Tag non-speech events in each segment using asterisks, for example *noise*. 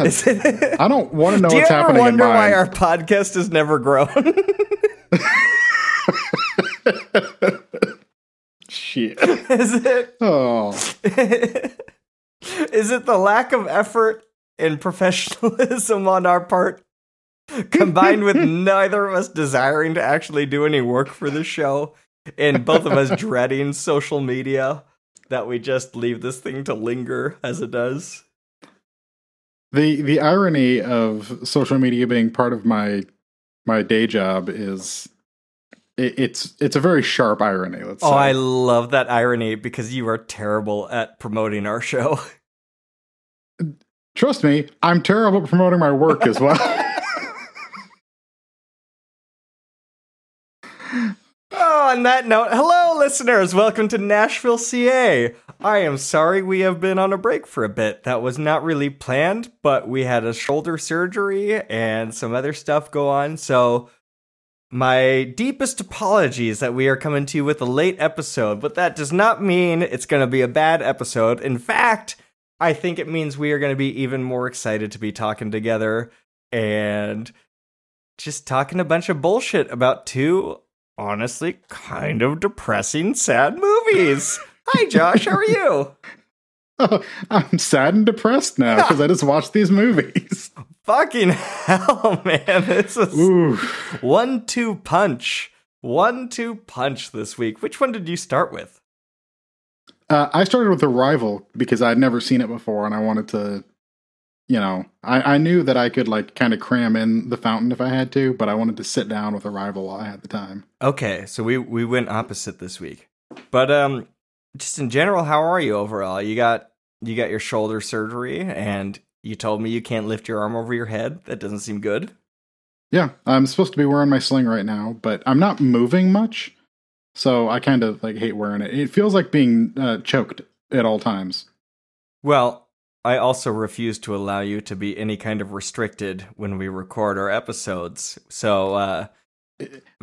God, Is it- I don't want to know Do you what's happening in wonder mine. why our podcast has never grown? *laughs* Shit. is it Oh, is it the lack of effort and professionalism on our part combined with *laughs* neither of us desiring to actually do any work for the show and both of us *laughs* dreading social media that we just leave this thing to linger as it does? The the irony of social media being part of my my day job is it, it's it's a very sharp irony. Let's Oh, say. I love that irony because you are terrible at promoting our show. *laughs* Trust me, I'm terrible at promoting my work as well. *laughs* Oh, on that note, hello, listeners. Welcome to Nashville, CA. I am sorry we have been on a break for a bit. That was not really planned, but we had a shoulder surgery and some other stuff go on. So, my deepest apologies that we are coming to you with a late episode, but that does not mean it's going to be a bad episode. In fact, I think it means we are going to be even more excited to be talking together and just talking a bunch of bullshit about two honestly kind of depressing, sad movies. *laughs* Hi, Josh. How are you? *laughs* I'm sad and depressed now *laughs* because I just watched these movies. Fucking hell, man. This is Ooh. one two punch. One two punch this week. Which one did you start with? Uh, I started with Arrival because I'd never seen it before, and I wanted to, you know, I, I knew that I could like kind of cram in the Fountain if I had to, but I wanted to sit down with Arrival while I had the time. Okay, so we we went opposite this week. But um just in general, how are you overall? You got you got your shoulder surgery and you told me you can't lift your arm over your head. That doesn't seem good. Yeah, I'm supposed to be wearing my sling right now, but I'm not moving much, so I kind of like hate wearing it. It feels like being uh, choked at all times. Well, I also refuse to allow you to be any kind of restricted when we record our episodes. So, uh,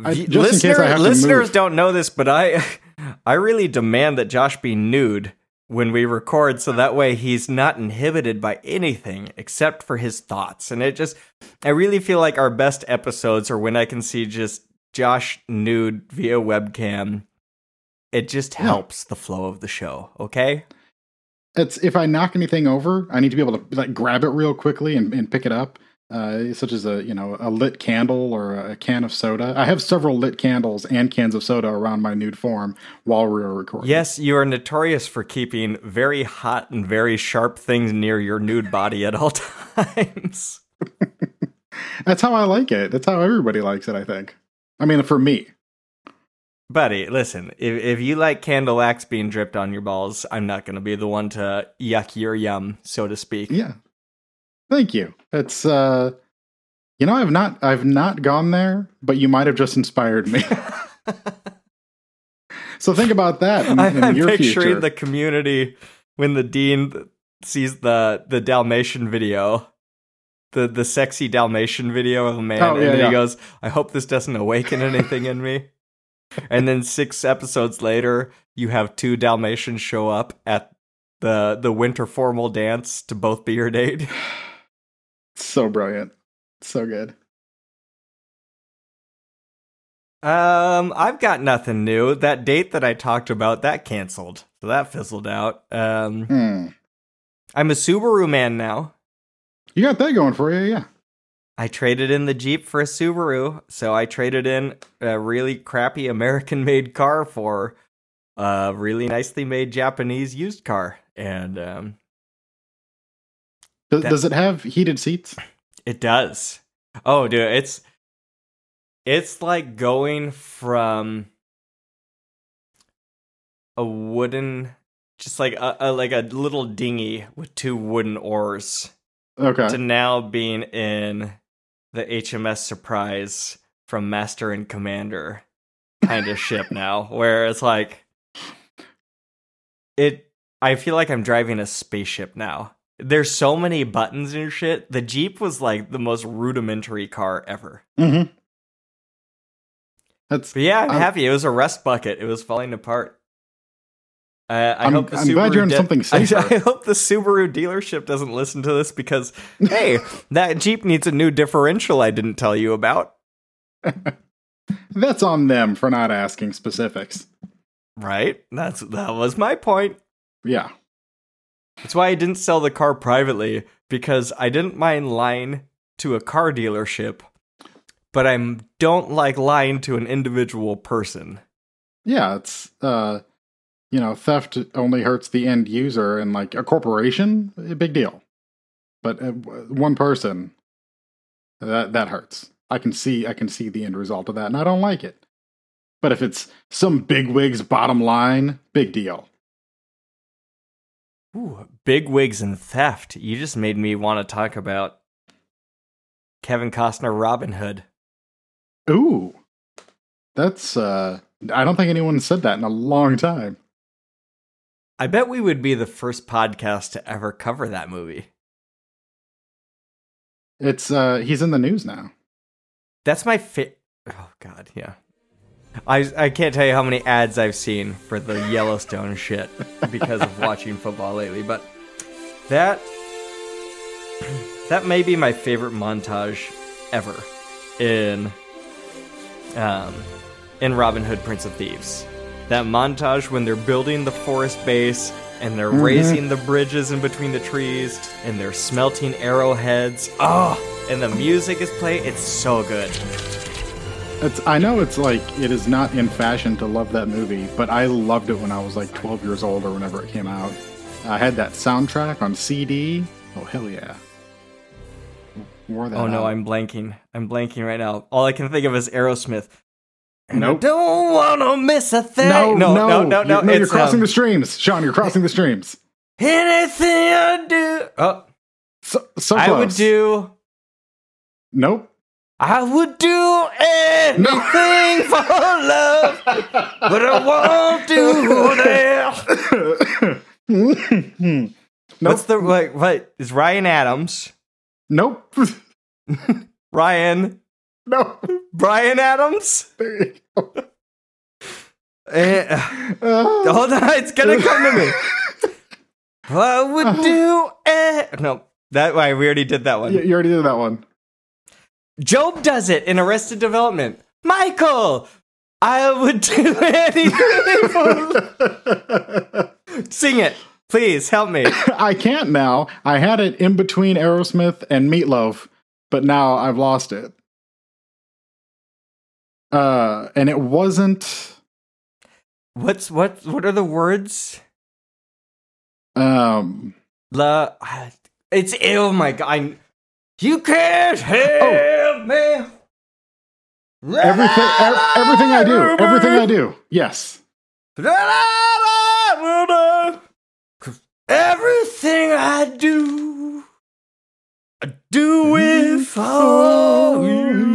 I- v- just in case I have listeners don't know this, but I, *laughs* I really demand that Josh be nude when we record, so that way he's not inhibited by anything except for his thoughts. And it just, I really feel like our best episodes are when I can see just Josh nude via webcam. It just Yeah. helps the flow of the show. Okay. It's if I knock anything over, I need to be able to like grab it real quickly and, and pick it up, uh, such as a you know a lit candle or a can of soda. I have several lit candles and cans of soda around my nude form while we are recording. Yes, you are notorious for keeping very hot and very sharp things near your nude body at all *laughs* times. *laughs* that's how I like it. That's how everybody likes it. I think. I mean, for me, Buddy, listen, if, if you like candle wax being dripped on your balls, I'm not going to be the one to yuck your yum, so to speak. yeah. Thank you. It's uh, you know, I've not I've not gone there, but you might have just inspired me. *laughs* so think about that in, *laughs* in I'm picturing future. the community when the dean sees the the Dalmatian video, the the sexy Dalmatian video of a man, Oh, and yeah, then yeah. he goes, "I hope this doesn't awaken anything in me." *laughs* And then six episodes later, you have two Dalmatians show up at the the winter formal dance to both be your date. *sighs* so brilliant, so good. Um, I've got nothing new. That date that I talked about that canceled, so that fizzled out. Um, Hmm. I'm a Subaru man now. You got that going for you, yeah. I traded in the Jeep for a Subaru, so I traded in a really crappy American made car for a really nicely made Japanese used car. And um, Does, does it have heated seats? it does. Oh, dude, it's it's like going from a wooden just like a, a like a little dinghy with two wooden oars Okay. to now being in the HMS Surprise from Master and Commander kind of ship *laughs* now, where it's like it. I feel like I'm driving a spaceship now. There's so many buttons and shit. The Jeep was like the most rudimentary car ever. Mm-hmm. That's But yeah, I'm I'm- happy. It was a rust bucket. It was falling apart. Uh, I I'm- hope the I'm Subaru glad you're in de- something *laughs* I. I hope the Subaru dealership doesn't listen to this because hey, *laughs* that Jeep needs a new differential I didn't tell you about. *laughs* That's on them for not asking specifics. Right? That's that was my point. Yeah. That's why I didn't sell the car privately because I didn't mind lying to a car dealership, but I don't like lying to an individual person. Yeah, it's uh you know, theft only hurts the end user and like a corporation, a big deal. But uh, one person that that hurts. I can see I can see the end result of that and I don't like it. But if it's some bigwig's bottom line, big deal. Ooh, big wigs and theft. You just made me want to talk about Kevin Costner Robin Hood. Ooh. That's uh I don't think anyone said that in a long time. I bet we would be the first podcast to ever cover that movie. It's uh he's in the news now. That's my fit. Oh God, yeah. I I can't tell you how many ads I've seen for the Yellowstone shit because of *laughs* watching football lately, but that that may be my favorite montage ever in um in Robin Hood Prince of Thieves. That montage when they're building the forest base and they're mm-hmm. raising the bridges in between the trees and they're smelting arrowheads. Oh, and the music is playing. It's so good. It's I know it's like it is not in fashion to love that movie, but I loved it when I was like 12 years old or whenever it came out. I had that soundtrack on CD. Oh hell yeah. Wore that Oh no, out. I'm blanking. I'm blanking right now. All I can think of is Aerosmith. And I Nope. don't wanna miss a thing. no, no, no, no, no, no. You're, no, you're crossing um, the streams, Sean. You're crossing the streams. anything I do. Oh, So, so I would do. Nope. I would do anything for love, but I won't do that. nope. What's the like? What is Ryan Adams? Nope. *laughs* Ryan, *laughs* no. Bryan Adams. There you go. Eh, Uh, hold on, it's gonna come to me. *laughs* I would do it. No, that way we already did that one. you, you already did that one. Gob does it in Arrested Development. Michael, I would do anything. for- *laughs* Sing it, please. Help me. I can't now. I had it in between Aerosmith and Meatloaf, but now I've lost it. Uh, and it wasn't. What's what? What are the words? Um, La. It's oh my god. I, you can't help me. everything, ev- everything I do, everything I do. Yes. Everything I do, I do it for you.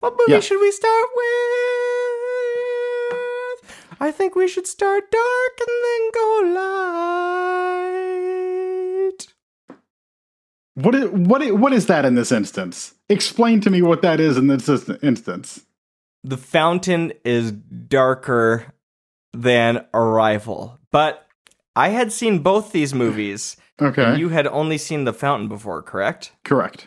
What movie Yeah. should we start with? I think we should start dark and then go light. What is what is, what is that in this instance? Explain to me what that is in this instance. the fountain is darker than Arrival. But I had seen both these movies, Okay, and you had only seen the fountain before, correct? correct.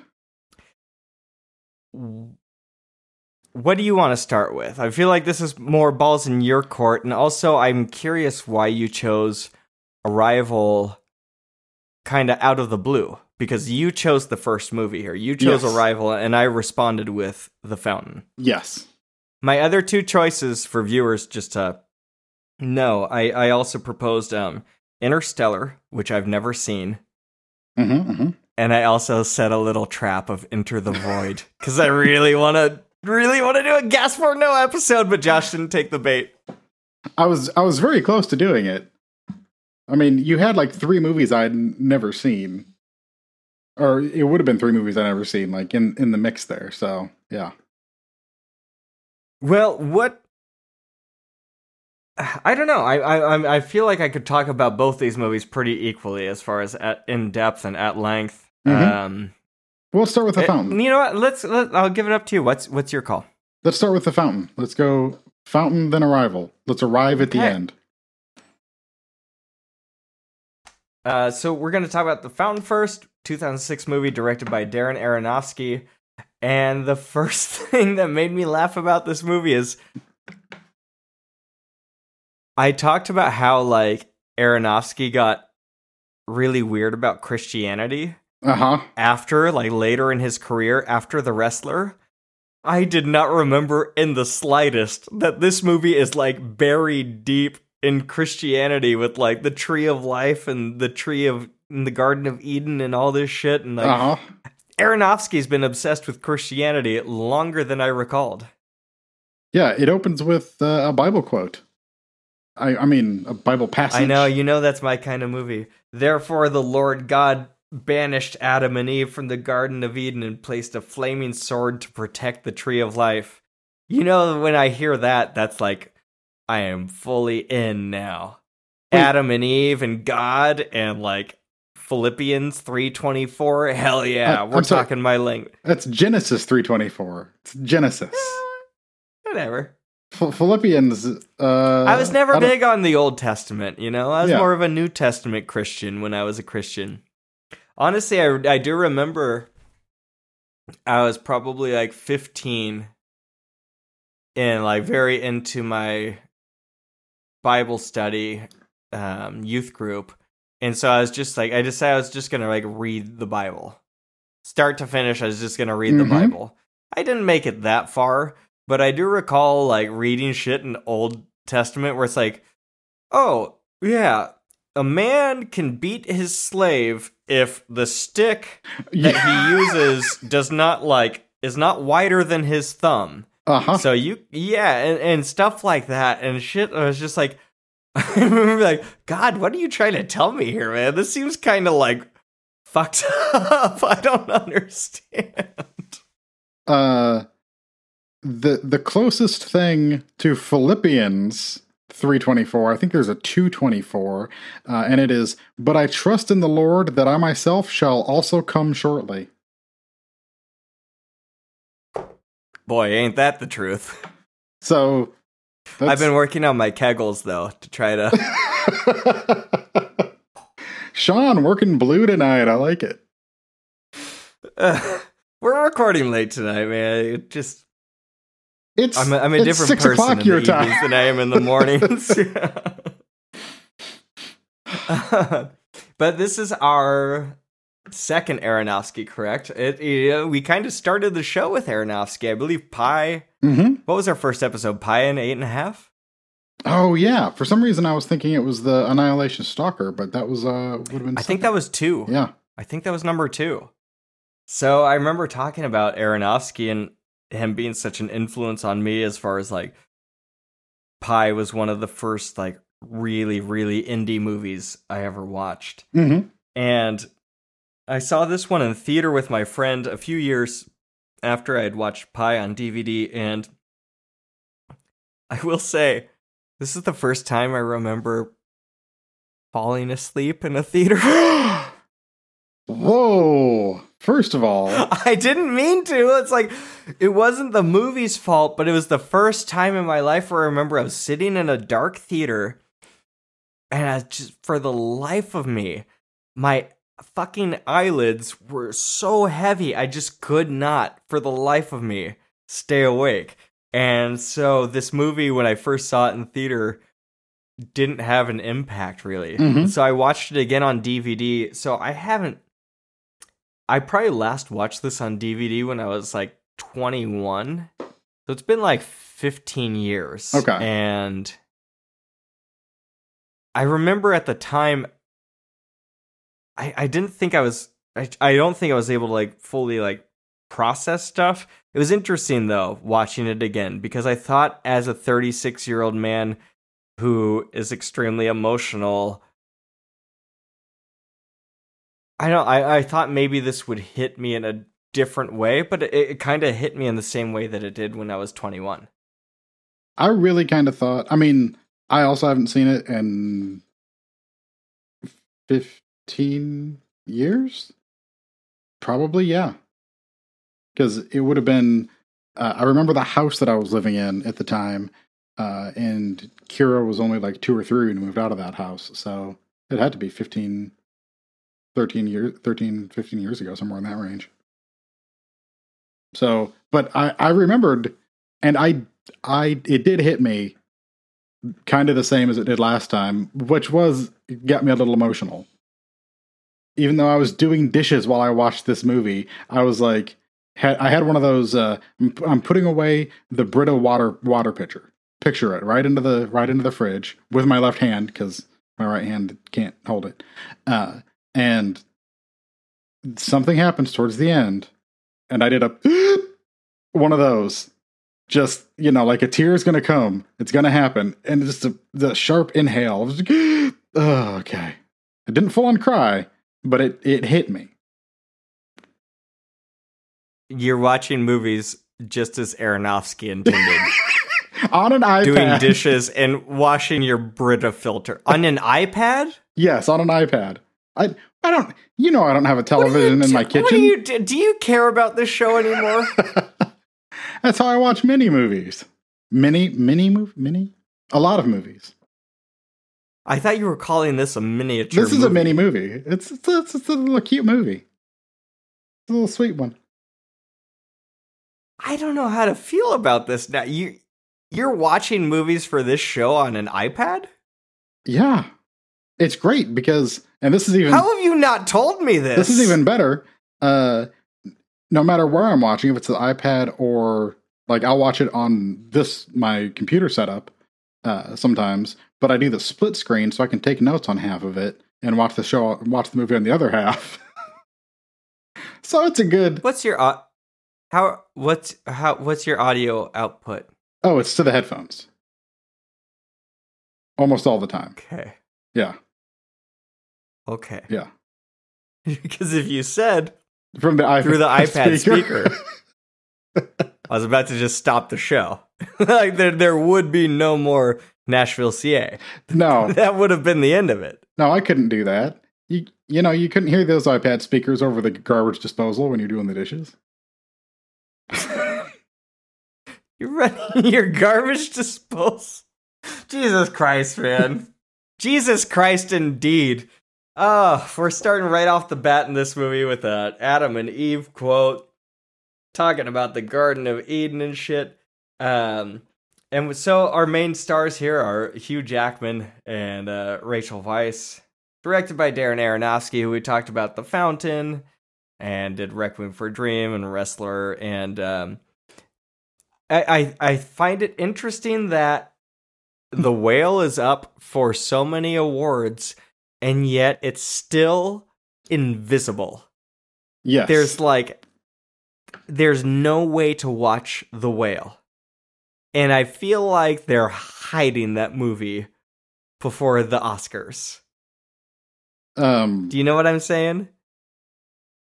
What do you want to start with? I feel like this is more balls in your court, and also I'm curious why you chose Arrival kind of out of the blue. Because you chose the first movie here. You chose Yes. Arrival, and I responded with The Fountain. Yes. My other two choices for viewers just to know, I, I also proposed um Interstellar, which I've never seen, Mm-hmm, mm-hmm. and I also set a little trap of Enter the Void because I really want to really want to do a Gaspar Noé episode, but Josh didn't take the bait. I was I was very close to doing it. I mean, you had like three movies I'd never seen, or it would have been three movies I'd never seen, like in in the mix there. So yeah, Well, what? *sighs* I don't know. I I I'm- feel like I could talk about both these movies pretty equally as far as at in depth and at length. Mhm. Um, we'll start with the Eh, fountain. You know what? Let's. Let, I'll give it up to you. What's What's your call? let's start with the fountain. Let's go fountain then arrival. Let's arrive at the end. Uh, so we're going to talk about The Fountain first, 2006 movie directed by Darren Aronofsky. And the *laughs* first thing that made me laugh about this movie is I talked about how like Aronofsky got really weird about Christianity Uh huh. after like later in his career after The Wrestler. I did not remember in the slightest that this movie is like buried deep in Christianity with like the tree of life and the tree of in the Garden of Eden and all this shit. And like Uh huh. Aronofsky's been obsessed with Christianity longer than I recalled. Yeah, it opens with uh, a Bible quote. I, I mean, a Bible passage. I know, you know that's my kind of movie. Therefore, the Lord God banished Adam and Eve from the Garden of Eden and placed a flaming sword to protect the tree of life. You know, when I hear that, that's like, I am fully in now. Wait. Adam and Eve and God and like Philippians 324. Hell yeah, Uh, we're sorry. talking my language. That's Genesis 324. It's Genesis. Whatever. Ph- Philippians. Uh, I was never don't- big on the Old Testament, you know? I was Yeah. more of a New Testament Christian when I was a Christian. Honestly, I, I do remember I was probably like 15 and like very into my Bible study um, youth group. And so I was just like, I decided I was just going to like read the Bible. Start to finish, I was just going to read the Mhm. Bible. I didn't make it that far, but I do recall like reading shit in Old Testament where it's like, oh, yeah, a man can beat his slave if the stick that he uses does not like is not wider than his thumb. Uh huh. So you yeah, and, and stuff like that and shit. I was just like *laughs* I remember like, God, what are you trying to tell me here, man? This seems kind of like fucked *laughs* up. I don't understand. uh, the the closest thing to Philippians 324, I think there's a 224, uh, and it is, "But I trust in the Lord that I myself shall also come shortly." Boy, ain't that the truth. So I've been working on my kegels though to try to *laughs* Sean working blue tonight. I like it. Uh, *laughs* we're recording late tonight, man. It just It's I'm a, I'm a different six person o'clock in your the time. than I am in the *laughs* mornings. *laughs* *laughs* but this is our second Aronofsky, correct? It, it- we kind of started the show with Aronofsky. I believe Pi. hmm What was our first episode? Pi and eight and a half. Oh yeah. For some reason, I was thinking it was the Annihilation Stalker, but that was uh would have been. I think that was two. yeah. I think that was number two. So I remember talking about Aronofsky and him being such an influence on me as far as like Pi was one of the first like really, really indie movies I ever watched. hmm And I saw this one in theater with my friend a few years after I had watched Pi on DVD. And I will say, this is the first time I remember falling asleep in a theater. *gasps* Whoa! First of all, *laughs* I didn't mean to. It's like it wasn't the movie's fault, but it was the first time in my life where I remember I was sitting in a dark theater and I just for the life of me, my fucking eyelids were so heavy. I just could not for the life of me stay awake. And so this movie when I first saw it in theater didn't have an impact really. Mhm. So I watched it again on DVD. So I haven't I probably last watched this on DVD when I was like 21. So it's been like 15 years. Okay. And I remember at the time I I didn't think I was I, I don't think I was able to like fully like process stuff. It was interesting though watching it again because I thought as a 36-year-old man who is extremely emotional I don't. I, I thought maybe this would hit me in a different way, but it, it kind of hit me in the same way that it did when I was 21. I really kind of thought. I mean, I also haven't seen it in fifteen years. Probably, yeah. Because it would have been uh, I remember the house that I was living in at the time, uh, and Kira was only like two or three when we moved out of that house. So it had to be 15, 13 years, 13, 15 years ago, somewhere in that range. So, but I, I remembered, and I, I, it did hit me kind of the same as it did last time, which was got me a little emotional. Even though I was doing dishes while I watched this movie, I was like, had, I had one of those. Uh, I'm putting away the Brita water water pitcher. Picture it right into the right into the fridge with my left hand because my right hand can't hold it. Uh, and something happens towards the end, and I did a *gasps* one of those. Just you know, like a tear is gonna come. It's gonna happen, and just a, the sharp inhale. Like, *gasps* oh, okay. I didn't full on cry, but it it hit me. You're watching movies just as Aronofsky intended. *laughs* on an iPad. Doing dishes and washing your Brita filter. On an iPad? Yes, on an iPad. I I don't you know I don't have a television in my kitchen. What do you do? do you care about this show anymore? *laughs* That's how I watch mini movies. Mini mini movie mini? A lot of movies. I thought you were calling this a miniature. This is movie. a mini movie. It's it's, it's, it's a little cute movie. It's a little sweet one. I don't know how to feel about this now. You you're watching movies for this show on an iPad? Yeah. It's great because and this is even How have you not told me this? This is even better. Uh no matter where I'm watching, if it's the iPad or like I'll watch it on this my computer setup uh sometimes, but I do the split screen so I can take notes on half of it and watch the show watch the movie on the other *laughs* half. so it's a good What's your uh, how what's how what's your audio output? Oh, it's to the headphones. Almost all the time. Okay. Yeah. Okay. *laughs* Yeah. because if you said from the iPad through the iPad speaker, speaker *laughs* I was about to just stop the show. *laughs* like there there would be no more Nashville CA. No. that would have been the end of it. No, I couldn't do that. You you know, you couldn't hear those iPad speakers over the garbage disposal when you're doing the dishes. You're running your garbage disposal. Jesus Christ, man. Jesus Christ, indeed. Oh, we're starting right off the bat in this movie with a Adam and Eve quote, talking about the Garden of Eden and shit. Um, and so our main stars here are Hugh Jackman and uh, Rachel Weisz, directed by Darren Aronofsky, who we talked about The Fountain and did Requiem for a Dream and Wrestler and um, I, I, I find it interesting that the whale is up for so many awards and yet it's still invisible. Yes. There's like there's no way to watch the whale. And I feel like they're hiding that movie before the Oscars. Um Do you know what I'm saying?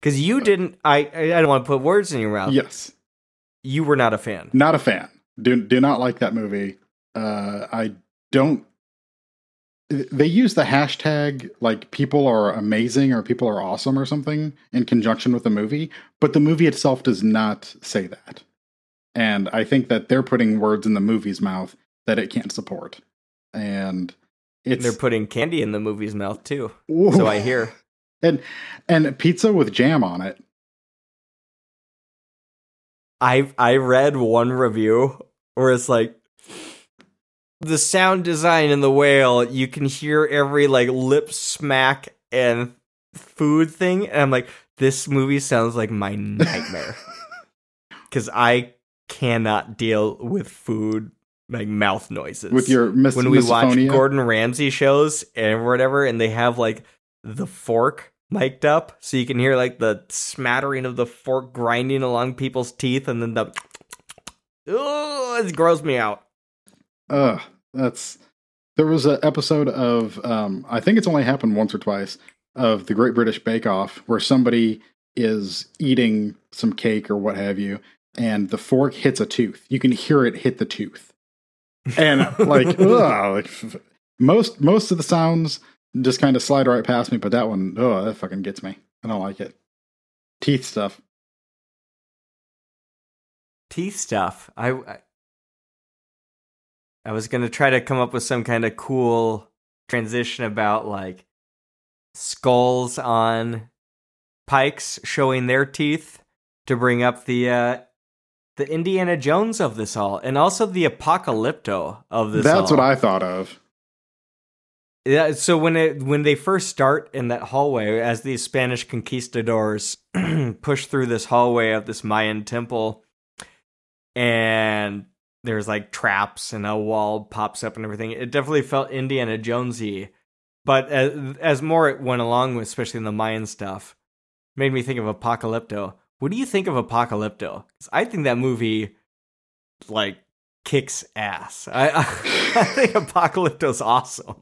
Cuz you didn't I I don't want to put words in your mouth. Yes you were not a fan. Not a fan. Do do not like that movie. Uh, I don't. They use the hashtag like people are amazing or people are awesome or something in conjunction with the movie, but the movie itself does not say that. And I think that they're putting words in the movie's mouth that it can't support. And it's they're putting candy in the movie's mouth too. Ooh. So I hear. *laughs* And and pizza with jam on it. I I read one review where it's like the sound design in the whale, you can hear every like lip smack and food thing, and I'm like, this movie sounds like my nightmare. *laughs* Because I cannot deal with food like mouth noises. With your mis- when we watch Gordon Ramsay shows and whatever, and they have like the fork mic'd up so you can hear like the smattering of the fork grinding along people's teeth and then the *tsk* oh it grows me out. Ugh that's there was an episode of um i think it's only happened once or twice of the great british bake off where somebody is eating some cake or what have you and the fork hits a tooth you can hear it hit the tooth and like *laughs* ugh, like most most of the sounds just kind of slide right past me. But that one, oh, that fucking gets me. I don't like it. Teeth stuff. teeth stuff. I, I I was gonna try to come up with some kind of cool transition about like skulls on pikes showing their teeth to bring up the uh the Indiana Jones of this all, and also the Apocalypto of this. Hall. That's all. what I thought of. Yeah, so when it when they first start in that hallway, as these Spanish conquistadors *clears throat* push through this hallway of this Mayan temple, and there's like traps and a wall pops up and everything. It definitely felt Indiana Jonesy, but as, as more it went along, especially in the Mayan stuff, made me think of Apocalypto. What do you think of Apocalypto? I think that movie like kicks ass. I I, *laughs* I think Apocalypto's awesome.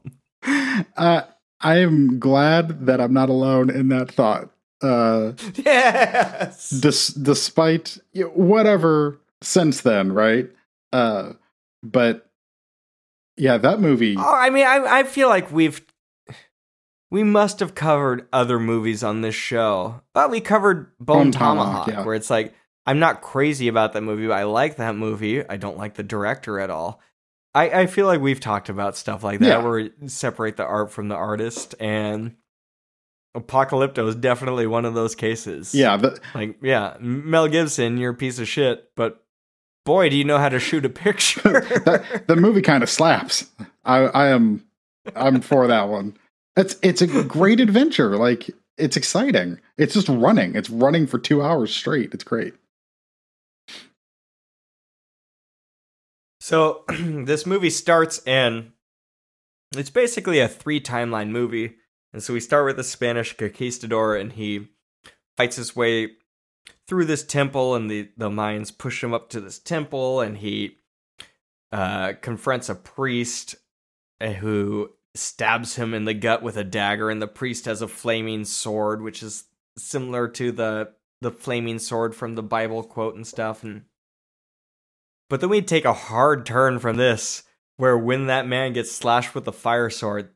Uh, I am glad that I'm not alone in that thought. Uh, *laughs* Yes. dis- despite whatever since then, right? Uh, but yeah, that movie. Oh, I mean, I I feel like we've we must have covered other movies on this show, but we covered Bone, Bone Tomahawk, Tomahawk, yeah. where it's like I'm not crazy about that movie, but I like that movie. I don't like the director at all. I I feel like we've talked about stuff like that Yeah. where we separate the art from the artist, and Apocalypto is definitely one of those cases. Yeah, the, like yeah, Mel Gibson, you're a piece of shit, but boy, do you know how to shoot a picture. *laughs* that the movie kind of slaps. I, I am, I'm for that one. It's it's a great adventure. Like it's exciting. It's just running. It's running for two hours straight. It's great. So *clears throat* this movie starts and it's basically a three timeline movie. And so we start with the Spanish conquistador and he fights his way through this temple and the, the Mayans push him up to this temple and he uh, confronts a priest uh, who stabs him in the gut with a dagger and the priest has a flaming sword which is similar to the the flaming sword from the Bible quote and stuff and but then we take a hard turn from this, where when that man gets slashed with the fire sword,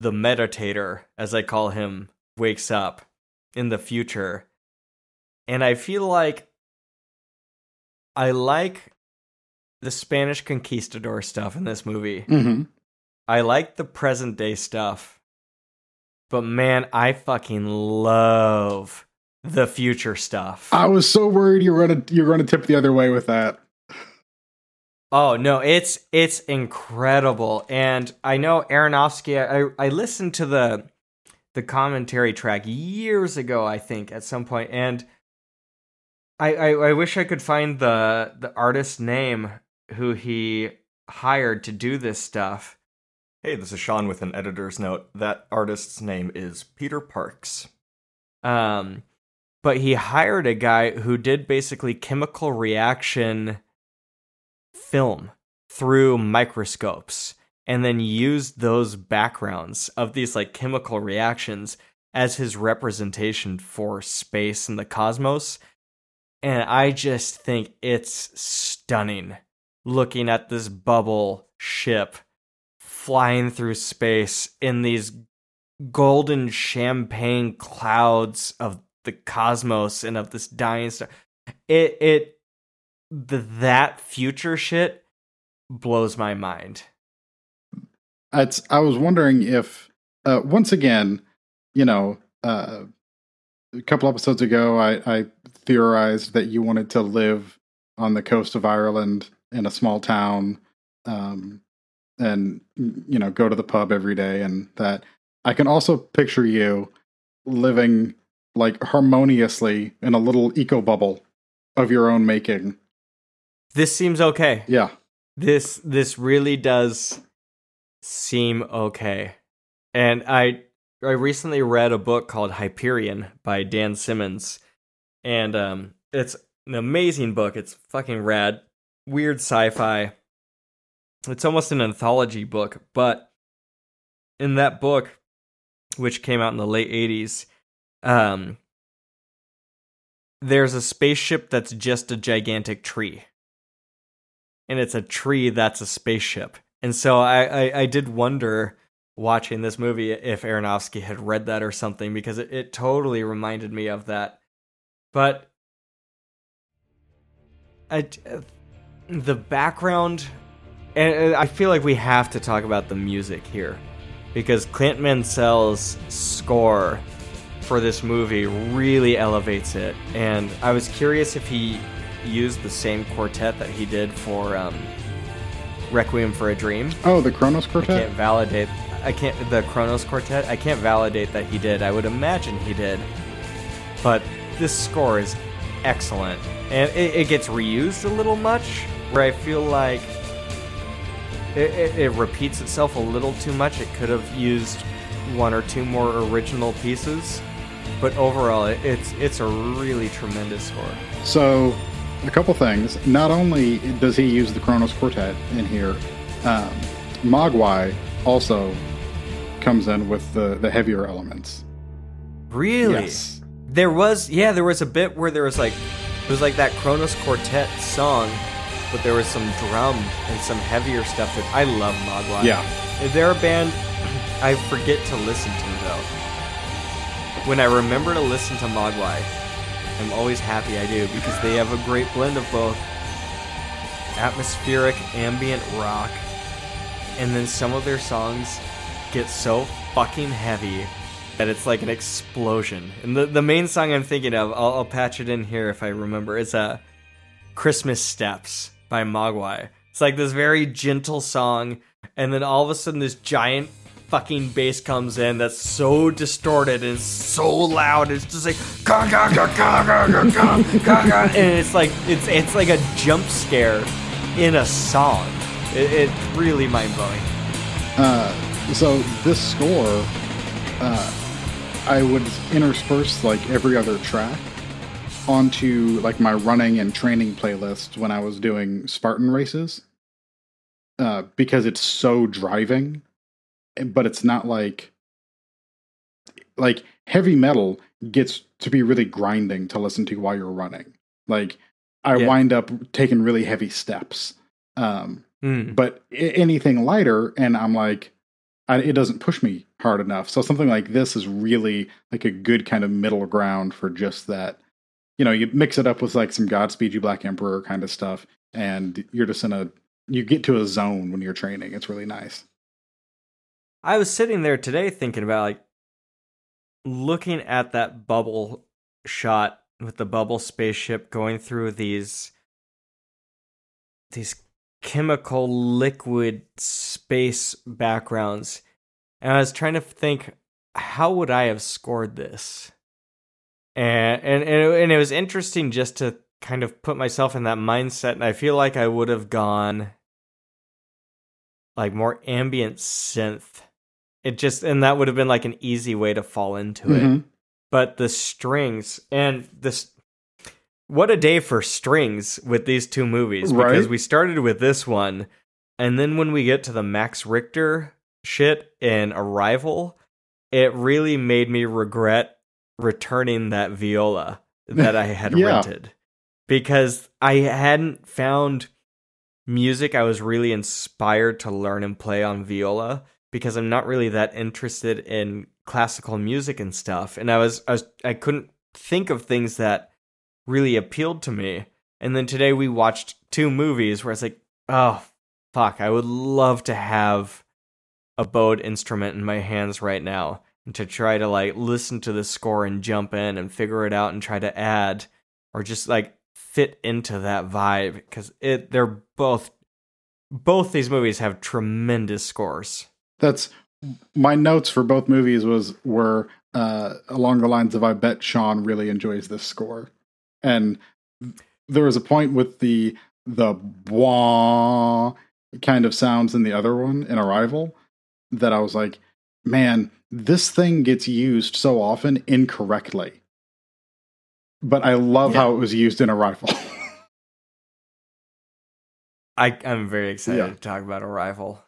the meditator, as I call him, wakes up in the future. And I feel like I like the Spanish conquistador stuff in this movie. Mm-hmm. I like the present day stuff. But man, I fucking love the future stuff. I was so worried you're gonna you were gonna tip the other way with that. Oh no, it's it's incredible, and I know Aronofsky. I I listened to the the commentary track years ago, I think, at some point, and I I, I wish I could find the the artist's name who he hired to do this stuff. Hey, this is Sean with an editor's note. That artist's name is Peter Parks. Um, but he hired a guy who did basically chemical reaction film through microscopes and then used those backgrounds of these like chemical reactions as his representation for space and the cosmos and i just think it's stunning looking at this bubble ship flying through space in these golden champagne clouds of the cosmos and of this dying star it it the that future shit blows my mind. It's, I was wondering if, uh, once again, you know, uh, a couple episodes ago, I, I theorized that you wanted to live on the coast of Ireland in a small town, um, and you know, go to the pub every day, and that I can also picture you living like harmoniously in a little eco bubble of your own making. This seems okay. Yeah, This this really does seem okay. And I I recently read a book called Hyperion by Dan Simmons. And um it's an amazing book. It's fucking rad. Weird sci-fi. It's almost an anthology book, but in that book which came out in the late 80s, um there's a spaceship that's just a gigantic tree and it's a tree that's a spaceship. And so I, I, I did wonder watching this movie if Aronofsky had read that or something because it, it totally reminded me of that. But I, the background, and I feel like we have to talk about the music here, because Clint Mansell's score for this movie really elevates it. And I was curious if he used the same quartet that he did for um, Requiem for a Dream. Oh, the Kronos I Quartet. can't validate. I can't the Kronos Quartet. I can't validate that he did. I would imagine he did, but this score is excellent, and it, it gets reused a little much. Where I feel like it, it, it repeats itself a little too much. It could have used one or two more original pieces, but overall, it, it's it's a really tremendous score. So, a couple things. Not only does he use the Kronos Quartet in here, um, Mogwai also comes in with the, the heavier elements. Really? Yes. There was yeah, there was a bit where there was like it was like that Kronos Quartet song, but there was some drum and some heavier stuff that I love Mogwai. Yeah. They're a band *clears throat* I forget to listen to though. When I remember to listen to Mogwai, I'm always happy I do because they have a great blend of both atmospheric ambient rock and then some of their songs get so fucking heavy and it's like an explosion. And the, the main song I'm thinking of, I'll, I'll patch it in here if I remember, is uh, Christmas Steps by Mogwai. It's like this very gentle song, and then all of a sudden this giant fucking bass comes in that's so distorted and so loud. It's just like gah, gah, gah, gah, gah, gah, gah, gah. and it's like it's it's like a jump scare in a song. It, it's really mind blowing. Uh, so this score uh, I would intersperse like every other track onto like my running and training playlist when I was doing Spartan races, uh, because it's so driving, but it's not like like heavy metal gets to be really grinding to listen to while you're running. Like I Yeah. wind up taking really heavy steps. Um, Mm. but anything lighter and i'm like I, it doesn't push me hard enough. So something like this is really like a good kind of middle ground for just that you know you mix it up with like some godspeed you black emperor kind of stuff and you're just in a you get to a zone when you're training. It's really nice. I was sitting there today thinking about like looking at that bubble shot with the bubble spaceship going through these these chemical liquid space backgrounds. And I was trying to think how would I have scored this? And and and it, and it was interesting just to kind of put myself in that mindset and I feel like I would have gone like more ambient synth. It just and that would have been like an easy way to fall into it. Mhm. but the strings and this what a day for strings with these two movies because we started with this one and then when we get to the max richter shit in arrival it really made me regret returning that viola that i had *laughs* Yeah. rented because i hadn't found music i was really inspired to learn and play on viola because I'm not really that interested in classical music and stuff. And I was, I was, I couldn't think of things that really appealed to me. And then today we watched two movies where it's like, oh, fuck, I would love to have a bowed instrument in my hands right now and to try to like listen to the score and jump in and figure it out and try to add or just like fit into that vibe because it, they're both, both these movies have tremendous scores. that's my notes for both movies was were uh along the lines of i bet sean really enjoys this score and there was a point with the the wah kind of sounds in the other one in arrival that i was like man this thing gets used so often incorrectly but i love Yeah. how it was used in arrival *laughs* I, I'm very excited Yeah. to talk about Arrival.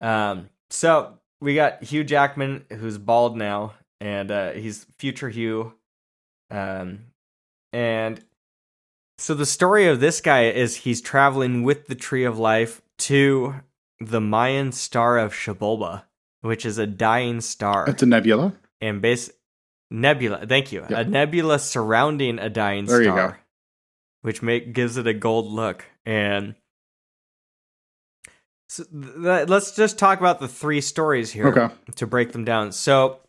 Um, so we got Hugh Jackman, who's bald now, and uh, he's future Hugh. Um, and so the story of this guy is he's traveling with the Tree of Life to the Mayan star of Xibalba, which is a dying star, it's a nebula and base nebula. Thank you, Yeah. a nebula surrounding a dying There you star. go. which make gives it a gold look. And so th- let's just talk about the three stories here Okay. to break them down. So,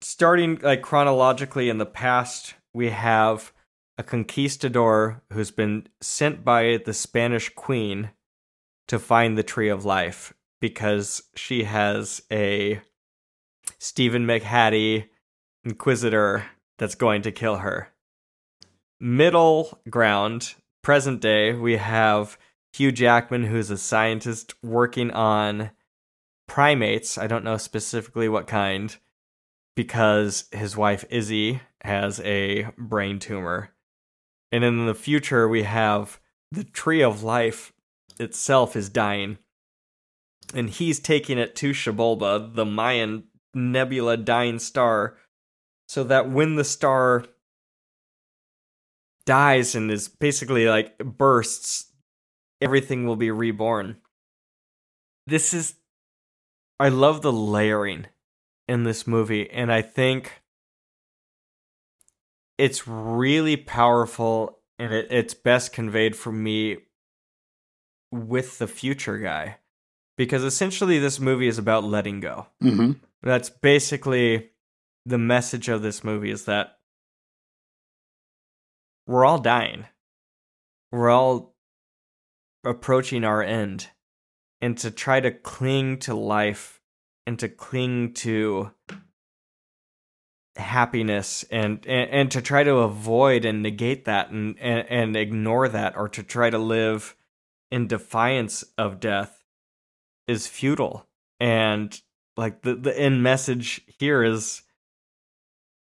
starting like chronologically in the past, we have a conquistador who's been sent by the Spanish queen to find the tree of life because she has a Stephen McHattie inquisitor that's going to kill her. Middle ground, present day, we have Hugh Jackman, who's a scientist working on primates. I don't know specifically what kind, because his wife Izzy has a brain tumor. And in the future, we have the tree of life itself is dying. And he's taking it to Xibalba, the Mayan nebula dying star, so that when the star dies and is basically like bursts, everything will be reborn. This is. I love the layering in this movie, and I think it's really powerful and it, it's best conveyed for me with the future guy because essentially this movie is about letting go. Hmm that's basically the message of this movie is that we're all dying. We're all approaching our end and to try to cling to life and to cling to happiness and, and and to try to avoid and negate that and, and and ignore that or to try to live in defiance of death is futile. And like the the end message here is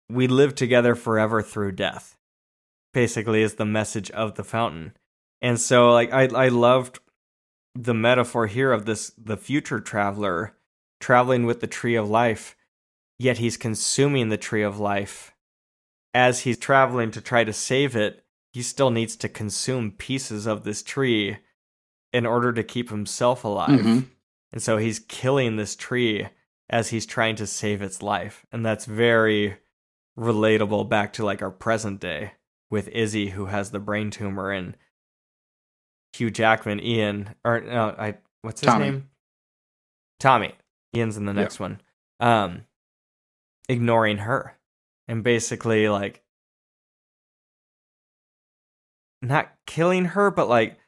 we live together forever through death basically is the message of the fountain. And so like i i loved the metaphor here of this the future traveler traveling with the tree of life yet he's consuming the tree of life. As he's traveling to try to save it he still needs to consume pieces of this tree in order to keep himself alive. Mhm. and so he's killing this tree as he's trying to save its life. And that's very relatable back to like our present day with izzy who has the brain tumor and hugh jackman ian or no i what's his Tommy. name? Tommy ian's in the Yeah. next one um ignoring her and basically like not killing her but like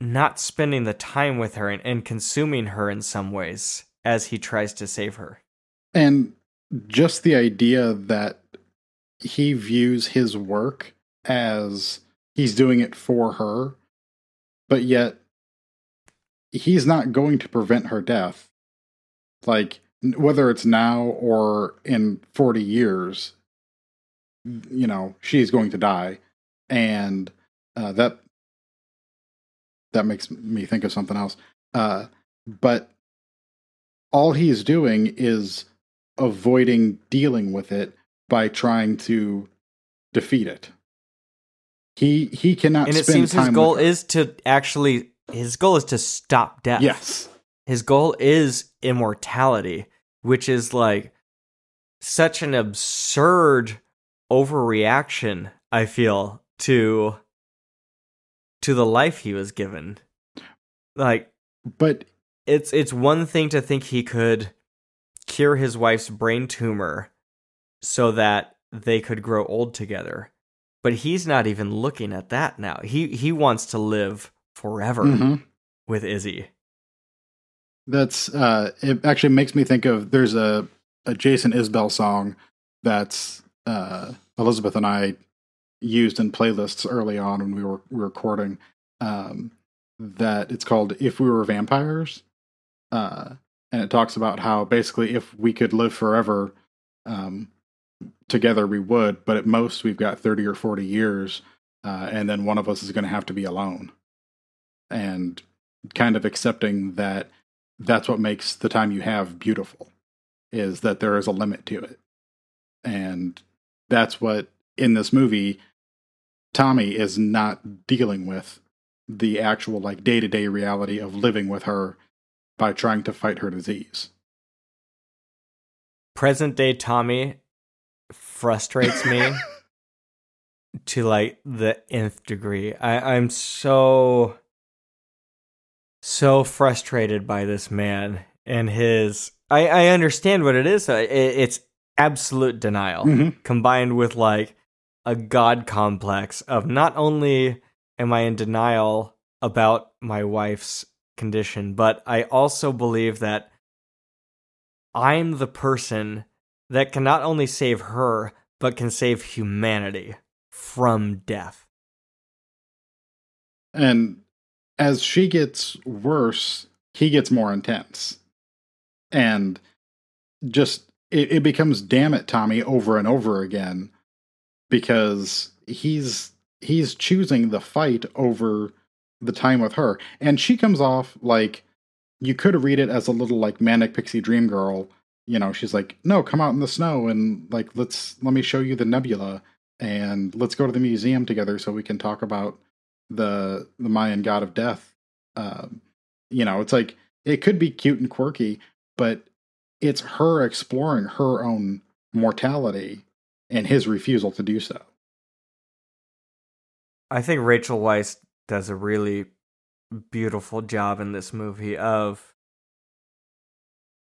not spending the time with her and, and consuming her in some ways as he tries to save her And just the idea that he views his work as he's doing it for her, but yet he's not going to prevent her death. Like, whether it's now or in 40 years, you know, she's going to die. And uh, that that makes me think of something else. Uh, but all he's doing is avoiding dealing with it by trying to defeat it. He he cannot and it spend seems his goal is to actually his goal is to stop death yes. His goal is immortality which is like such an absurd overreaction i feel to to the life he was given. Like But it's it's one thing to think he could cure his wife's brain tumor so that they could grow old together but he's not even looking at that now. He he wants to live forever mhm. with izzy that's uh it actually makes me think of there's a a Jason Isbell song that's uh Elizabeth and I used in playlists early on when we were, we were recording um that it's called If We Were Vampires. Uh and it talks about how basically if we could live forever um together we would, but at most we've got 30 or 40 years uh and then one of us is going to have to be alone. And kind of accepting that that's what makes the time you have beautiful is that there is a limit to it and that's what in this movie tommy is not dealing with the actual like day-to-day reality of living with her by trying to fight her disease present day tommy frustrates me *laughs* to like the nth degree. I, I'm so so frustrated by this man and his I, I understand what it is. It, it's absolute denial Mhm. combined with like a god complex of not only am I in denial about my wife's condition, but I also believe that I'm the person that can not only save her, but can save humanity from death. And as she gets worse, he gets more intense. And just it, it becomes damn it, Tommy, over and over again because he's he's choosing the fight over the time with her. And she comes off like you could read it as a little like manic pixie dream girl. You know, she's like, no, come out in the snow and like let's let me show you the nebula and let's go to the museum together so we can talk about the the Mayan god of death. Um, you know, it's like it could be cute and quirky, but it's her exploring her own mortality and his refusal to do so. I think Rachel Weisz does a really beautiful job in this movie of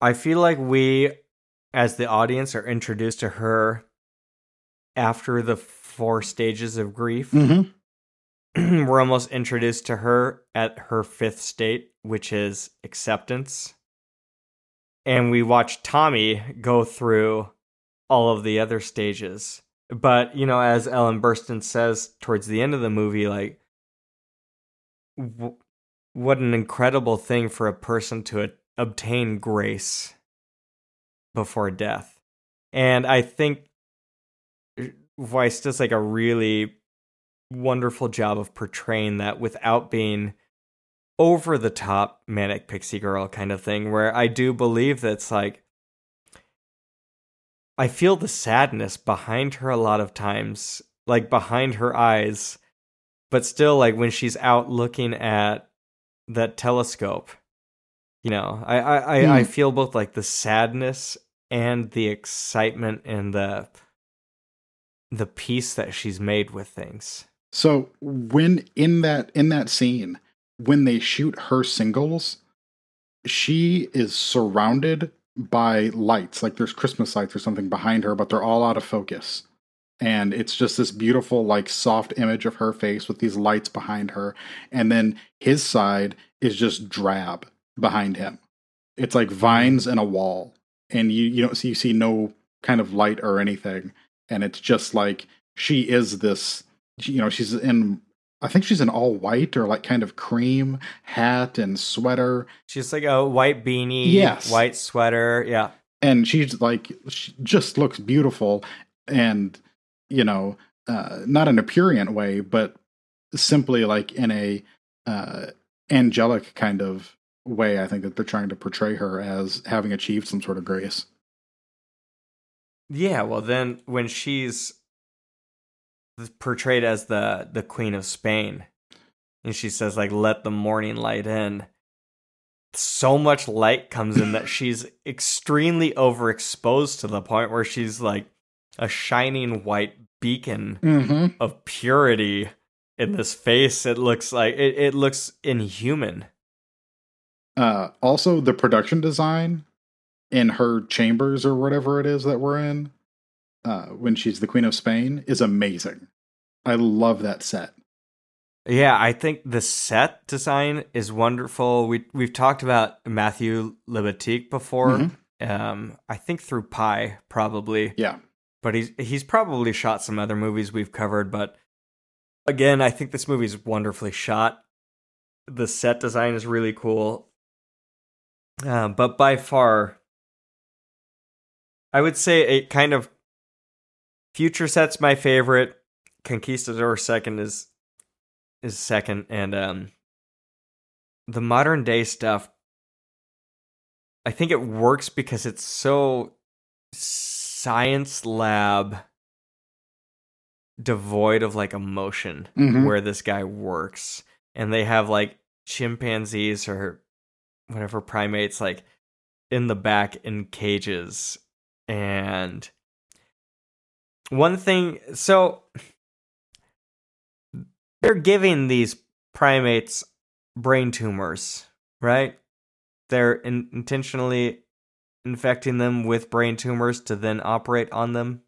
I feel like we as the audience are introduced to her after the four stages of grief. Mm-hmm. *clears throat* We're almost introduced to her at her fifth state, which is acceptance. And we watch Tommy go through all of the other stages. But, you know, as Ellen Burstyn says towards the end of the movie, like, w- what an incredible thing for a person to a- obtain grace before death. And I think uh, Weisz does like a really wonderful job of portraying that without being over the top manic pixie girl kind of thing where I do believe that's like I feel the sadness behind her a lot of times, like behind her eyes, but still like when she's out looking at that telescope, you know, I I, I, I mm. feel both like the sadness and the excitement and the the peace that she's made with things. So when in that in that scene, when they shoot her singles, she is surrounded by lights, like there's Christmas lights or something behind her, but they're all out of focus. And it's just this beautiful, like soft image of her face with these lights behind her. And then his side is just drab behind him. It's like vines and a wall. And you, you don't see you see no kind of light or anything. And it's just like she is this you know she's in i think she's in all white or like kind of cream hat and sweater She's like a white beanie, Yes. white sweater. Yeah. and she's like she just looks beautiful and you know uh not in a purient way but simply like in a uh angelic kind of way i think that they're trying to portray her as having achieved some sort of grace Yeah, well then when she's portrayed as the the queen of Spain. And she says like let the morning light in. So much light comes in that *laughs* she's extremely overexposed to the point where she's like a shining white beacon mm-hmm. of purity in this face. It looks like it, it looks inhuman. Uh, also, the production design in her chambers or whatever it is that we're in, uh, when she's the Queen of Spain, is amazing. I love that set. Yeah, I think the set design is wonderful. We we've talked about Matthew Libatique before. Mhm. Um, I think through Pi probably, Yeah. but he's he's probably shot some other movies we've covered. But again, I think this movie's wonderfully shot. The set design is really cool. Uh, but by far, I would say it kind of future set's my favorite. Conquistador second is is second, and um, the modern day stuff. I think it works because it's so science lab devoid of like emotion Mhm. where this guy works and they have like chimpanzees or whatever primates like in the back in cages and one thing so they're giving these primates brain tumors, right? They're in- intentionally infecting them with brain tumors to then operate on them.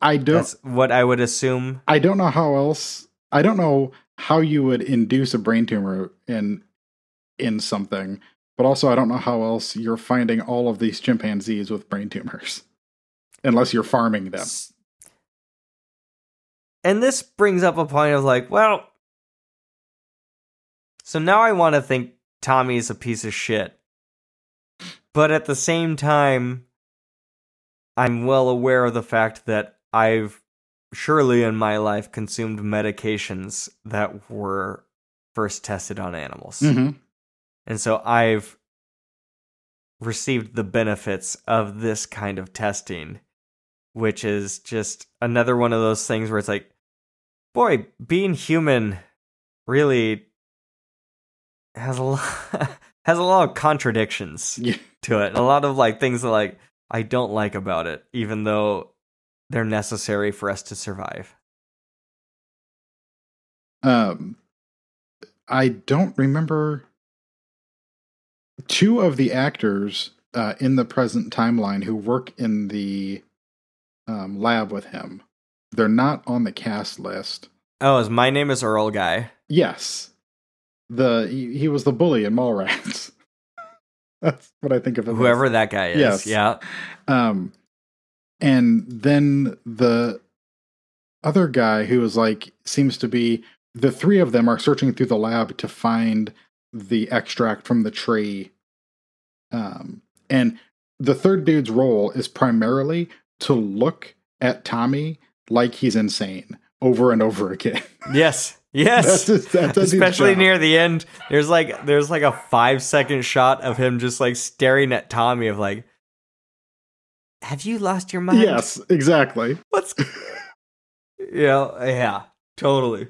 I don't. That's what I would assume. I don't know how else. I don't know how you would induce a brain tumor in in something, but also I don't know how else you're finding all of these chimpanzees with brain tumors, unless you're farming them. And this brings up a point of like, well, so now I want to think Tommy is a piece of shit. But at the same time, I'm well aware of the fact that I've surely in my life consumed medications that were first tested on animals. hmm And so I've received the benefits of this kind of testing, which is just another one of those things where it's like, boy, being human really has a lot *laughs* has a lot of contradictions Yeah. to it. A lot of like things that like I don't like about it, even though they're necessary for us to survive. Um, I don't remember two of the actors uh, in the present timeline who work in the um, lab with him. They're not on the cast list. Oh, is my name is Earl guy. Yes, the he, he was the bully in Mallrats. *laughs* That's what I think of him. as. Whoever that guy is. Yes. Yeah. Um, and then the other guy who is like seems to be the three of them are searching through the lab to find the extract from the tree. Um, and the third dude's role is primarily to look at Tommy like he's insane over and over again. *laughs* Yes. Yes. That's that's Especially near the end. There's like there's like a five second shot of him just like staring at Tommy of like Have you lost your mind? yes, exactly. What's *laughs* Yeah, yeah, totally.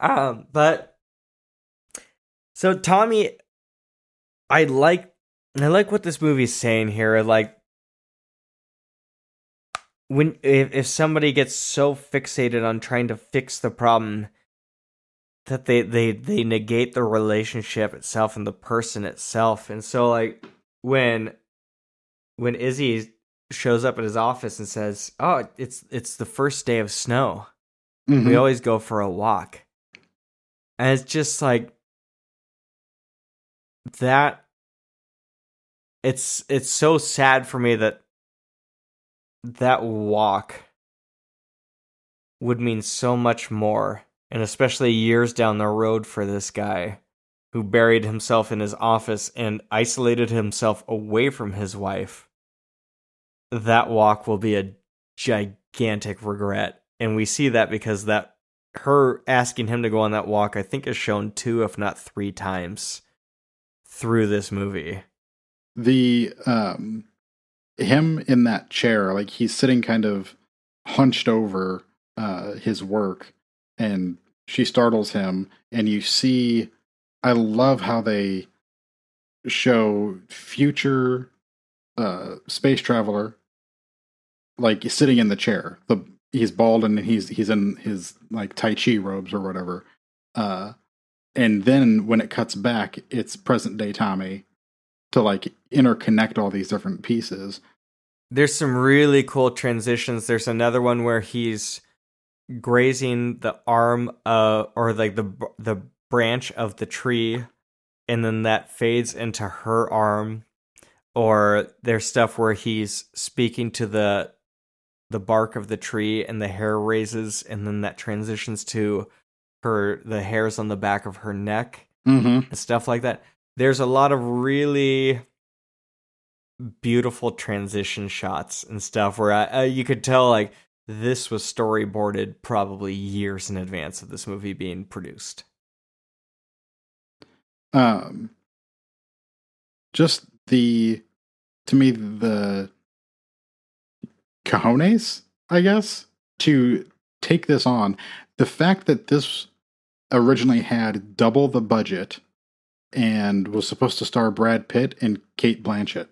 Um, but so Tommy I like I like what this movie's saying here. Like when if, if somebody gets so fixated on trying to fix the problem that they they they negate the relationship itself and the person itself. And so like when when izzy shows up at his office and says oh it's it's the first day of snow. Mhm. we always go for a walk. And it's just like that it's it's so sad for me that that walk would mean so much more and especially years down the road for this guy who buried himself in his office and isolated himself away from his wife. That walk will be a gigantic regret and we see that because that her asking him to go on that walk i think is shown two if not three times through this movie. The um him in that chair like he's sitting kind of hunched over uh his work and she startles him and you see i love how they show future uh space traveler like sitting in the chair. The he's bald and he's he's in his like tai chi robes or whatever uh and then when it cuts back it's present day tommy to like interconnect all these different pieces. There's some really cool transitions. There's another one where he's grazing the arm uh or like the the branch of the tree and then that fades into her arm or there's stuff where he's speaking to the the bark of the tree and the hair raises and then that transitions to her the hairs on the back of her neck Mm-hmm. and stuff like that. There's a lot of really beautiful transition shots and stuff where I, uh, you could tell like this was storyboarded probably years in advance of this movie being produced. Um, just the to me the cojones, I guess, to take this on. The fact that this originally had double the budget and was supposed to star Brad Pitt and Cate Blanchett.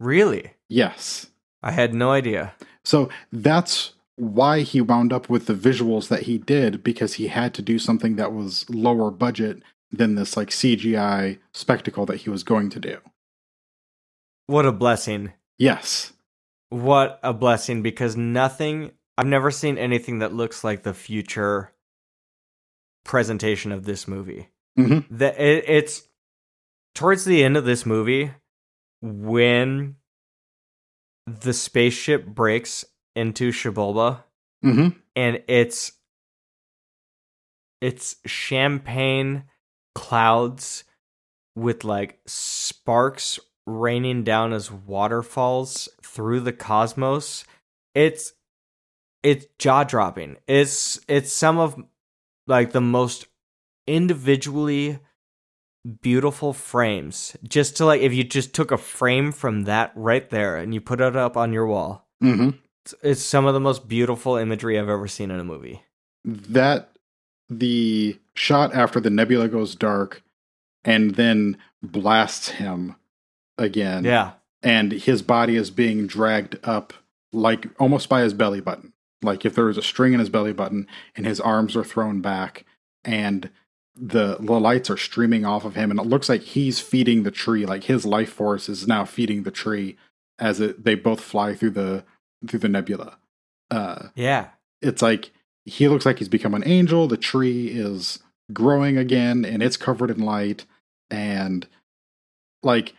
Really? Yes. I had no idea. So that's why he wound up with the visuals that he did because he had to do something that was lower budget than this like CGI spectacle that he was going to do. What a blessing. Yes. What a blessing because nothing I've never seen anything that looks like the future presentation of this movie. Mhm. The, it, it's towards the end of this movie when the spaceship breaks into Xibalba hmm and it's it's champagne clouds with like sparks raining down as waterfalls through the cosmos. It's it's jaw dropping it's it's some of like the most individually beautiful frames just to like if you just took a frame from that right there and you put it up on your wall hmm it's, it's some of the most beautiful imagery i've ever seen in a movie. That the shot after the nebula goes dark and then blasts him again. yeah. And his body is being dragged up like almost by his belly button. Like if there was a string in his belly button and his arms are thrown back and the, the lights are streaming off of him and it looks like he's feeding the tree like his life force is now feeding the tree as it, they both fly through the through the nebula uh yeah it's like he looks like he's become an angel. The tree is growing again and it's covered in light. And like,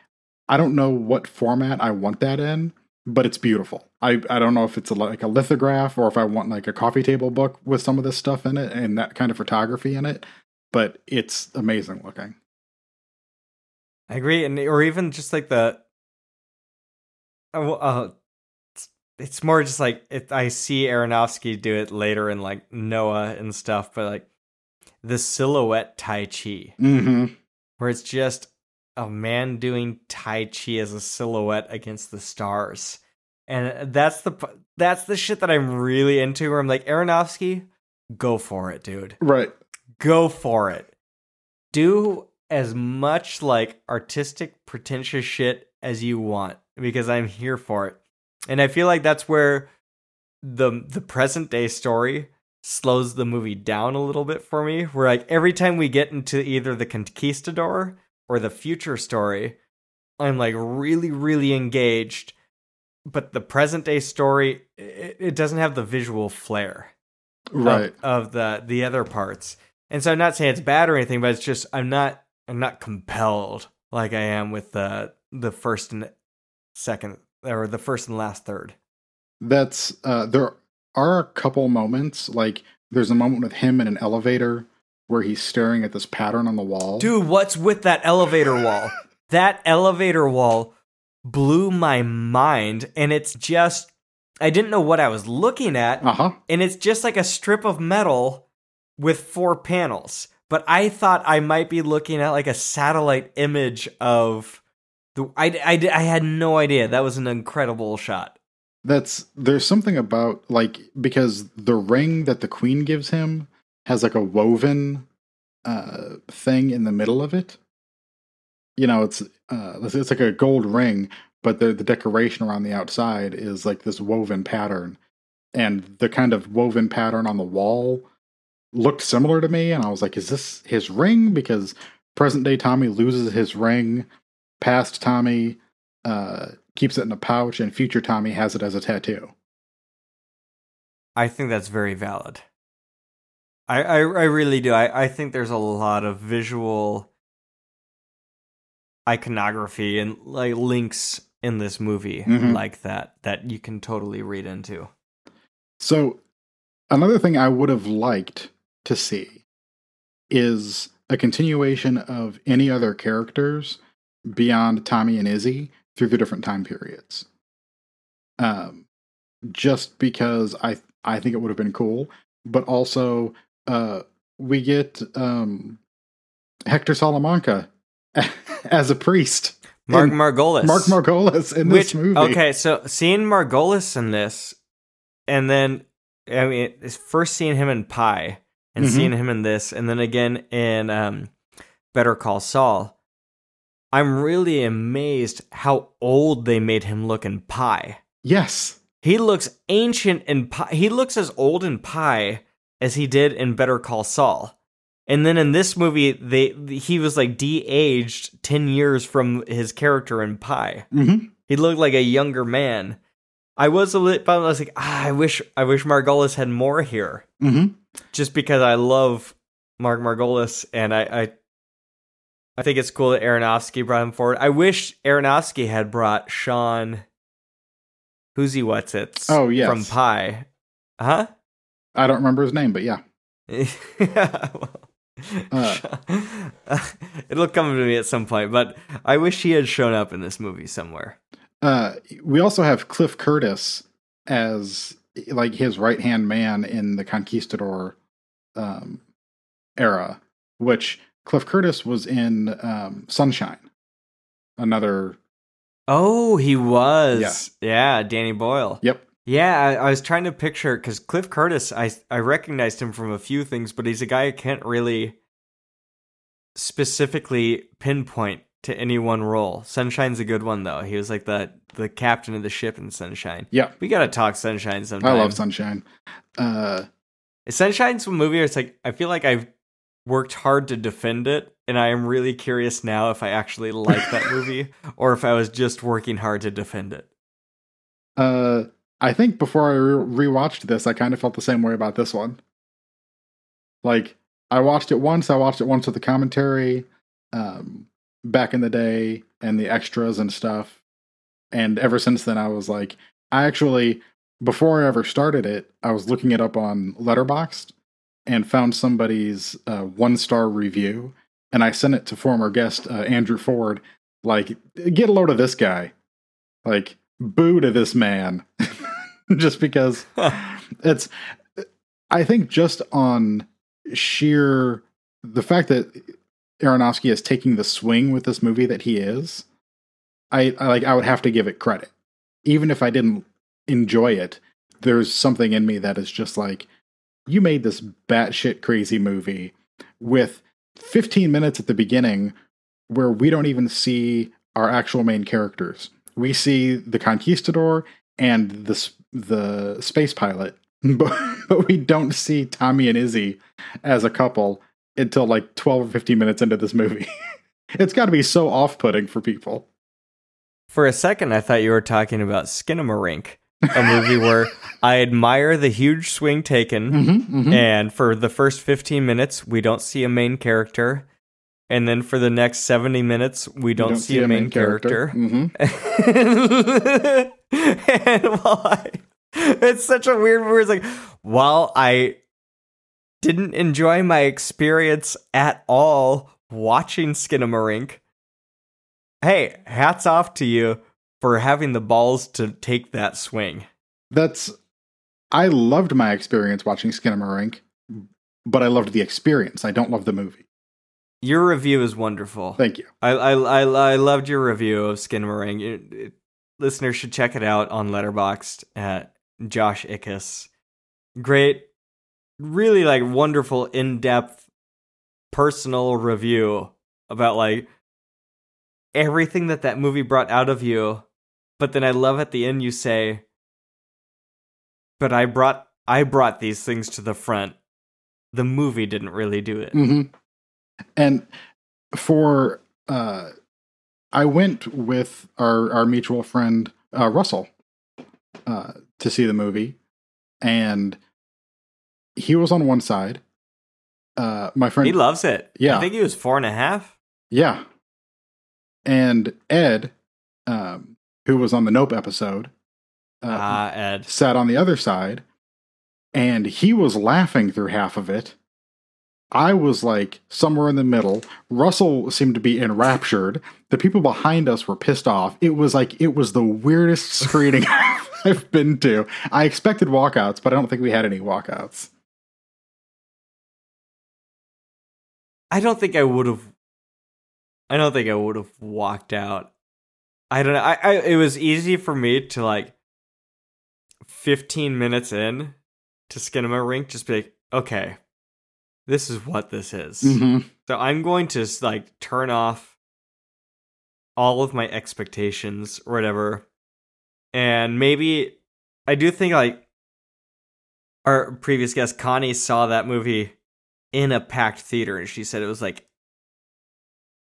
I don't know what format I want that in, but it's beautiful. I, I don't know if it's a, like a lithograph or if I want like a coffee table book with some of this stuff in it and that kind of photography in it, but it's amazing looking. I agree, and or even just like the, uh, well, uh, it's, it's more just like if I see Aronofsky do it later in like Noah and stuff, but like the silhouette Tai Chi, Mm-hmm. where it's just a man doing Tai Chi as a silhouette against the stars, and that's the that's the shit that I'm really into. Where I'm like Aronofsky, go for it, dude Right. Go for it. Do as much like artistic, pretentious shit as you want because I'm here for it. And I feel like that's where the the present day story slows the movie down a little bit for me. Where like every time we get into either the conquistador or the future story, I'm like really, really engaged. But the present day story, it, it doesn't have the visual flair of- Right. of, the the other parts. And so I'm not saying it's bad or anything, but it's just I'm not I'm not compelled like I am with the the first and second or the first and last third. that's uh there are a couple moments like there's a moment with him in an elevator where he's staring at this pattern on the wall Dude, what's with that elevator wall? *laughs* that elevator wall blew my mind and it's just I didn't know what I was looking at uh-huh and it's just like a strip of metal with four panels. But I thought I might be looking at like a satellite image of the. I, I, I had no idea. That was an incredible shot. that's there's something about like because the ring that the queen gives him has like a woven uh thing in the middle of it you know it's uh it's, it's like a gold ring but the the decoration around the outside is like this woven pattern and the kind of woven pattern on the wall looked similar to me and i was like is this his ring because present day tommy loses his ring past tommy uh keeps it in a pouch and future tommy has it as a tattoo I think that's very valid. I, I, I really do. I, I think there's a lot of visual iconography and like links in this movie Mhm. like that that you can totally read into. So, another thing I would have liked to see is a continuation of any other characters beyond Tommy and Izzy through the different time periods. Um, just because I I think it would have been cool, but also uh, we get um, Hector Salamanca *laughs* as a priest. Mark Margolis. Mark Margolis in Which this movie. okay, so seeing Margolis in this, and then I mean, it's first seeing him in Pi, and Mhm. seeing him in this, and then again in um, Better Call Saul. I'm really amazed how old they made him look in Pi. Yes. He looks ancient in Pi. He looks as old in Pi as he did in Better Call Saul. And then in this movie, they he was like de-aged ten years from his character in Pi. Mm-hmm. He looked like a younger man. I was a little, I was like, ah, I wish, I wish Margolis had more here, Mm-hmm. Just because I love Mark Margolis, and I, I, I think it's cool that Aronofsky brought him forward. I wish Aronofsky had brought Sean, who's he, what's it? Oh, yes. from Pi, huh? I don't remember his name, but yeah. yeah, *laughs* well, Uh. *laughs* it'll come to me at some point, but I wish he had shown up in this movie somewhere. Uh, we also have Cliff Curtis as like his right hand man in the Conquistador um, era, which Cliff Curtis was in um, Sunshine, another. Oh, he was. Yeah, Danny Boyle. Yep. Yeah, I, I was trying to picture because Cliff Curtis, I I recognized him from a few things, but he's a guy I can't really specifically pinpoint to any one role. Sunshine's a good one though. He was like the the captain of the ship in Sunshine. Yeah, We gotta talk Sunshine sometime. I love Sunshine. Uh, Sunshine's a movie where it's like I feel like I've worked hard to defend it, and I am really curious now if I actually like that *laughs* movie or if I was just working hard to defend it. uh, I think before I re- rewatched this, I kind of felt the same way about this one. Like I watched it once. I watched it once with the commentary um, back in the day and the extras and stuff. And ever since then, I was like, I actually, before I ever started it, I was looking it up on Letterboxd and found somebody's uh, one star review. And I sent it to former guest uh, Andrew Ford. Like, get a load of this guy. Like, boo to this man. *laughs* just because *laughs* it's, I think, just on sheer the fact that Aronofsky is taking the swing with this movie that he is, I, I like I would have to give it credit. Even if I didn't enjoy it, there's something in me that is just like, you made this batshit crazy movie with 15 minutes at the beginning where we don't even see our actual main characters. We see the conquistador and the the space pilot, *laughs* but, but we don't see Tommy and Izzy as a couple until like 12 or 15 minutes into this movie. *laughs* it's got to be so off-putting for people. For a second, I thought you were talking about Skinamarink, a movie *laughs* where I admire the huge swing taken, Mm-hmm, and for the first 15 minutes, we don't see a main character. And then for the next 70 minutes, we don't, see, a main, character. hmm *laughs* and while I, it's such a weird movie. It's like, while I didn't enjoy my experience at all watching Skinamarink, hey, hats off to you for having the balls to take that swing. That's I loved my experience watching Skinamarink, but I loved the experience. I don't love the movie. Your review is wonderful. Thank you. I I I, I loved your review of Skinamarink. Listeners should check it out on Letterboxd at Josh Ickes. Great, really like wonderful, in depth, personal review about like everything that that movie brought out of you. But then I love at the end you say, "But I brought I brought these things to the front. The movie didn't really do it." hmm And for uh, I went with our our mutual friend uh, Russell uh, to see the movie, and he was on one side. Uh, my friend, He loves it. Yeah. I think he was four and a half. yeah, and Ed, um, who was on the Nope episode, uh, Ah, Ed. sat on the other side and he was laughing through half of it. I was like somewhere in the middle. Russell seemed to be enraptured. The people behind us were pissed off. It was like it was the weirdest screening *laughs* I've been to. I expected walkouts, but I don't think we had any walkouts. I don't think I would have. I don't think I would have walked out. I don't know. I, I it was easy for me to like. Fifteen minutes in to Skinamarink, just be like, okay, this is what this is. Mm-hmm. So I'm going to like turn off all of my expectations or whatever. And maybe I do think like our previous guest Connie saw that movie in a packed theater and she said it was like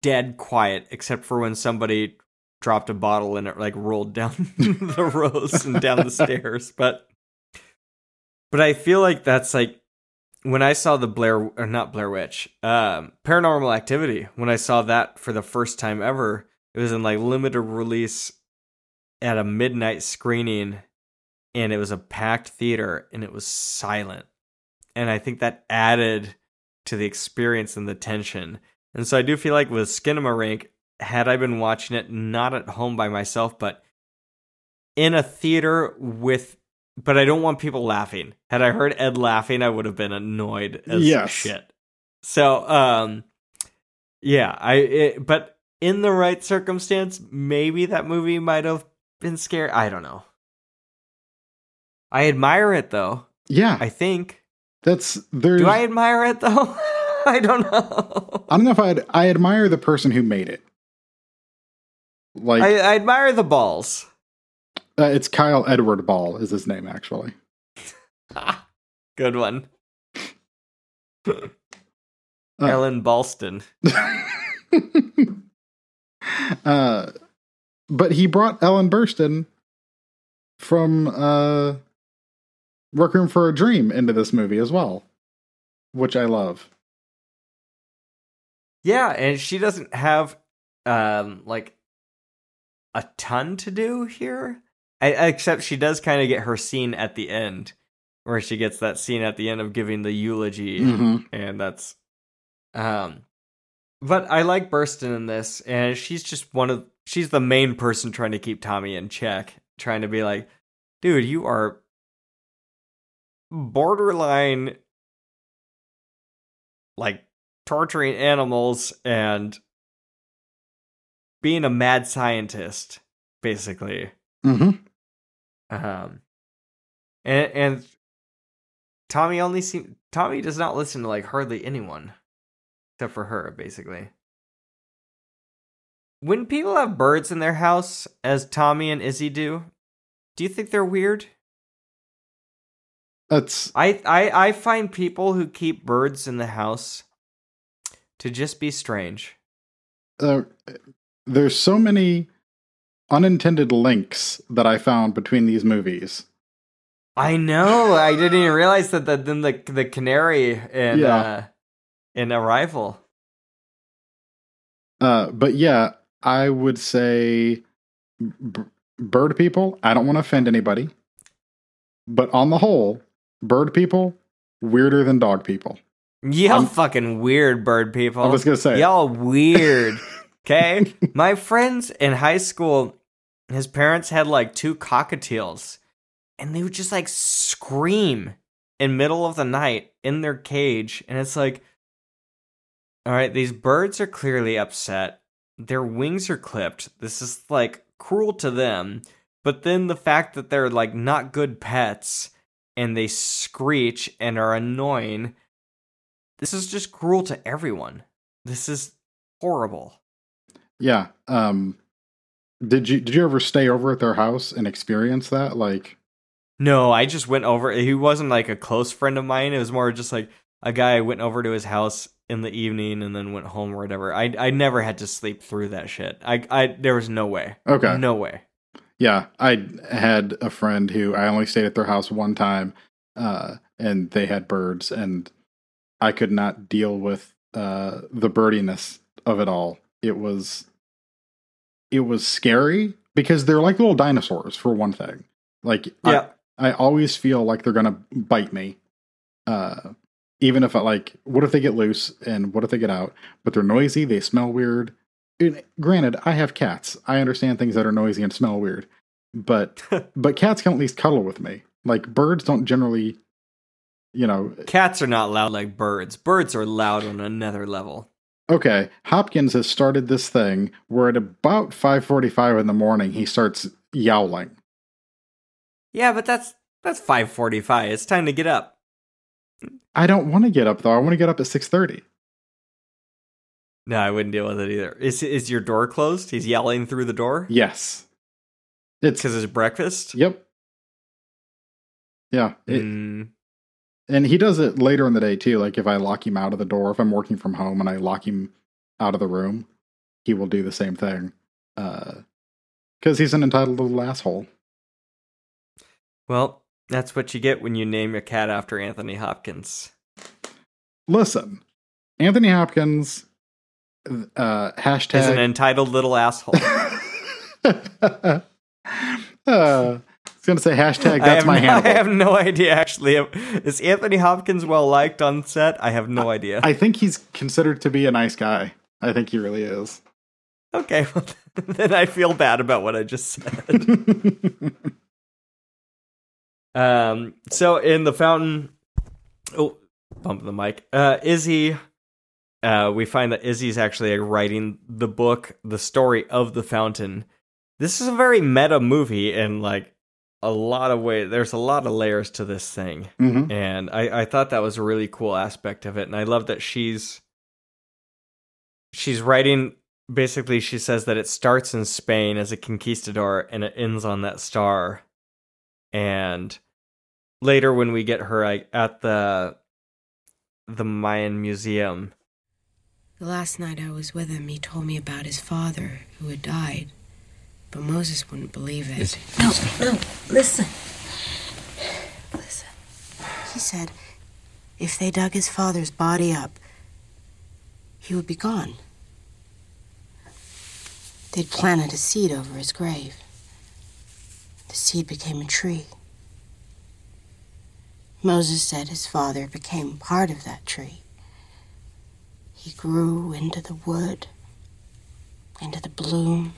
dead quiet except for when somebody dropped a bottle and it like rolled down *laughs* the rows and down the stairs but but I feel like that's like when I saw the Blair or not Blair Witch um Paranormal Activity when I saw that for the first time ever it was in like limited release at a midnight screening and it was a packed theater and it was silent. And I think that added to the experience and the tension. And so I do feel like with Skinamarink, had I been watching it not at home by myself, but in a theater with but I don't want people laughing. Had I heard Ed laughing, I would have been annoyed as Yes. shit. So, um yeah, I it, but in the right circumstance, maybe that movie might have been scary. I don't know. I admire it though. Yeah, I think. That's there's. Do I admire it though? *laughs* I don't know. I don't know if I I admire the person who made it. Like I, I admire the balls. uh, it's Kyle Edward Ball is his name actually. *laughs* Good one. *laughs* Uh. Ellen Balston. uh, but he brought Ellen Burstyn from uh, Requiem for a Dream into this movie as well, which I love. Yeah, and she doesn't have um like a ton to do here. I, except she does kind of get her scene at the end, where she gets that scene at the end of giving the eulogy. Mhm. and that's um but I like Burstyn in this and she's just one of she's the main person trying to keep Tommy in check trying to be like dude you are borderline like torturing animals and being a mad scientist basically hmm um and and Tommy only seem Tommy does not listen to like hardly anyone except for her basically. When people have birds in their house as Tommy and Izzy do, do you think they're weird? That's I I I find people who keep birds in the house to just be strange. uh, there's so many unintended links that I found between these movies. I know. I didn't even realize that the then the the canary in Yeah. uh in Arrival. Uh, but yeah, I would say b- bird people. I don't want to offend anybody, but on the whole, bird people weirder than dog people. Y'all I'm- fucking weird bird people. I was gonna say, Y'all weird. *laughs* Okay? My friends in high school, his parents had like two cockatiels, and they would just like scream in middle of the night in their cage. And it's like, all right, these birds are clearly upset. Their wings are clipped. This is like cruel to them. But then the fact that they're like not good pets and they screech and are annoying, this is just cruel to everyone. This is horrible. yeah. Um, did you did you ever stay over at their house and experience that? Like, No, I just went over. He wasn't like a close friend of mine. It was more just like a guy I went over to his house in the evening and then went home or whatever. I I never had to sleep through that shit. I I there was no way. okay, No way. Yeah, I had a friend who I only stayed at their house one time, uh, and they had birds, and I could not deal with uh, the birdiness of it all. It was, it was scary because they're like little dinosaurs for one thing. Like, Yeah. I, I always feel like they're gonna bite me. Uh, even if I like, what if they get loose and what if they get out? But they're noisy, they smell weird. Granted, I have cats. I understand things that are noisy and smell weird, but *laughs* but cats can at least cuddle with me. Like birds don't generally, you know. Cats are not loud like birds. Birds are loud on another level. Okay, Hopkins has started this thing where at about five forty-five in the morning he starts yowling. Yeah, but that's that's 5:45. It's time to get up. I don't want to get up though. I want to get up at six thirty. No, I wouldn't deal with it either. Is is your door closed? He's yelling through the door Yes, it's because it's breakfast. yep. Yeah. It, Mm, And he does it later in the day too. Like if I lock him out of the door, if I'm working from home and I lock him out of the room, he will do the same thing. Because he's an entitled little asshole. well, that's what you get when you name your cat after Anthony Hopkins. Listen, Anthony Hopkins, uh, Is an entitled little asshole. *laughs* uh, I was going to say hashtag that's my no, handle. I have no idea actually. Is Anthony Hopkins well liked on set? I have no idea. I think he's considered to be a nice guy. I think he really is. okay, *laughs* well, then I feel bad about what I just said. *laughs* Um, so in the fountain, oh, bump the mic. Uh, Izzy, uh, we find that Izzy's actually like, writing the book, the story of the fountain. This is a very meta movie, and like a lot of ways, there's a lot of layers to this thing, Mhm. and I I thought that was a really cool aspect of it, and I love that she's she's writing. Basically, she says that it starts in Spain as a conquistador and it ends on that star and later when we get her like, at the the Mayan museum The last night I was with him, he told me about his father who had died. But Moses wouldn't believe it. Izzy, no, no, listen. Listen. He said if they dug his father's body up, he would be gone. They'd planted a seed over his grave. The seed became a tree. Moses said his father became part of that tree. He grew into the wood, into the bloom.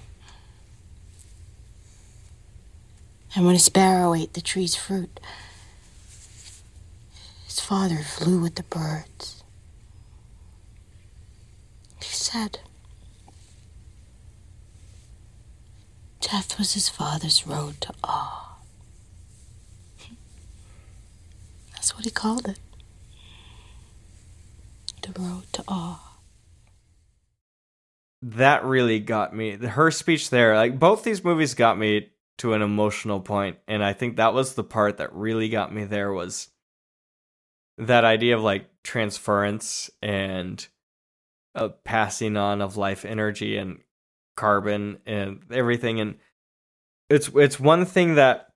And when a sparrow ate the tree's fruit, his father flew with the birds. He said, Death was his father's road to awe. That's what he called it. To awe. that really got me her speech there like both these movies got me to an emotional point and I think that was the part that really got me there was that idea of like transference and a passing on of life energy and carbon and everything and it's it's one thing that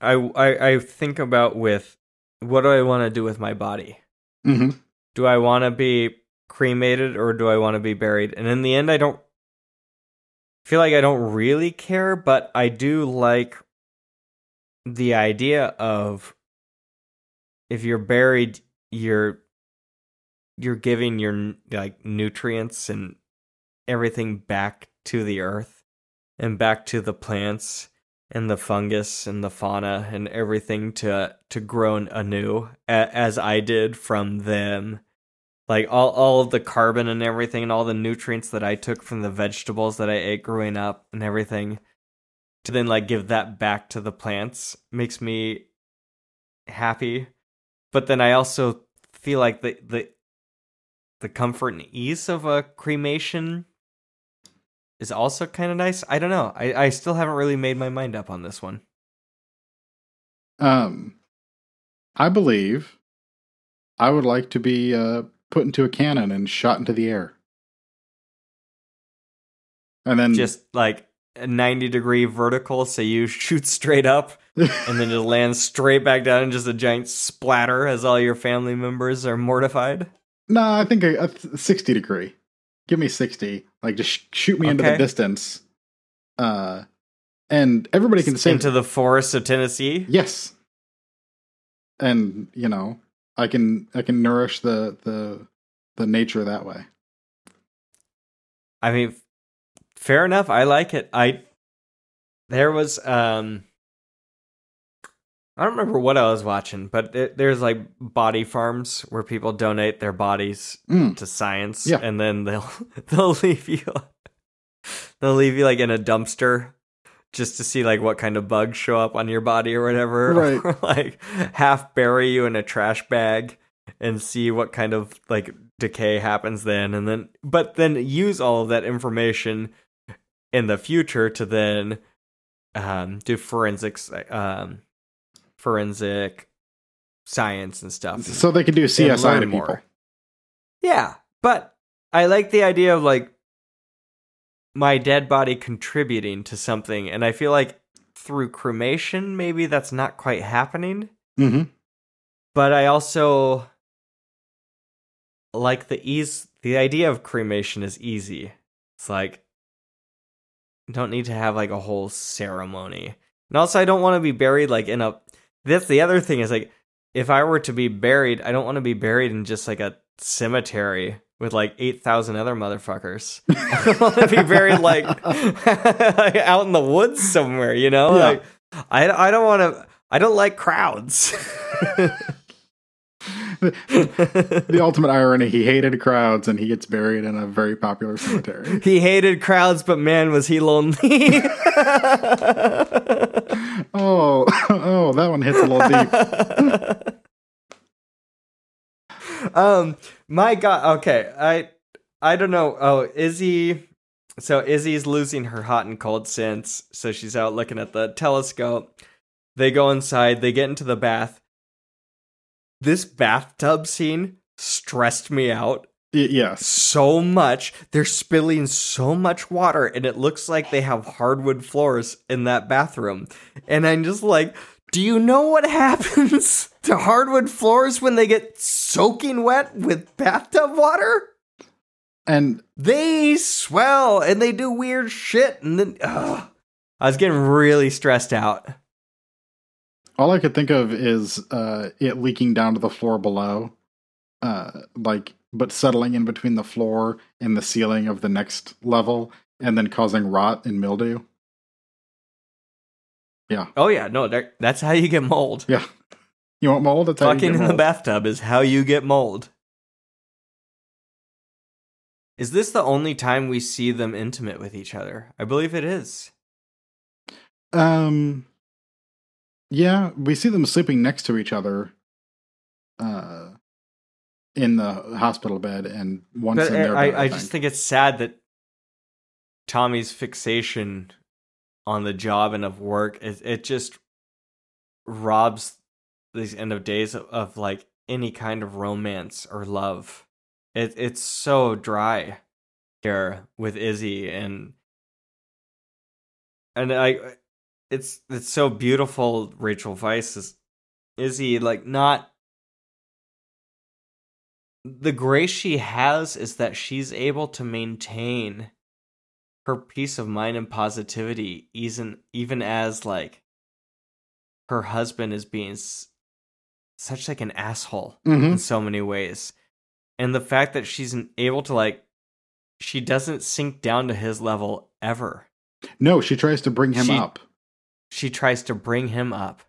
I I, I think about with what do I want to do with my body hmm do I want to be cremated or do I want to be buried? And in the end, I don't feel like I don't really care, but I do like the idea of if you're buried, you're you're giving your like nutrients and everything back to the earth and back to the plants and the fungus and the fauna and everything to to grow anew as I did from them. Like all all of the carbon and everything and all the nutrients that I took from the vegetables that I ate growing up and everything to then like give that back to the plants makes me happy. But then I also feel like the the the comfort and ease of a cremation is also kind of nice. I don't know. I, I still haven't really made my mind up on this one. Um, I believe I would like to be uh, put into a cannon and shot into the air. And then Just like a 90 degree vertical, so you *laughs* shoot straight up and then just land straight back down and just a giant splatter as all your family members are mortified. no, I think a, a 60 degree. Give me 60. Like just sh- shoot me into the distance. Uh, and everybody can say into the forests of Tennessee. yes. And you know, I can I can nourish the the the nature that way. I mean, fair enough. I like it. I there was um I don't remember what I was watching, but there, there's like body farms where people donate their bodies Mm. to science, Yeah. and then they'll *laughs* they'll leave you *laughs* they'll leave you like in a dumpster just to see like what kind of bugs show up on your body or whatever, *laughs* Right. or like half bury you in a trash bag and see what kind of like decay happens then, and then but then use all of that information in the future to then um, do forensics um, forensic science and stuff. So they can do CSI to people. Yeah, but I like the idea of like my dead body contributing to something, and I feel like through cremation, maybe that's not quite happening. hmm But I also like the ease. The idea of cremation is easy. It's like don't need to have like a whole ceremony, and also I don't want to be buried like in a. That's the other thing is like if I were to be buried, I don't want to be buried in just like a cemetery with like 8,000 other motherfuckers. *laughs* I want to be buried like *laughs* out in the woods somewhere, you know? Yeah. Like I I don't want to I don't like crowds. *laughs* *laughs* The ultimate irony: he hated crowds, and he gets buried in a very popular cemetery. *laughs* he hated crowds, but man was he lonely. *laughs* oh, oh, that one hits a little deep. um my god okay i i don't know oh izzy so izzy's losing her hot and cold sense so she's out looking at the telescope they go inside they get into the bath this bathtub scene stressed me out Y- yes, so much. They're spilling so much water and it looks like they have hardwood floors in that bathroom. And i'm just like do you know what *laughs* happens to hardwood floors when they get soaking wet with bathtub water? And they swell and they do weird shit and then ugh. i was getting really stressed out all I could think of is uh, it leaking down to the floor below, uh, like but settling in between the floor and the ceiling of the next level, and then causing rot and mildew. Yeah. Oh yeah. No that- that's how you get mold. Yeah, you want mold? That's fucking in the bathtub is how you get mold. Is this the only time we see them intimate with each other? I believe it is. Um, yeah, we see them sleeping next to each other, uh, in the hospital bed, and once But in their I, bed. I, I, just think it's sad that Tommy's fixation on the job and of work it, it just robs these end of days of, of like any kind of romance or love. It it's so dry here with Izzy and and I it's it's so beautiful Rachel Weisz is is he like not the grace she has is that she's able to maintain her peace of mind and positivity even even as like her husband is being s- such like an asshole Mhm. in so many ways and the fact that she's able to like she doesn't sink down to his level ever No, she tries to bring him She- up. She tries to bring him up.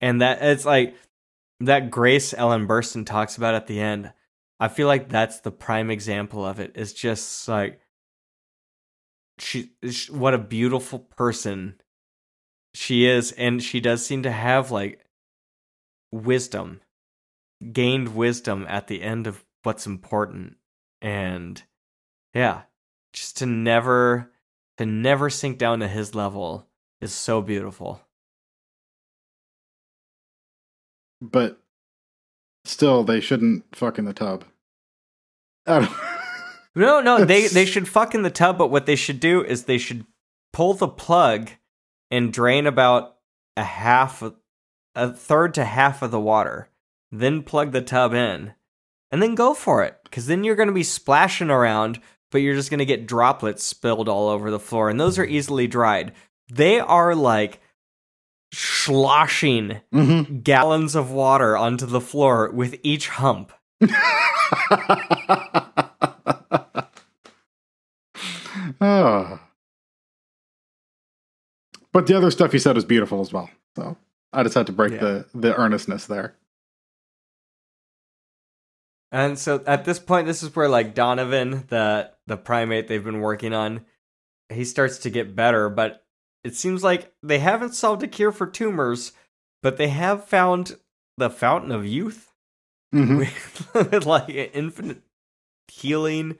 And that it's like that grace Ellen Burstyn talks about at the end. I feel like that's the prime example of it. It's just like she, sh what a beautiful person she is and she does seem to have like wisdom gained wisdom at the end of what's important and yeah just to never to never sink down to his level is so beautiful. but still they shouldn't fuck in the tub. No, no, they *laughs* they should fuck in the tub, but what they should do is they should pull the plug and drain about a half a third to half of the water. Then plug the tub in. And then go for it cuz then you're going to be splashing around, but you're just going to get droplets spilled all over the floor and those are easily dried. They are like sloshing Mhm. gallons of water onto the floor with each hump. oh. *laughs* But the other stuff you said was beautiful as well. So I just had to break Yeah. the the earnestness there. And so at this point, this is where like Donovan, the the primate they've been working on, he starts to get better, but it seems like they haven't solved a cure for tumors, but they have found the fountain of youth Mhm. with, *laughs* with like infinite healing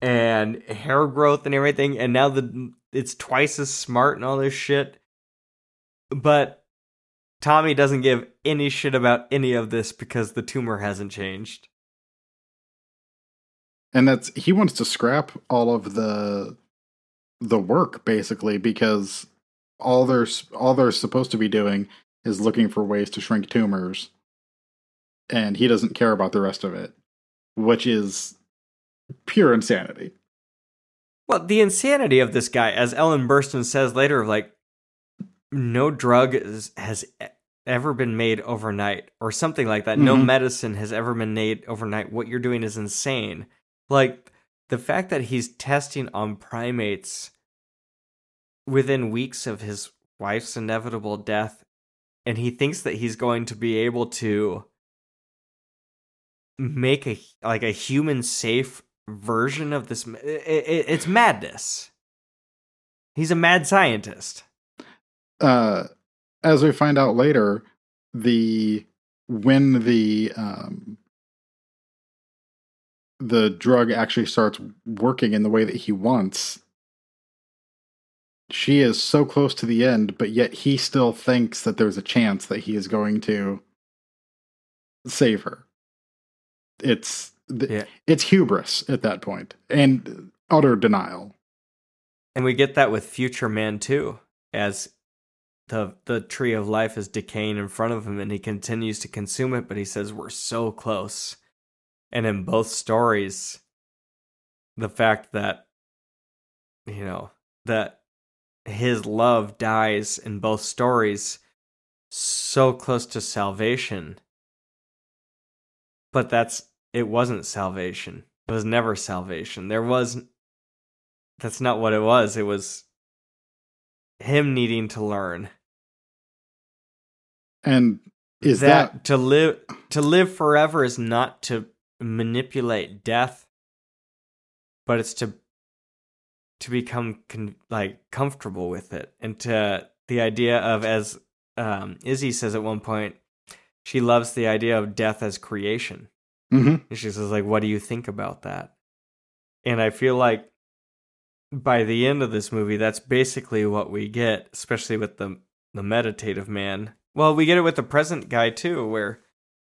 and hair growth and everything, and now the it's twice as smart and all this shit. But Tommy doesn't give any shit about any of this because the tumor hasn't changed. And that's he wants to scrap all of the the work basically because all they're all they're supposed to be doing is looking for ways to shrink tumors and he doesn't care about the rest of it which is pure insanity. Well the insanity of this guy as ellen burstyn says later like no drug is, has ever been made overnight or something like that. Mm-hmm. no medicine has ever been made overnight. What you're doing is insane. Like the fact that he's testing on primates within weeks of his wife's inevitable death and he thinks that he's going to be able to make a like a human safe version of this it, it, it's madness. He's a mad scientist. Uh as we find out later the when the um the drug actually starts working in the way that he wants, she is so close to the end, but yet he still thinks that there's a chance that he is going to save her. It's yeah. it's hubris at that point and utter denial. And we get that with Future Man too, as the the tree of life is decaying in front of him and he continues to consume it, but he says we're so close. And in both stories, the fact that, you know, that his love dies in both stories so close to salvation. But that's, it wasn't salvation. It was never salvation. There was, that's not what it was. It was him needing to learn. And is that, that to live to live forever is not to manipulate death, but it's to to become con- like comfortable with it and to the idea of as um, Izzy says at one point, she loves the idea of death as creation. Mm-hmm. And she says like, "What do you think about that?" And I feel like by the end of this movie, that's basically what we get, especially with the the meditative man. Well, we get it with the present guy too, where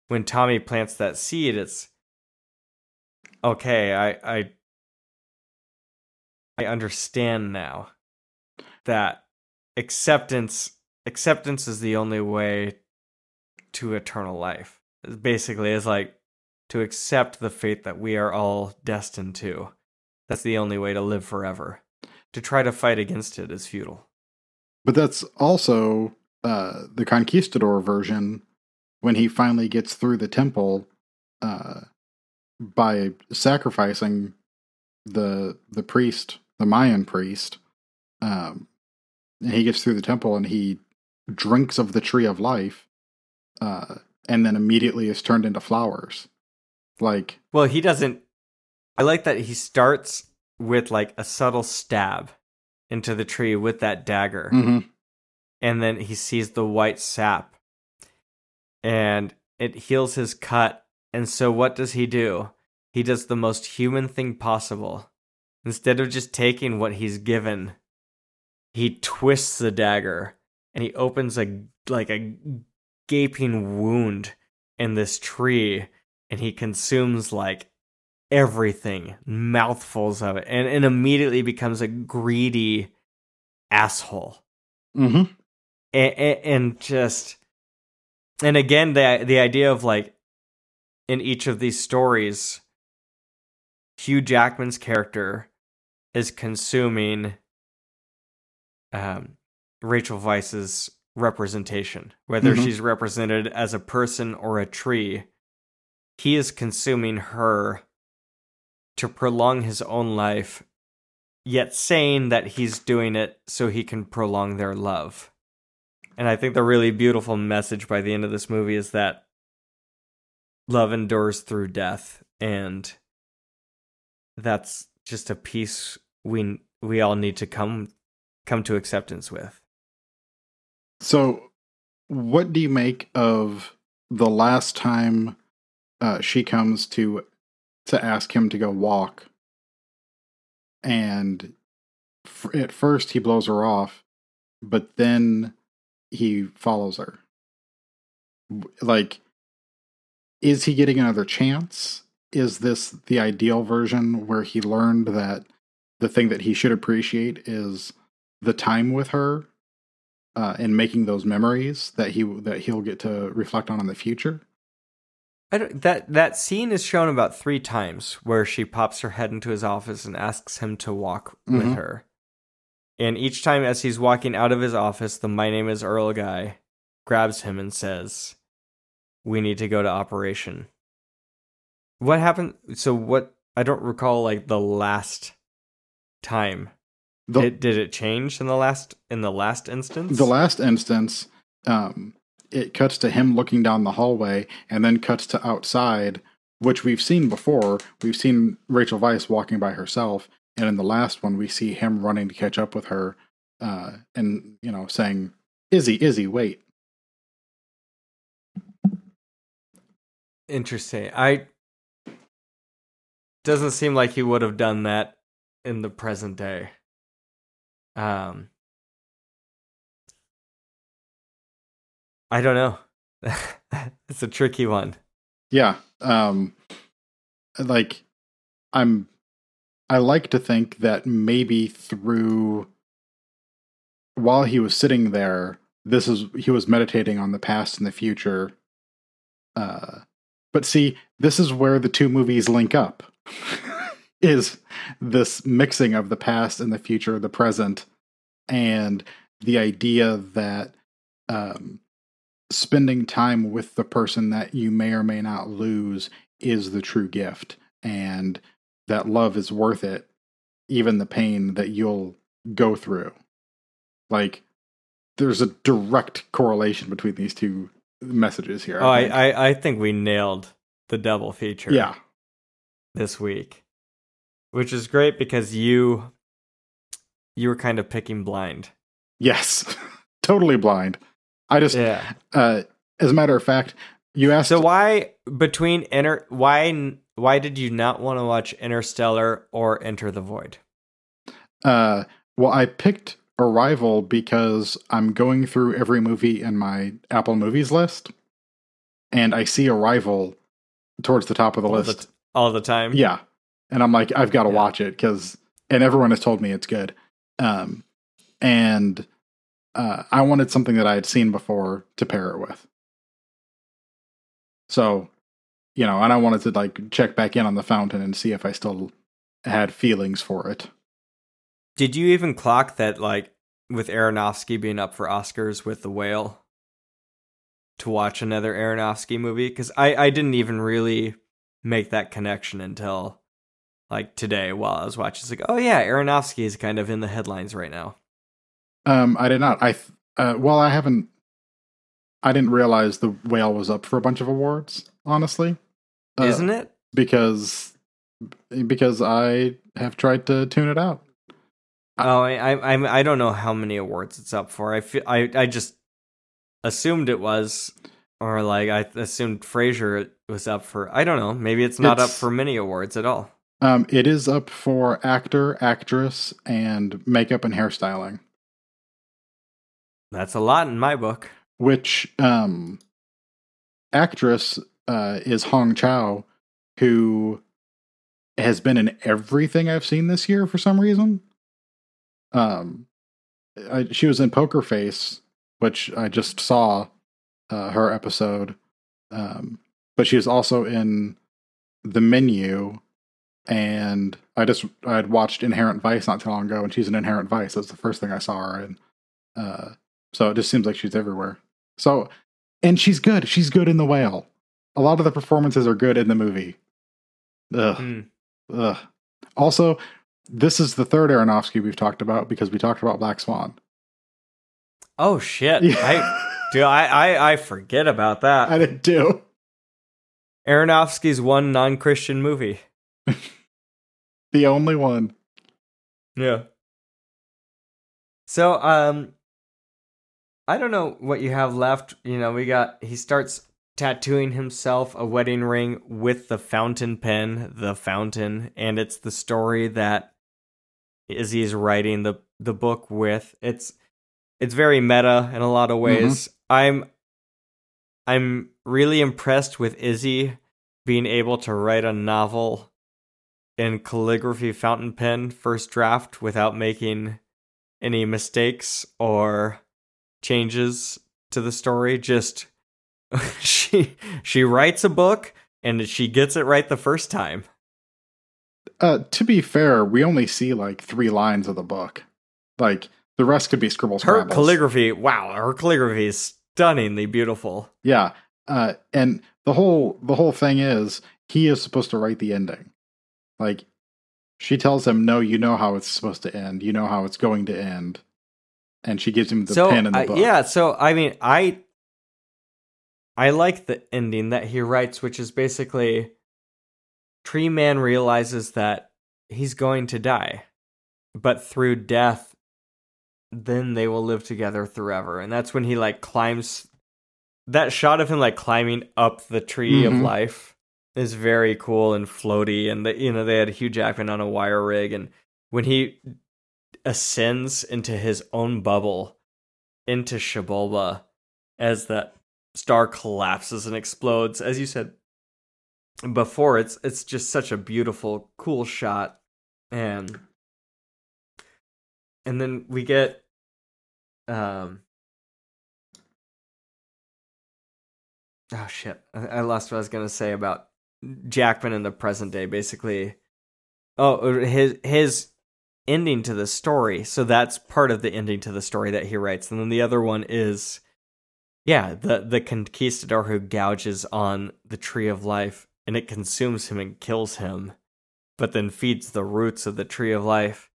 when Tommy plants that seed, it's okay, I I I understand now that acceptance acceptance is the only way to eternal life. Basically, is like to accept the fate that we are all destined to. That's the only way to live forever. To try to fight against it is futile. But that's also uh, the conquistador version when he finally gets through the temple. Uh, by sacrificing the the priest, the Mayan priest. Um, and he gets through the temple and he drinks of the tree of life, uh, and then immediately is turned into flowers. Like, well, he doesn't. I like that he starts with like a subtle stab into the tree with that dagger, mm-hmm. and then he sees the white sap, and it heals his cut and so what does he do? He does the most human thing possible. Instead of just taking what he's given, he twists the dagger and he opens a like a gaping wound in this tree and he consumes like everything, mouthfuls of it, and, and immediately becomes a greedy asshole. Mm-hmm. And, and, just and again the the idea of like in each of these stories, Hugh Jackman's character is consuming um, Rachel Weisz's representation, whether mm-hmm. she's represented as a person or a tree. He is consuming her to prolong his own life, yet saying that he's doing it so he can prolong their love. And I think the really beautiful message by the end of this movie is that love endures through death and that's just a piece we we all need to come come to acceptance with. So what do you make of the last time uh, she comes to to ask him to go walk? And f- at first he blows her off but then he follows her. Like is he getting another chance? Is this the ideal version where he learned that the thing that he should appreciate is the time with her uh, and making those memories that he that he'll get to reflect on in the future? I don't, that that scene is shown about three times where she pops her head into his office and asks him to walk with Mhm. her. And each time as he's walking out of his office, the my name is Earl guy grabs him and says, "We need to go to operation." What happened? So what? I don't recall like the last time. The, It, did it change in the last in the last instance? the last instance, um, it cuts to him looking down the hallway and then cuts to outside, which we've seen before. We've seen Rachel Weisz walking by herself, and in the last one, we see him running to catch up with her, uh, and you know, saying, "Izzy, Izzy, wait." Interesting. I doesn't seem like he would have done that in the present day. Um I don't know. *laughs* it's a tricky one. Yeah. Um like I'm I like to think that maybe through while he was sitting there, this is he was meditating on the past and the future. Uh but see, this is where the two movies link up. *laughs* is this mixing of the past and the future, the present, and the idea that um spending time with the person that you may or may not lose is the true gift and that love is worth it even the pain that you'll go through like there's a direct correlation between these two messages here Oh, I, think. I, I think we nailed the double feature yeah this week. Which is great because you you were kind of picking blind. yes *laughs* totally blind i just Yeah. uh as a matter of fact you asked So why between inter why why did you not want to watch Interstellar or Enter the Void? Uh, well, I picked Arrival because I'm going through every movie in my Apple Movies list, and I see Arrival towards the top of the all list. the, all the time. yeah, and I'm like, I've got to Yeah. watch it because, and everyone has told me it's good. Um, and uh, I wanted something that I had seen before to pair it with. So, you know, and I wanted to like check back in on the fountain and see if I still had feelings for it. Did you even clock that, like, with Aronofsky being up for Oscars with The Whale, to watch another Aronofsky movie? Because I, I didn't even really make that connection until, like, today while I was watching. It's like, oh, yeah, Aronofsky is kind of in the headlines right now. Um, I did not. I th- uh, well, I haven't. I didn't realize the whale was up for a bunch of awards. Honestly, Uh, Isn't it? because because I have tried to tune it out. Oh, I, I, I'm- don't know how many awards it's up for. I feel, I, I just assumed it was, or like I assumed Fraser was up for. I don't know. Maybe it's not up for many awards at all. Um, it is up for actor, actress, and makeup and hairstyling, That's a lot in my book. which um, actress uh, is Hong Chau, who has been in everything I've seen this year for some reason. Um, I, she was in Poker Face, which I just saw uh, her episode. Um, but she was also in The Menu, and I just I had watched Inherent Vice not too long ago, and she's in Inherent Vice. That's the first thing I saw her in. Uh, so it just seems like she's everywhere. So, and she's good. She's good in The Whale. A lot of the performances are good in the movie. Ugh. Hmm. Ugh. Also, this is the third Aronofsky we've talked about because we talked about Black Swan. Oh shit! I do. I, I I forget about that. *laughs* I did too. Aronofsky's one non-Christian movie. *laughs* The only one. Yeah. So, um, I don't know what you have left. You know, we got he starts tattooing himself a wedding ring with the fountain pen, the fountain, and it's the story that Izzy is writing the the book with. It's it's very meta in a lot of mm-hmm. ways. I'm I'm really impressed with Izzy being able to write a novel in calligraphy fountain pen first draft without making any mistakes or changes to the story. Just *laughs* she she writes a book and she gets it right the first time. Uh, to be fair, we only see like three lines of the book. Like the rest could be scribbles. Her scrabbles. calligraphy, wow, her calligraphy is stunningly beautiful. Yeah. Uh, and the whole the whole thing is he is supposed to write the ending. Like she tells him, "No, you know how it's supposed to end. You know how it's going to end." And she gives him the so pen in the I- book. yeah, so I mean, I I like the ending that he writes, which is basically Tree Man realizes that he's going to die, but through death, then they will live together forever. And that's when he like climbs. That shot of him like climbing up the tree of Mhm. life is very cool and floaty. And the, you know they had Hugh Jackman on a wire rig, and when he ascends into his own bubble into Xibalba as that star collapses and explodes. As you said before, it's it's just such a beautiful, cool shot. And and then we get um Oh shit. I, I lost what I was gonna say about Jackman in the present day, basically. Oh, his his ending to the story. So that's part of the ending to the story that he writes. And then the other one is yeah, the the conquistador who gouges on the tree of life and it consumes him and kills him, but then feeds the roots of the tree of life.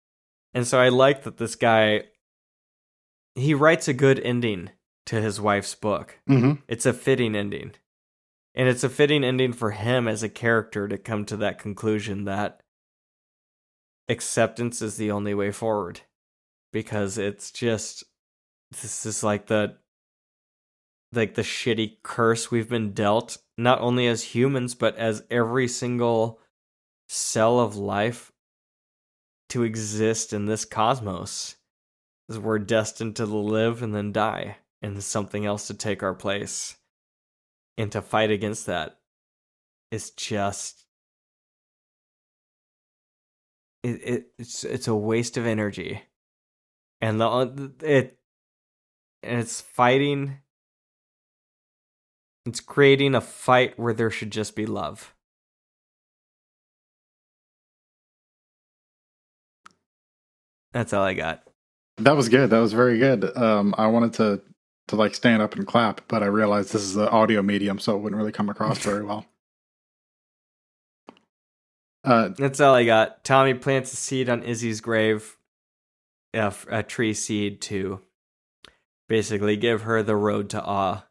And so I like that this guy he writes a good ending to his wife's book. hmm It's a fitting ending. And it's a fitting ending for him as a character to come to that conclusion that acceptance is the only way forward. Because it's just this is like the like the shitty curse we've been dealt, not only as humans, but as every single cell of life to exist in this cosmos. Is we're destined to live and then die, and something else to take our place. And to fight against that is just it, it it's it's a waste of energy. And the it and it's fighting it's creating a fight where there should just be love. That's all I got. That was good. That was very good. Um, I wanted to to like stand up and clap, but I realized this is an audio medium, so it wouldn't really come across very well. *laughs* Uh, That's all I got. Tommy plants a seed on Izzy's grave, a tree seed to basically give her the road to awe,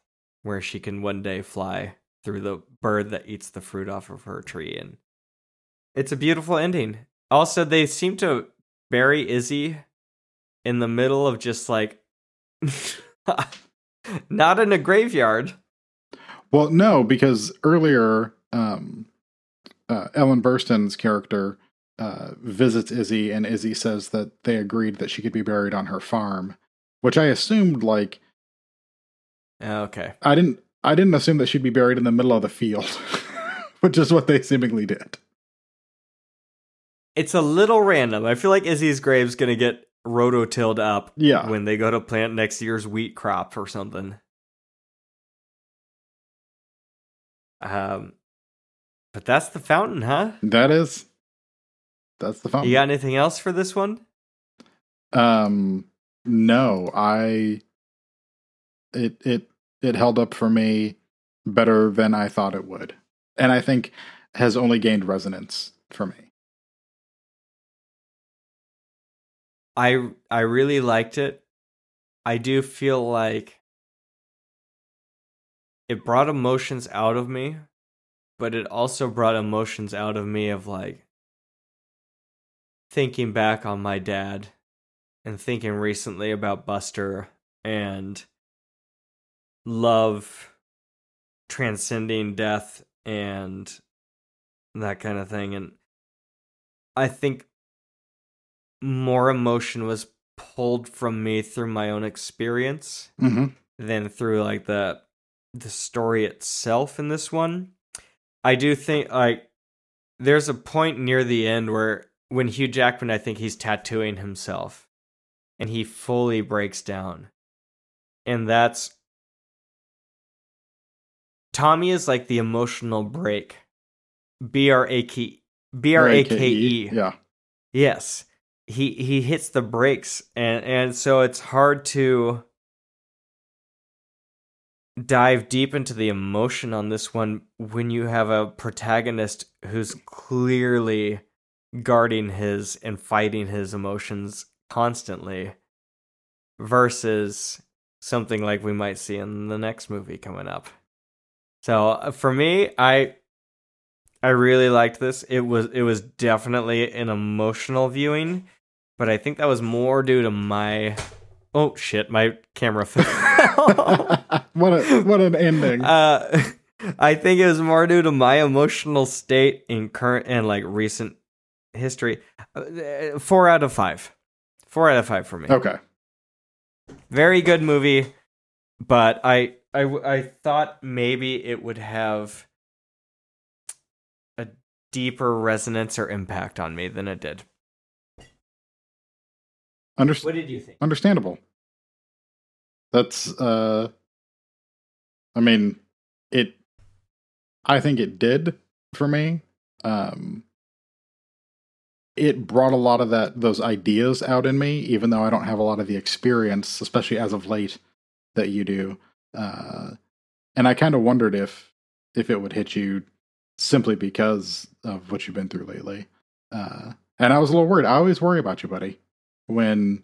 where she can one day fly through the bird that eats the fruit off of her tree. And it's a beautiful ending. Also, they seem to bury Izzy in the middle of just like *laughs* not in a graveyard. well, no, because earlier, um, uh, Ellen Burstyn's character uh, visits Izzy, and Izzy says that they agreed that she could be buried on her farm, which I assumed like Okay. I didn't I didn't assume that she'd be buried in the middle of the field, *laughs* which is what they seemingly did. It's a little random. I feel like Izzy's grave's gonna get rototilled up Yeah. when they go to plant next year's wheat crop or something. Um, but that's the fountain, huh? That is that's the fountain. You got anything else for this one? Um no, I it it it held up for me better than I thought it would. And I think has only gained resonance for me. I I really liked it. I do feel like it brought emotions out of me, but it also brought emotions out of me of like thinking back on my dad and thinking recently about Buster and love transcending death and that kind of thing and I think more emotion was pulled from me through my own experience Mm-hmm. than through like the the story itself in this one. I do think like there's a point near the end where when Hugh Jackman, I think he's tattooing himself, and he fully breaks down, and that's Tommy is like the emotional break. B R A K B R A K E. Yeah. Yes. He he hits the brakes and and so it's hard to dive deep into the emotion on this one when you have a protagonist who's clearly guarding his and fighting his emotions constantly versus something like we might see in the next movie coming up. So uh, for me, I I really liked this. It was it was definitely an emotional viewing, but I think that was more due to my oh shit, my camera *laughs* fell. *laughs* what a what an ending. Uh, *laughs* I think it was more due to my emotional state in current and like recent history. Uh, four out of five. Four out of five for me. Okay. Very good movie, but I I I thought maybe it would have a deeper resonance or impact on me than it did. Underst- What did you think? understandable. That's uh I mean, it I think it did for me. Um it brought a lot of that those ideas out in me even though I don't have a lot of the experience especially as of late that you do. Uh and I kind of wondered if if it would hit you simply because of what you've been through lately. Uh and I was a little worried. I always worry about you, buddy, when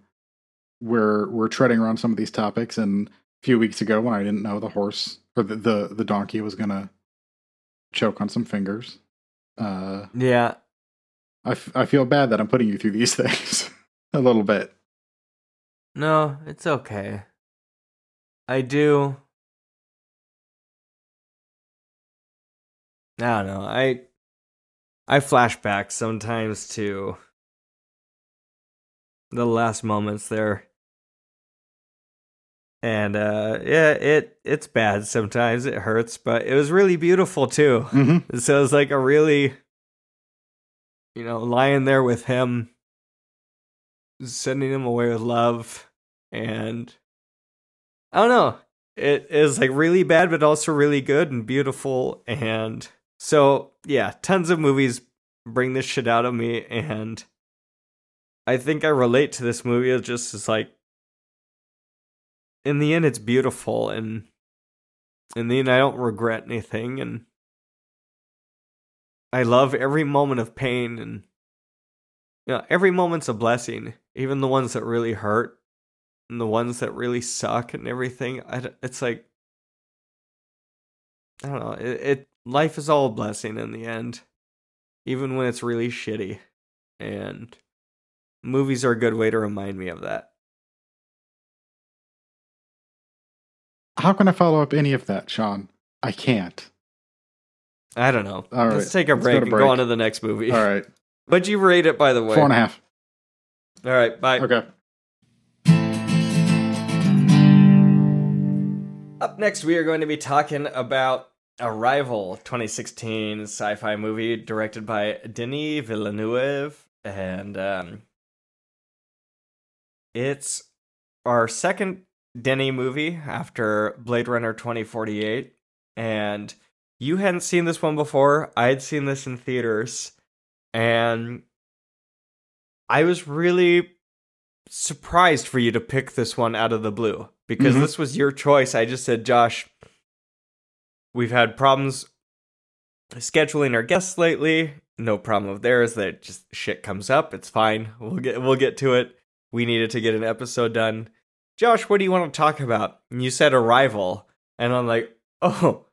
we're we're treading around some of these topics and a few weeks ago when I didn't know the horse or the the, the donkey was gonna choke on some fingers. Uh Yeah, I, f- I feel bad that I'm putting you through these *laughs* things a little bit. no, it's okay. I do. I don't know. I I flash back sometimes to the last moments there. And uh yeah, it it's bad sometimes. It hurts, but it was really beautiful too. Mm-hmm. So it's like a really, you know, lying there with him, sending him away with love, and Oh, I don't know. It is like really bad, but also really good and beautiful. And so, yeah, tons of movies bring this shit out of me. And I think I relate to this movie just as like, in the end, it's beautiful. And in the end, I don't regret anything. And I love every moment of pain and you know, every moment's a blessing, even the ones that really hurt and the ones that really suck and everything. I, it's like I don't know. It, it life is all a blessing in the end, even when it's really shitty. And movies are a good way to remind me of that. How can I follow up any of that, Sean? I can't. I don't know. All Let's take a break to and break. go on to the next movie. All right. What'd you rate it, by the way? Four and a half. All right, bye. Okay. Up next, we are going to be talking about Arrival 2016 sci fi movie directed by Denis Villeneuve. And um, it's our second Denny movie after Blade Runner 2048. And you hadn't seen this one before. I had seen this in theaters. And I was really surprised for you to pick this one out of the blue because Mhm. this was your choice. I just said, Josh, we've had problems scheduling our guests lately. No problem of theirs. That just shit comes up. It's fine. We'll get we'll get to it. We needed to get an episode done. Josh, what do you want to talk about? And you said Arrival, and I'm like, oh,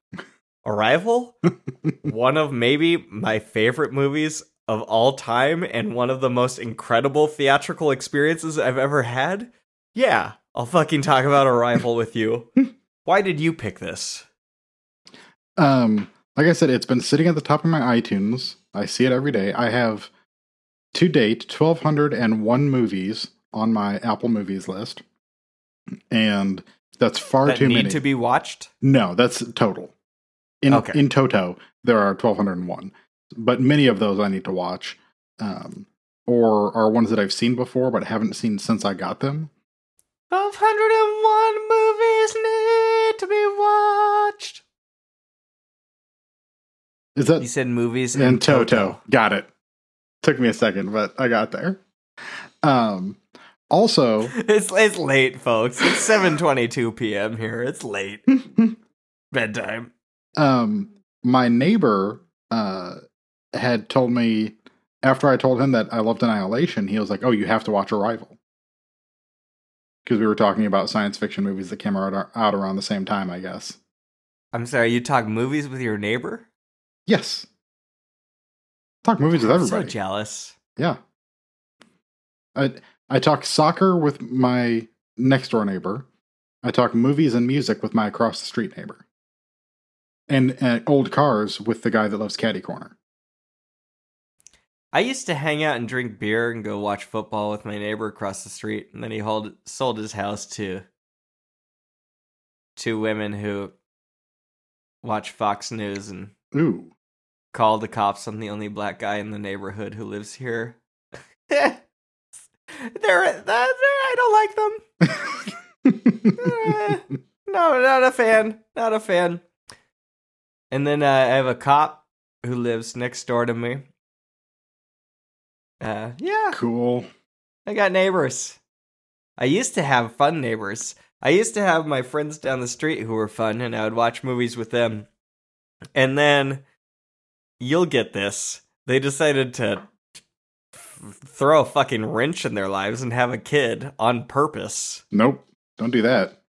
Arrival, *laughs* one of maybe my favorite movies of all time, and one of the most incredible theatrical experiences I've ever had. Yeah, I'll fucking talk about Arrival with you. *laughs* Why did you pick this? Um, like I said, it's been sitting at the top of my iTunes. I see it every day. I have to date 1,201 movies on my Apple Movies list. And That's far that too need many. to be watched? no, that's total. In Okay. in toto, there are 1201, but many of those I need to watch, um, or are ones that I've seen before but haven't seen since I got them. 1201 movies need to be watched. Is that You said movies in, and Toto. Got it. Took me a second, but I got there. Um, also, *laughs* It's it's late, folks. It's 7:22 p.m. here. It's late. *laughs* Bedtime. um, my neighbor uh, had told me after I told him that I loved Annihilation, he was like, "Oh, you have to watch Arrival," because we were talking about science fiction movies that came out, out around the same time, I guess. I'm sorry, you talk movies with your neighbor? Yes, talk movies with I'm everybody. So jealous. Yeah. I I talk soccer with my next door neighbor. I talk movies and music with my across the street neighbor. And uh, old cars with the guy that loves Caddy Corner. I used to hang out and drink beer and go watch football with my neighbor across the street, and then he hold, sold his house to two women who watch Fox News and Ooh. call the cops on the only black guy in the neighborhood who lives here. *laughs* they're, they're, I don't like them. *laughs* Eh, no, not a fan. Not a fan. And then uh, I have a cop who lives next door to me. Uh, yeah, cool. I got neighbors. I used to have fun neighbors. I used to have my friends down the street who were fun, and I would watch movies with them. And then, you'll get this. They decided to throw a fucking wrench in their lives and have a kid on purpose. Nope. Don't do that.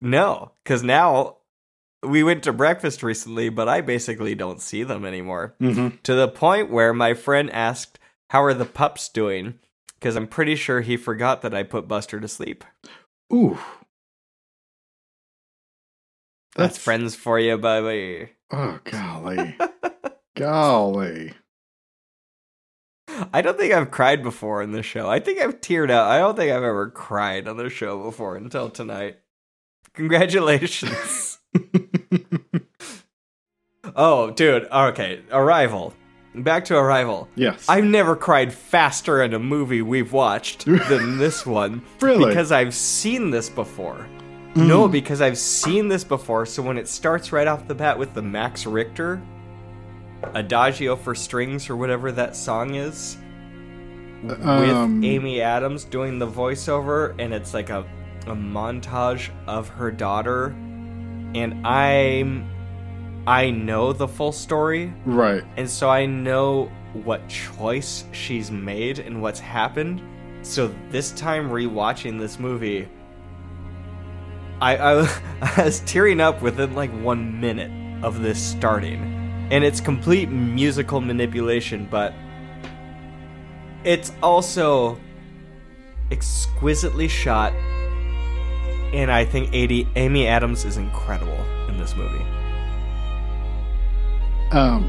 No, because now we went to breakfast recently, but I basically don't see them anymore. Mm-hmm. To the point where my friend asked, How are the pups doing? Because I'm pretty sure he forgot that I put Buster to sleep. Ooh. That's, friends for you, baby. Oh, golly. *laughs* golly. I don't think I've cried before in this show. I think I've teared out. I don't think I've ever cried on the show before until tonight. Congratulations. *laughs* oh, dude. Okay. Arrival. Back to Arrival. yes. I've never cried faster in a movie we've watched *laughs* than this one. Really? Because I've seen this before. No, Mm. because I've seen this before. So when it starts right off the bat with the Max Richter Adagio for Strings or whatever that song is, with Um, Amy Adams doing the voiceover, and it's like a, a montage of her daughter. And I'm. I know the full story. Right. And so I know what choice she's made and what's happened. So this time rewatching this movie, I, I, *laughs* I was tearing up within like one minute of this starting. And it's complete musical manipulation, but it's also exquisitely shot. And I think Amy, Amy Adams is incredible in this movie. Um.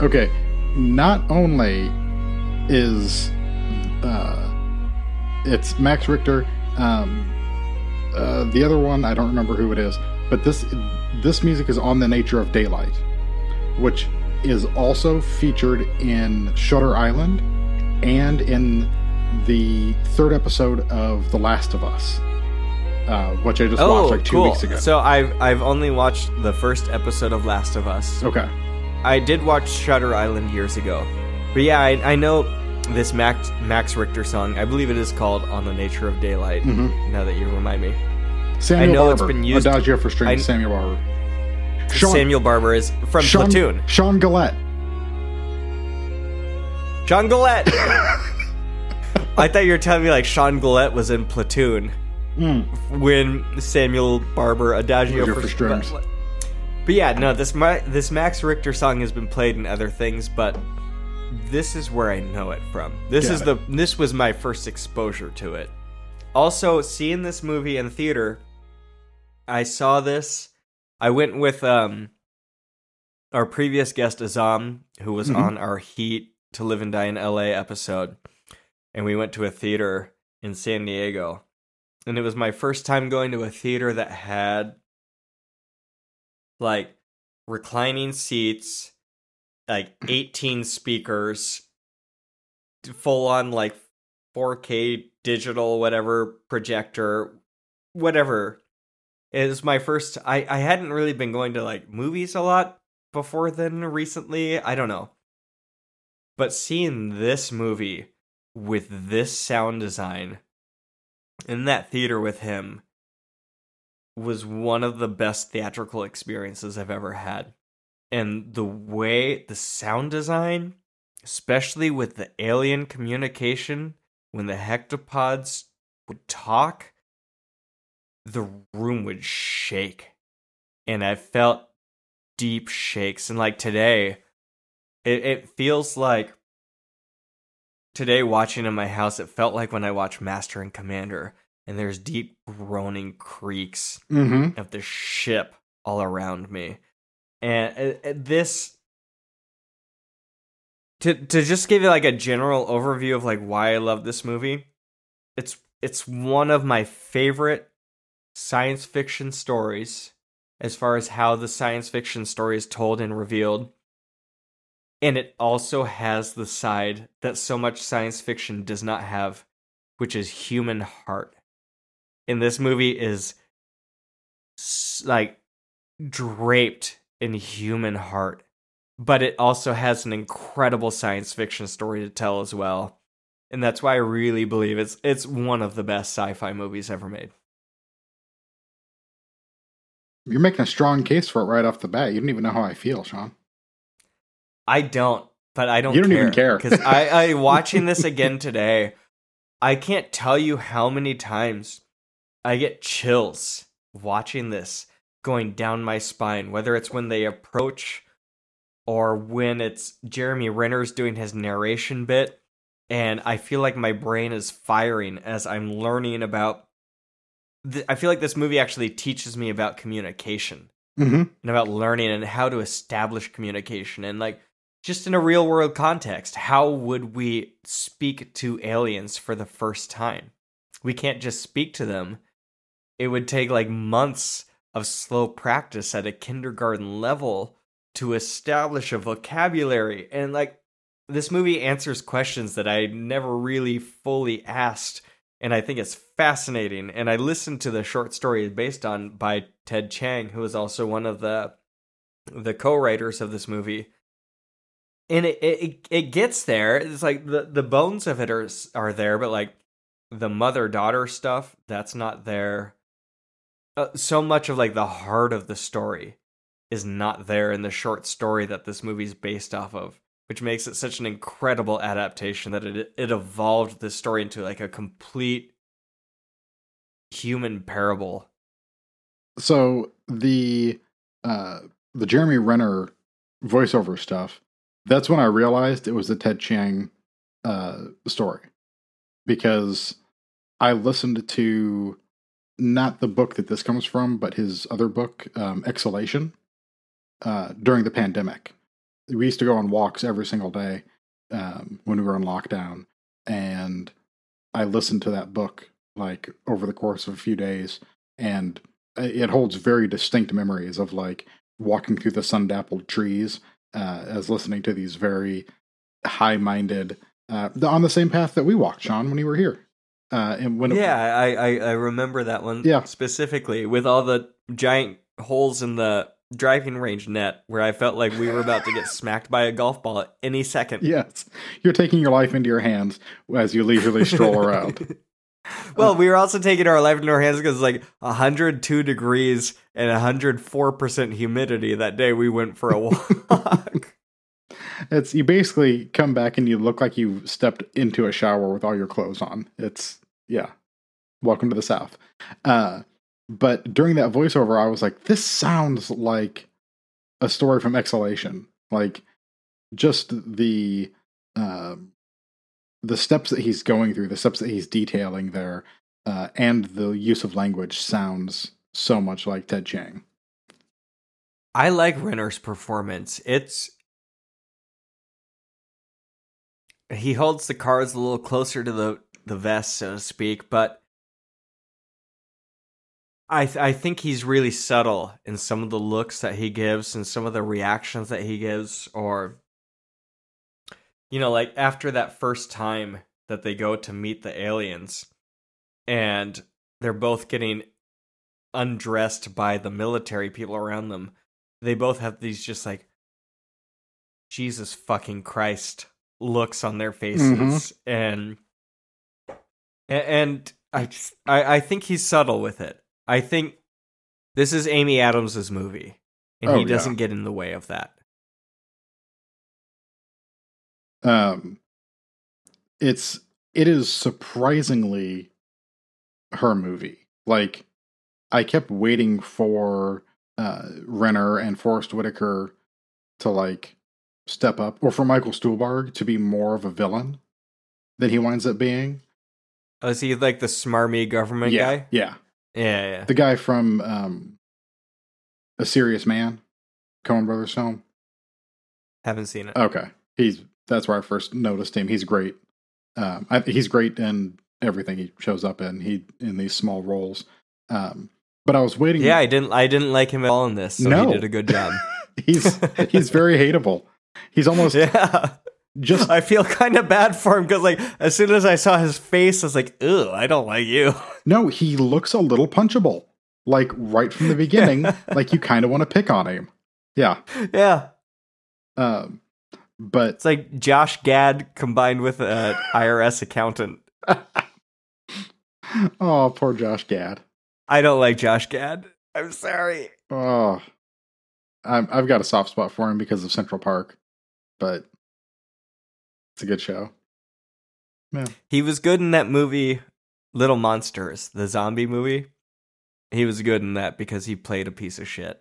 Okay. Not only is uh, it's Max Richter. Um, uh, the other one I don't remember who it is, but this this music is on the nature of daylight, which is also featured in Shutter Island and in the third episode of The Last of Us, uh, which I just watched like two Oh, cool. weeks ago. So I've I've only watched the first episode of Last of Us. okay. I did watch Shutter Island years ago, but yeah, I, I know this Max Max Richter song. I believe it is called "On the Nature of Daylight." Mhm. Now that you remind me, Samuel I know Barber, it's been used- Adagio for Strings, I- Samuel Barber. Sean, Samuel Barber is from Sean, Platoon. Sean Gillette. Sean Gillette. *laughs* I thought you were telling me like Sean Gillette was in Platoon Mm. when Samuel Barber Adagio for, for Strings. But, but yeah, no, this this Max Richter song has been played in other things, but this is where I know it from. This Got is it. the this was my first exposure to it. Also, seeing this movie in theater, I saw this. I went with um our previous guest Azam, who was Mhm. on our Heat to Live and Die in LA episode, and we went to a theater in San Diego. And it was my first time going to a theater that had like reclining seats, like 18 speakers, full on like 4K digital whatever projector, whatever. It was my first I I hadn't really been going to like movies a lot before then recently. I don't know. But seeing this movie with this sound design in that theater with him was one of the best theatrical experiences I've ever had. And the way the sound design, especially with the alien communication, when the heptapods would talk, the room would shake. And I felt deep shakes. And like today, it, it feels like today watching in my house, it felt like when I watched Master and Commander and there's deep groaning creaks Mm-hmm. of the ship all around me. And uh, uh, this to to just give you like a general overview of like why I love this movie. It's it's one of my favorite science fiction stories as far as how the science fiction story is told and revealed. And it also has the side that so much science fiction does not have, which is human heart. And this movie is like draped in human heart, but it also has an incredible science fiction story to tell as well. And that's why I really believe it's it's one of the best sci-fi movies ever made. You're making a strong case for it right off the bat. You don't even know how I feel, Sean. I don't, but I don't. You don't even care. because I, I *laughs* watching this again today. I can't tell you how many times I get chills watching this going down my spine. Whether it's when they approach, or when it's Jeremy Renner's doing his narration bit, and I feel like my brain is firing as I'm learning about. th- I feel like this movie actually teaches me about communication Mm-hmm. and about learning and how to establish communication and like just in a real world context how would we speak to aliens for the first time we can't just speak to them it would take like months of slow practice at a kindergarten level to establish a vocabulary and like this movie answers questions that i never really fully asked and I think it's fascinating. And I listened to the short story based on by Ted Chiang, who is also one of the the co-writers of this movie. And it it, it gets there. It's like the the bones of it are are there, but like the mother daughter stuff that's not there. Uh, so much of like the heart of the story is not there in the short story that this movie's based off of which makes it such an incredible adaptation that it it evolved this story into like a complete human parable. So the uh the Jeremy Renner voiceover stuff, that's when I realized it was the Ted Chiang uh story. Because I listened to not the book that this comes from, but his other book, um, Exhalation, uh, during the pandemic. We used to go on walks every single day um, when we were in lockdown, and I listened to that book like over the course of a few days, and it holds very distinct memories of like walking through the sun dappled trees uh, as listening to these very high minded uh, on the same path that we walked, Sean, when you were here. Uh, and when yeah, I, I I remember that one Yeah. specifically with all the giant holes in the driving range net where I felt like we were about to get *laughs* smacked by a golf ball at any second. yes, you're taking your life into your hands as you leisurely stroll *laughs* around. Well, we were also taking our life into our hands because it's like 102 degrees and 104% humidity that day we went for a *laughs* walk. It's you basically come back and you look like you stepped into a shower with all your clothes on. It's yeah. Welcome to the South. Uh but during that voiceover I was like, this sounds like a story from Exhalation. Like just the um the steps that he's going through, the steps that he's detailing there, uh, and the use of language sounds so much like Ted Chiang. I like Renner's performance. It's he holds the cards a little closer to the the vest, so to speak, but I th- I think he's really subtle in some of the looks that he gives and some of the reactions that he gives, or you know, like after that first time that they go to meet the aliens, and they're both getting undressed by the military people around them. They both have these just like Jesus fucking Christ looks on their faces, and and I just I, I think he's subtle with it. I think this is Amy Adams's movie, and Oh, he doesn't get in the way of that. Um, it's it is surprisingly her movie. Like, I kept waiting for uh, Renner and Forest Whitaker to like step up, or for Michael Stuhlbarg to be more of a villain than he winds up being. Oh, is he like the smarmy government yeah, guy? yeah, Yeah, yeah. the guy from um, A Serious Man, Coen Brothers film. Haven't seen it. Okay, he's that's where I first noticed him. He's great. Um, I, he's great in everything he shows up in. He in these small roles. Um, but I was waiting. yeah, I didn't. I didn't like him at all in this. So No. he did a good job. *laughs* he's he's very hateable. He's almost *laughs* yeah. just I feel kind of bad for him because, like, as soon as I saw his face, I was like, "Ugh, I don't like you." *laughs* no. He looks a little punchable. Like right from the beginning, like you kind of want to pick on him. Yeah. yeah, Um, but it's like Josh Gad combined with an IRS accountant. oh, poor Josh Gad. I don't like Josh Gad. I'm sorry. Oh, I'm, I've got a soft spot for him because of Central Park, but it's a good show. Yeah. He was good in that movie, Little Monsters, the zombie movie. He was good in that because he played a piece of shit.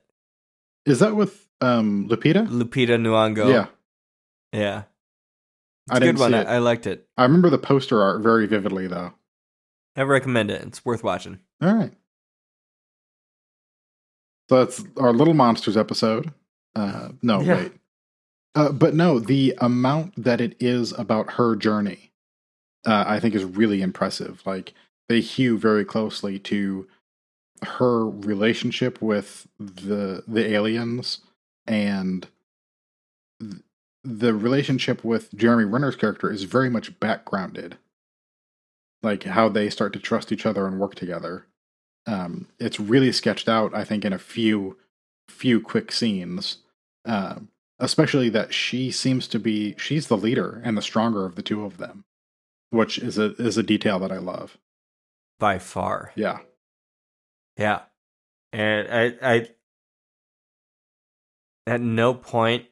Is that with um Lupita? Lupita Nyong'o. Yeah, yeah. It's I a didn't good one. see I, it. I liked it. I remember the poster art very vividly, though. I recommend it. It's worth watching. All right. So that's our Little Monsters episode. Uh, no, Yeah. wait. Uh, but no, the amount that it is about her journey, uh, I think is really impressive. Like they hew very closely to her relationship with the the aliens and th- the relationship with Jeremy Renner's character is very much backgrounded. Like how they start to trust each other and work together. Um, it's really sketched out, I think, in a few few quick scenes. Um, especially that she seems to be she's the leader and the stronger of the two of them, which is a is a detail that I love. By far. Yeah. Yeah. And I I at no point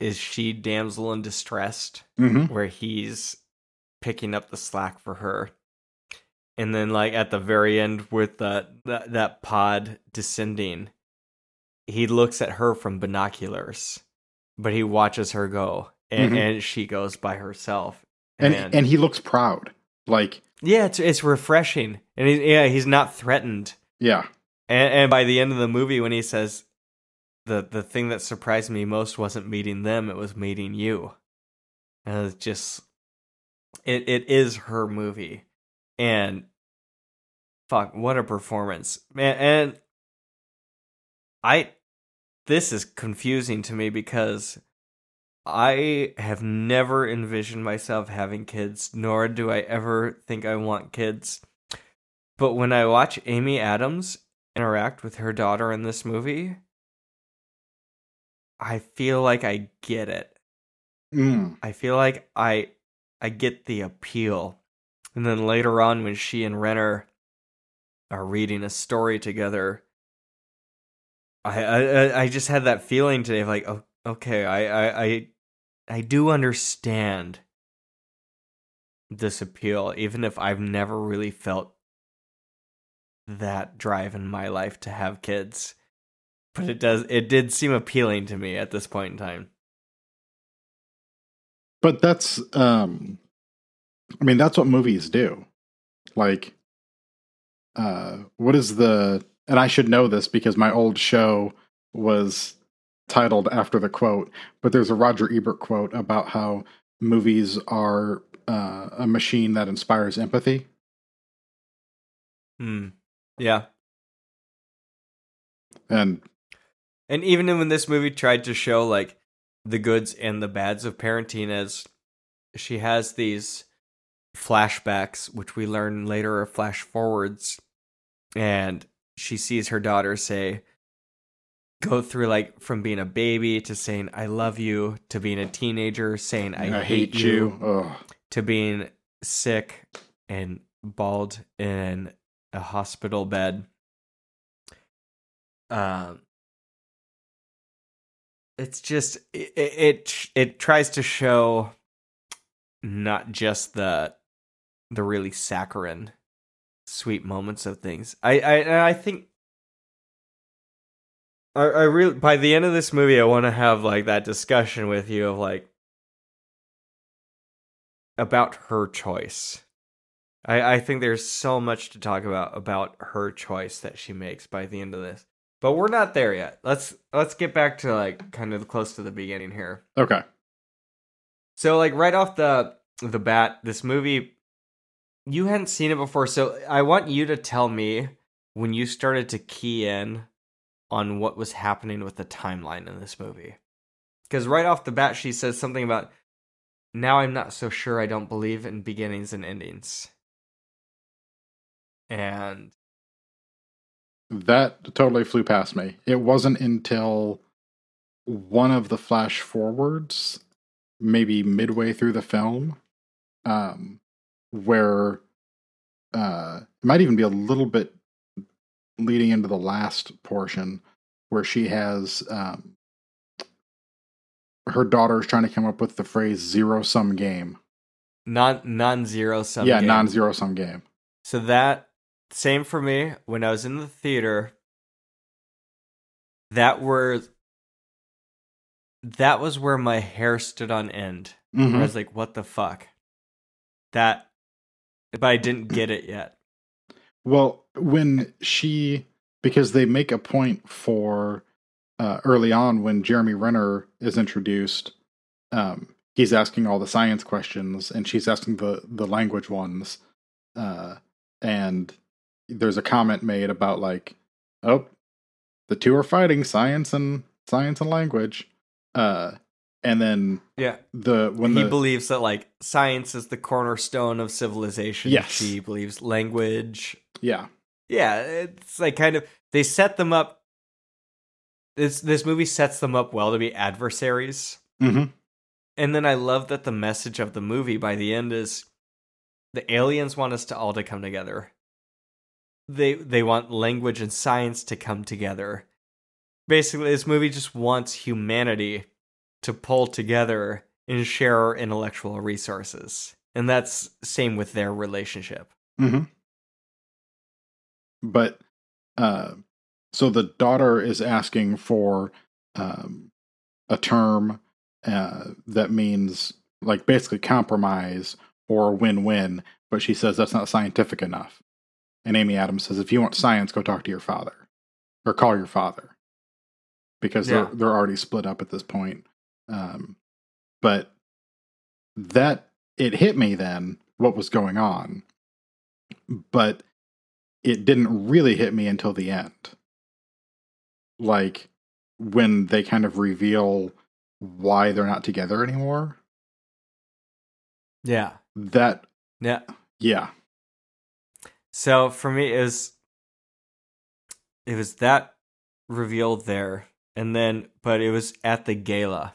is she damsel in distress Mm-hmm. where he's picking up the slack for her. And then like at the very end with the, that that pod descending, he looks at her from binoculars, but he watches her go and, Mhm. and she goes by herself. And and he looks proud. Like, yeah, it's it's refreshing. And he, yeah, he's not threatened. yeah. And, and by the end of the movie, when he says, "the the thing that surprised me most wasn't meeting them; it was meeting you," and it's just, it it is her movie, and fuck, what a performance, man! And I, this is confusing to me because I have never envisioned myself having kids, nor do I ever think I want kids. But when I watch Amy Adams interact with her daughter in this movie, I feel like I get it. Mm. I feel like I I get the appeal. And then later on when she and Renner are reading a story together, I I, I just had that feeling today of like, oh, okay, I, I I I do understand this appeal, even if I've never really felt that drive in my life to have kids. But it does it did seem appealing to me at this point in time. But that's um I mean that's what movies do. Like uh what is the and I should know this because my old show was titled after the quote, but there's a Roger Ebert quote about how movies are uh, a machine that inspires empathy. Hmm. Yeah. And And even when this movie tried to show like the goods and the bads of parenting as she has these flashbacks, which we learn later are flash forwards, and she sees her daughter say go through like from being a baby to saying I love you to being a teenager saying I, hate, you, Ugh. to being sick and bald in a hospital bed. Um, it's just it, it it tries to show not just the the really saccharine sweet moments of things. I I I think I I really by the end of this movie I want to have like that discussion with you of like about her choice. I I think there's so much to talk about about her choice that she makes by the end of this. But we're not there yet. Let's let's get back to like kind of close to the beginning here. Okay. So like right off the the bat, this movie you hadn't seen it before, so I want you to tell me when you started to key in on what was happening with the timeline in this movie. Because right off the bat, she says something about now I'm not so sure I don't believe in beginnings and endings. And That totally flew past me. It wasn't until one of the flash forwards, maybe midway through the film, um, where uh, it might even be a little bit leading into the last portion, where she has um, her is trying to come up with the phrase zero sum game. non non zero sum. yeah, game. non zero sum game. So that same for me when I was in the theater. That were that was where my hair stood on end. Where I was like, "What the fuck?" That, but I didn't get it yet. Well, when she, because they make a point for uh, early on when Jeremy Renner is introduced, um, he's asking all the science questions and she's asking the the language ones, uh, and there's a comment made about like, oh, the two are fighting science and science and language, uh, and then Yeah, the when he the believes that like science is the cornerstone of civilization. Yes. she believes language. yeah Yeah, it's like kind of they set them up. This this movie sets them up well to be adversaries. hmm And then I love that the message of the movie by the end is the aliens want us to all to come together. They they want language and science to come together. Basically, this movie just wants humanity to pull together and share our intellectual resources. And that's same with their relationship. hmm But uh, so the daughter is asking for um, a term uh, that means like basically compromise or win-win, but she says that's not scientific enough. And Amy Adams says, if you want science, go talk to your father or call your father because Yeah. they're they're already split up at this point. Um, but that it hit me then what was going on, but it didn't really hit me until the end. Like when they kind of reveal why they're not together anymore. Yeah. That Yeah. yeah. So for me, it was it was that revealed there, and then but it was at the gala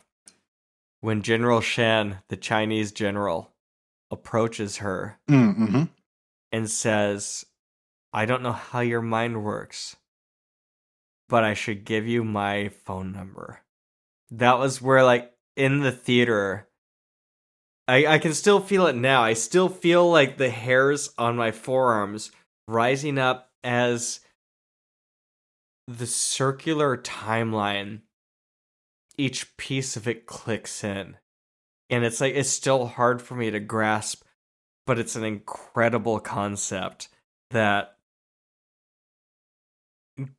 when General Shang, the Chinese general, approaches her Mm-hmm. and says, "I don't know how your mind works, but I should give you my phone number." That was where, like, in the theater. I, I can still feel it now. I still feel like the hairs on my forearms rising up as the circular timeline, each piece of it clicks in. And it's like, it's still hard for me to grasp, but it's an incredible concept that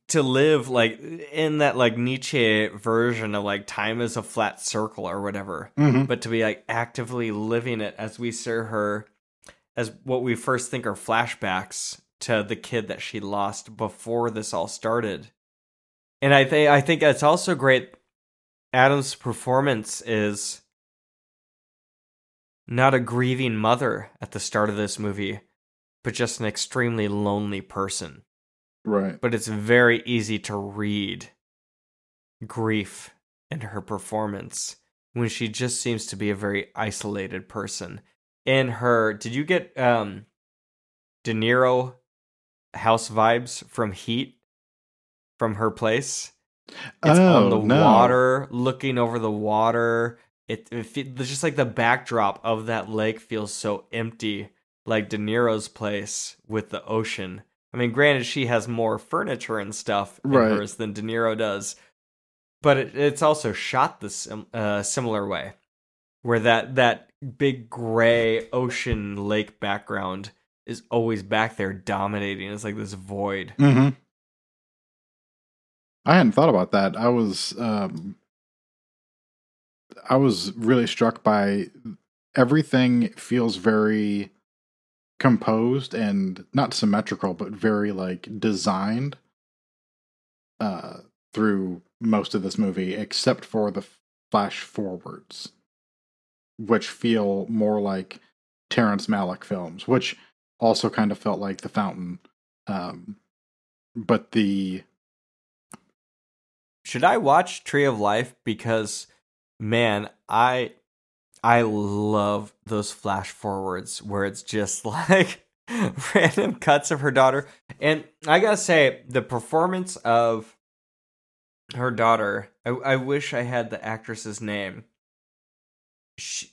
to live like in that like Nietzsche version of like time is a flat circle or whatever Mm-hmm. but to be like actively living it as we see her as what we first think are flashbacks to the kid that she lost before this all started And I think I think it's also great. Adam's performance is not a grieving mother at the start of this movie, but just an extremely lonely person. Right. But it's very easy to read grief in her performance when she just seems to be a very isolated person. In her, did you get um De Niro house vibes from Heat from her place? It's oh, on the no. water, looking over the water. It, it just like the backdrop of that lake feels so empty, like De Niro's place with the ocean. I mean, granted, she has more furniture and stuff in Right. hers than De Niro does, but it, it's also shot this sim- uh, similar way, where that that big gray ocean lake background is always back there dominating. It's like this void. hmm I hadn't thought about that. I was um I was really struck by everything feels very composed and not symmetrical, but very like designed uh through most of this movie, except for the flash forwards, which feel more like Terrence Malick films, which also kind of felt like The Fountain. Um, but the Should I watch Tree of Life? Because man, I I love those flash forwards where it's just *laughs* like random cuts of her daughter. And I gotta say, the performance of her daughter, I, I wish I had the actress's name. She,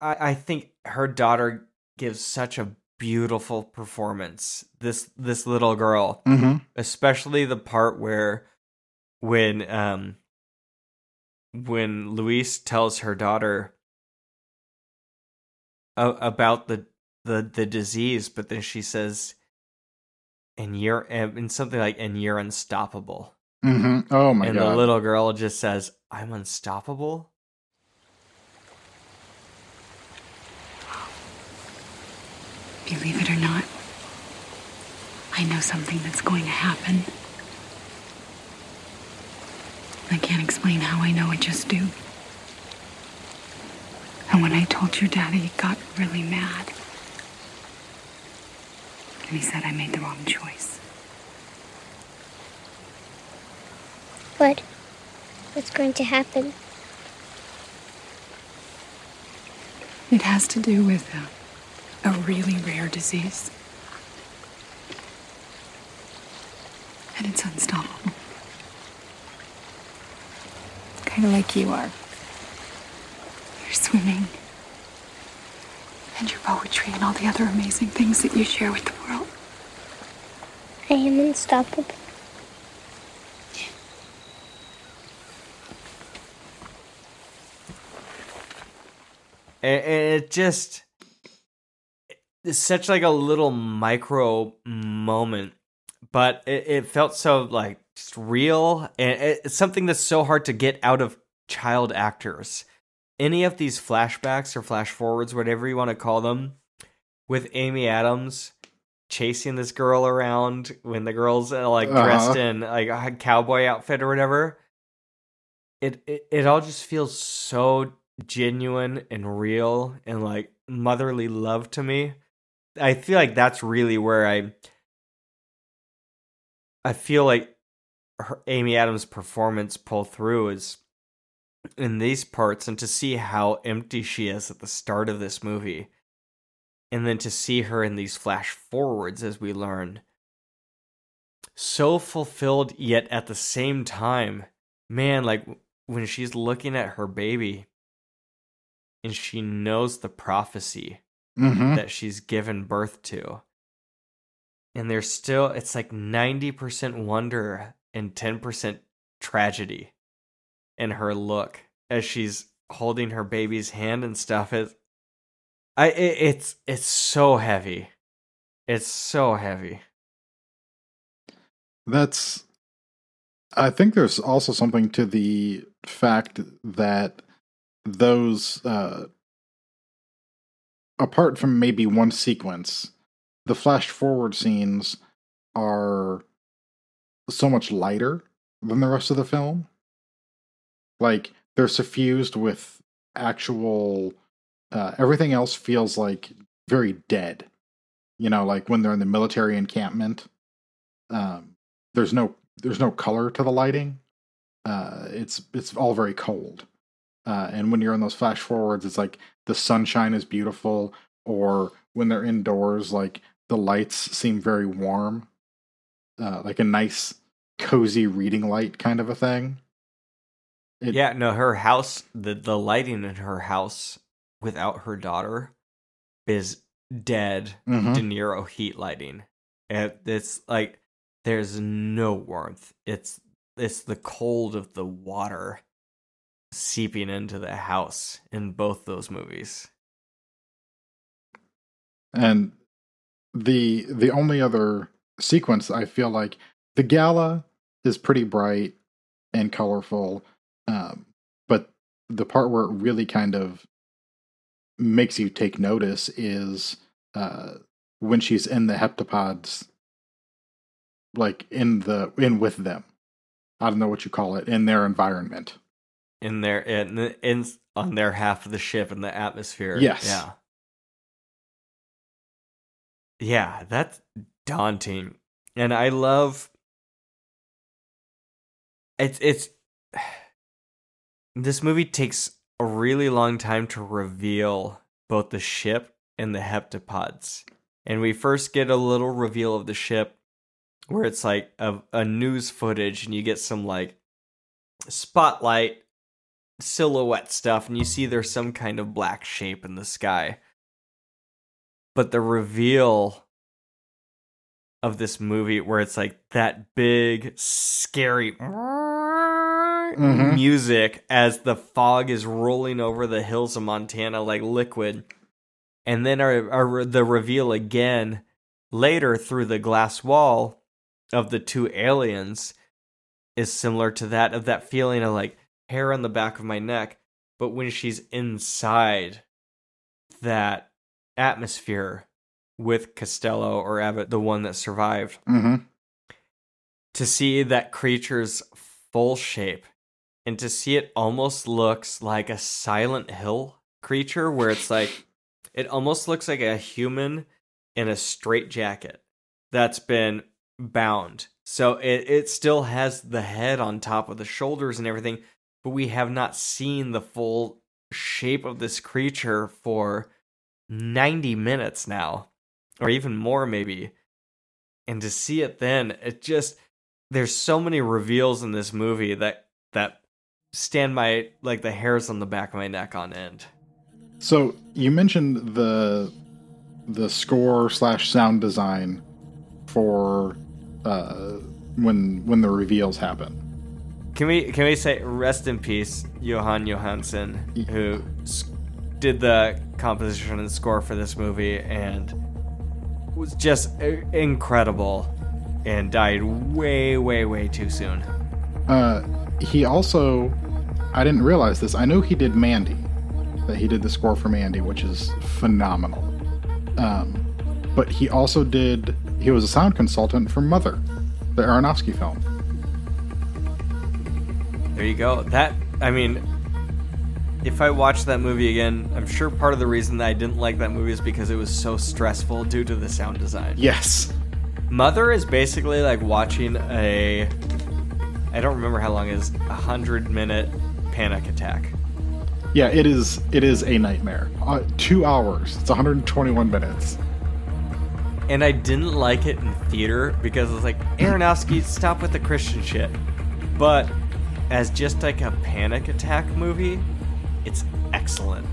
I, I think her daughter gives such a beautiful performance. This this little girl Mhm. especially the part where when um when Louise tells her daughter a- about the the the disease but then she says and you're and something like and you're unstoppable Mm-hmm. Oh my and god! And the little girl just says i'm unstoppable Believe it or not, I know something that's going to happen. I can't explain how I know, I just do. And when I told your daddy, he got really mad. And he said I made the wrong choice. What? What's going to happen? It has to do with a, a really rare disease. And it's unstoppable. Kind of like you are. Your swimming, and your poetry, and all the other amazing things that you share with the world. I am unstoppable. and, and it just it's such like a little micro moment but it, it felt so like just real and it's something that's so hard to get out of child actors any of these flashbacks or flash forwards whatever you want to call them with amy adams chasing this girl around when the girl's uh, like dressed Uh-huh. in like a cowboy outfit or whatever it, it it all just feels so genuine and real and like motherly love to me. I feel like that's really where I I feel like her, Amy Adams' performance pull through is in these parts and to see how empty she is at the start of this movie. And then to see her in these flash forwards as we learn so fulfilled yet at the same time man like when she's looking at her baby and she knows the prophecy hmm that she's given birth to. And there's still, it's like 90% wonder and 10% tragedy in her look as she's holding her baby's hand and stuff. I, it, it's, it's so heavy. It's so heavy. That's. I think there's also something to the fact that those, uh, apart from maybe one sequence, the flash forward scenes are so much lighter than the rest of the film. Like they're suffused with actual uh, everything else feels like very dead. You know, like when they're in the military encampment, um, there's no there's no color to the lighting. Uh, it's it's all very cold. Uh, and when you're in those flash forwards, it's like the sunshine is beautiful, or when they're indoors, like the lights seem very warm, uh, like a nice, cozy reading light kind of a thing. It- yeah, no, her house, the the lighting in her house without her daughter is dead Mhm. De Niro heat lighting. And it's like there's no warmth. It's it's the cold of the water seeping into the house in both those movies. And the the only other sequence I feel like the gala is pretty bright and colorful, um, but the part where it really kind of makes you take notice is uh, when she's in the heptapods, like in the in with them. I don't know what you call it in their environment. in their in, in on their half of the ship in the atmosphere. Yes. Yeah. Yeah, that's daunting. And I love it's it's this movie takes a really long time to reveal both the ship and the heptapods. And we first get a little reveal of the ship where it's like a, a news footage and you get some like spotlight silhouette stuff and you see there's some kind of black shape in the sky. But the reveal of this movie where it's like that big scary mm-hmm. music as the fog is rolling over the hills of Montana like liquid. And then our, our the reveal again later through the glass wall of the two aliens is similar to that of that feeling of like hair on the back of my neck. But when she's inside that atmosphere with Costello or Abbott, the one that survived, Mm-hmm. to see that creature's full shape and to see it almost looks like a Silent Hill creature where it's like *laughs* it almost looks like a human in a straight jacket that's been bound. So it, it still has the head on top of the shoulders and everything, but we have not seen the full shape of this creature for 90 minutes now, or even more, maybe. And to see it then, it just there's so many reveals in this movie that that stand my like the hairs on the back of my neck on end. So you mentioned the the score slash sound design for uh, when when the reveals happen. Can we can we say rest in peace, Jóhann Jóhannsson, who did the composition and score for this movie and was just uh, incredible and died way way way too soon. Uh, he also, I didn't realize this. I know he did Mandy, that he did the score for Mandy, which is phenomenal. Um, but he also did. He was a sound consultant for Mother, the Aronofsky film. There you go. That I mean, if I watch that movie again, I'm sure part of the reason that I didn't like that movie is because it was so stressful due to the sound design. Yes. Mother is basically like watching a I don't remember how long it is, a hundred minute panic attack. Yeah, it is. It is a nightmare. Uh, two hours. It's 121 minutes. And I didn't like it in theater because it's like, *clears throat* Aronofsky, stop with the Christian shit. But as just like a panic attack movie, it's excellent.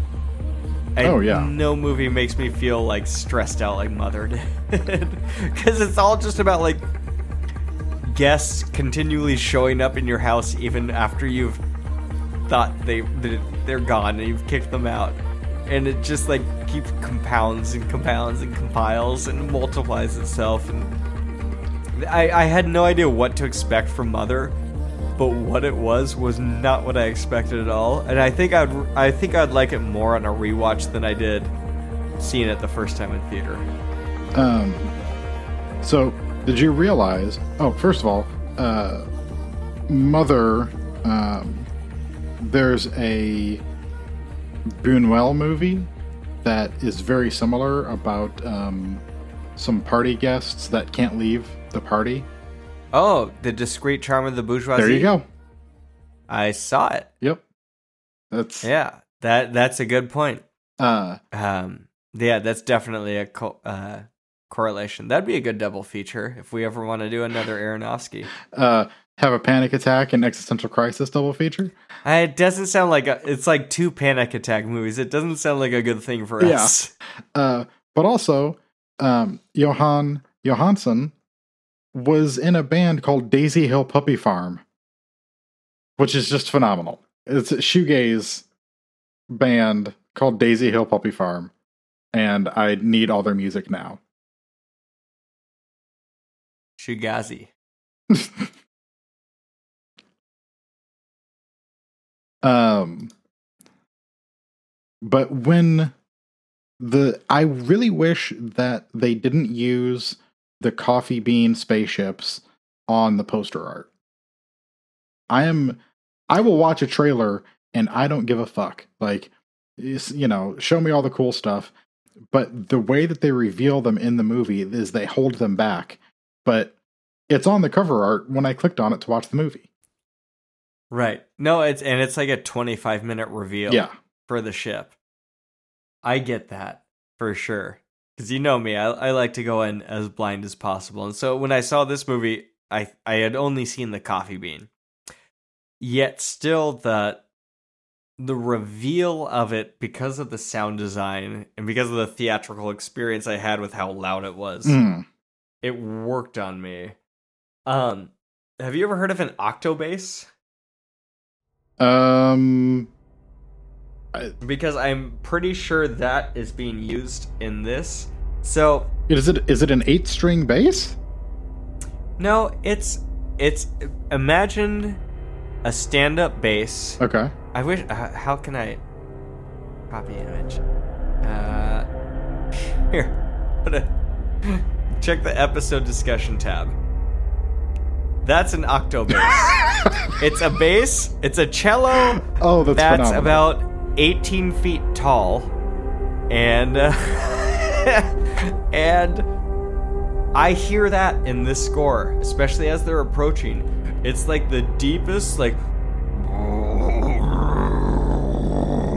I- Oh, yeah. No movie makes me feel like stressed out like Mother *laughs* did. Because it's all just about like guests continually showing up in your house even after you've thought they they're gone and you've kicked them out and it just like keeps compounds and compounds and compiles and multiplies itself and I, I had no idea what to expect from mother but what it was was not what i expected at all and i think i'd i think i'd like it more on a rewatch than i did seeing it the first time in theater Um, so, did you realize? Oh, first of all, uh, Mother, um, there's a Buñuel movie that is very similar about um, some party guests that can't leave the party. Oh, the discreet charm of the bourgeoisie. There you go. I saw it. Yep. That's Yeah, that that's a good point. uh Um, yeah, that's definitely a co- uh, correlation. That'd be a good double feature if we ever want to do another Aronofsky. uh have a panic attack and existential crisis double feature. Uh, It doesn't sound like a, it's like two panic attack movies. It doesn't sound like a good thing for Yeah. us. Uh but also um Jóhann Jóhannsson was in a band called Daisy Hill Puppy Farm, which is just phenomenal. It's a shoegaze band called Daisy Hill Puppy Farm, and I need all their music now. Shugazi. *laughs* Um, but when the I really wish that they didn't use the coffee bean spaceships on the poster art. I am I will watch a trailer and I don't give a fuck. Like you know, show me all the cool stuff. But the way that they reveal them in the movie is they hold them back. But it's on the cover art when I clicked on it to watch the movie. Right. No, it's and it's like a 25 minute reveal Yeah. for the ship. I get that for sure. Cuz you know me, I I like to go in as blind as possible. And so when I saw this movie, I I had only seen the coffee bean. Yet still the the reveal of it because of the sound design and because of the theatrical experience I had with how loud it was. Mm. It worked on me. Um have you ever heard of an octobass? Um, because I'm pretty sure that is being used in this. So is it is it an eight string bass? no, it's it's imagine a stand-up bass. Okay. I wish. Uh, how can I copy image? Uh, *laughs* here, put a *laughs* check the episode discussion tab. That's an octo bass. *laughs* it's a bass. It's a cello. Oh, that's that's about 18 feet tall and uh, *laughs* and i hear that in this score especially as they're approaching it's like the deepest like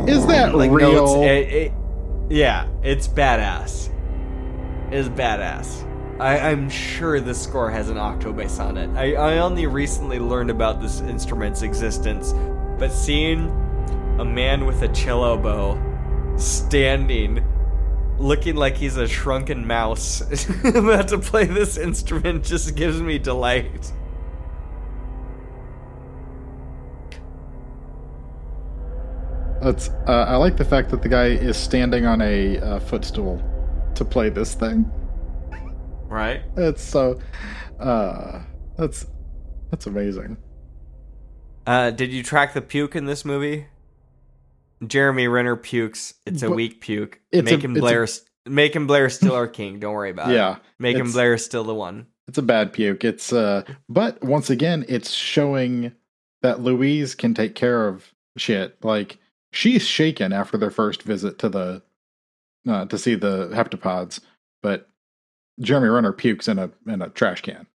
Is that like real? notes it, it- yeah it's badass it's badass I, I'm sure this score has an octo bass on it. I, I only recently learned about this instrument's existence, but seeing a man with a cello bow standing, looking like he's a shrunken mouse, *laughs* about to play this instrument just gives me delight. That's. Uh, I like the fact that the guy is standing on a uh, footstool to play this thing. Right? It's so. Uh, that's that's amazing. Uh, did you track the puke in this movie? Jeremy Renner pukes. It's a But- weak puke. It's a- Macon it's a- Blair, Macon Blair still our king. Don't worry about it. Yeah, Macon it's- Blair still the one. It's a bad puke. It's uh, but once again, it's showing that Louise can take care of shit. Like she's shaken after their first visit to the uh, to see the heptapods, but Jeremy Renner pukes in a in a trash can.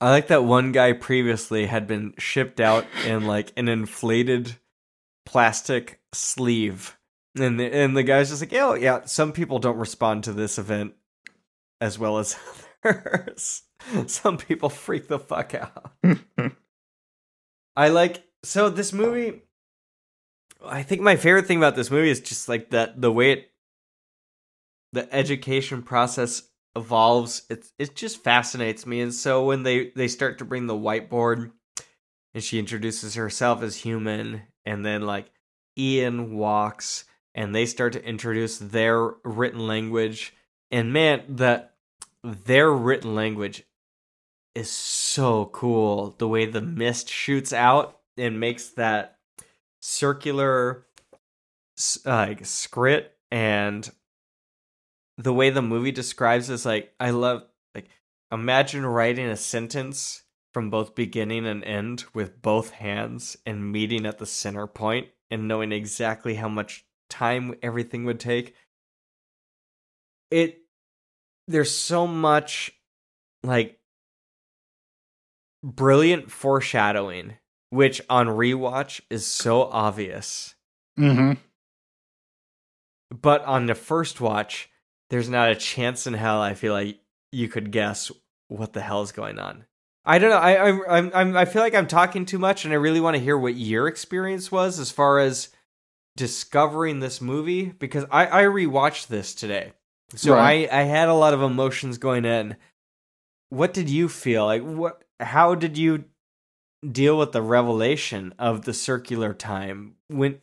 I like that one guy previously had been shipped out in like an inflated plastic sleeve. And the, and the guy's just like, oh, yeah, some people don't respond to this event as well as *laughs* others. some people freak the fuck out. *laughs* I like, so this movie, I think my favorite thing about this movie is just like that the way it, the education process evolves it it just fascinates me and so when they they start to bring the whiteboard and she introduces herself as human and then like Ian walks and they start to introduce their written language. And man that their written language is so cool. The way the mist shoots out and makes that circular like script and the way the movie describes is like i love like imagine writing a sentence from both beginning and end with both hands and meeting at the center point and knowing exactly how much time everything would take. It there's so much like brilliant foreshadowing which on rewatch is so obvious. Mm-hmm. But on the first watch, there's not a chance in hell I feel like you could guess what the hell is going on. I don't know. I I'm, I'm I feel like I'm talking too much, and I really want to hear what your experience was as far as discovering this movie because I I rewatched this today, so Right. I I had a lot of emotions going in. What did you feel like? What? How did you deal with the revelation of the circular time? When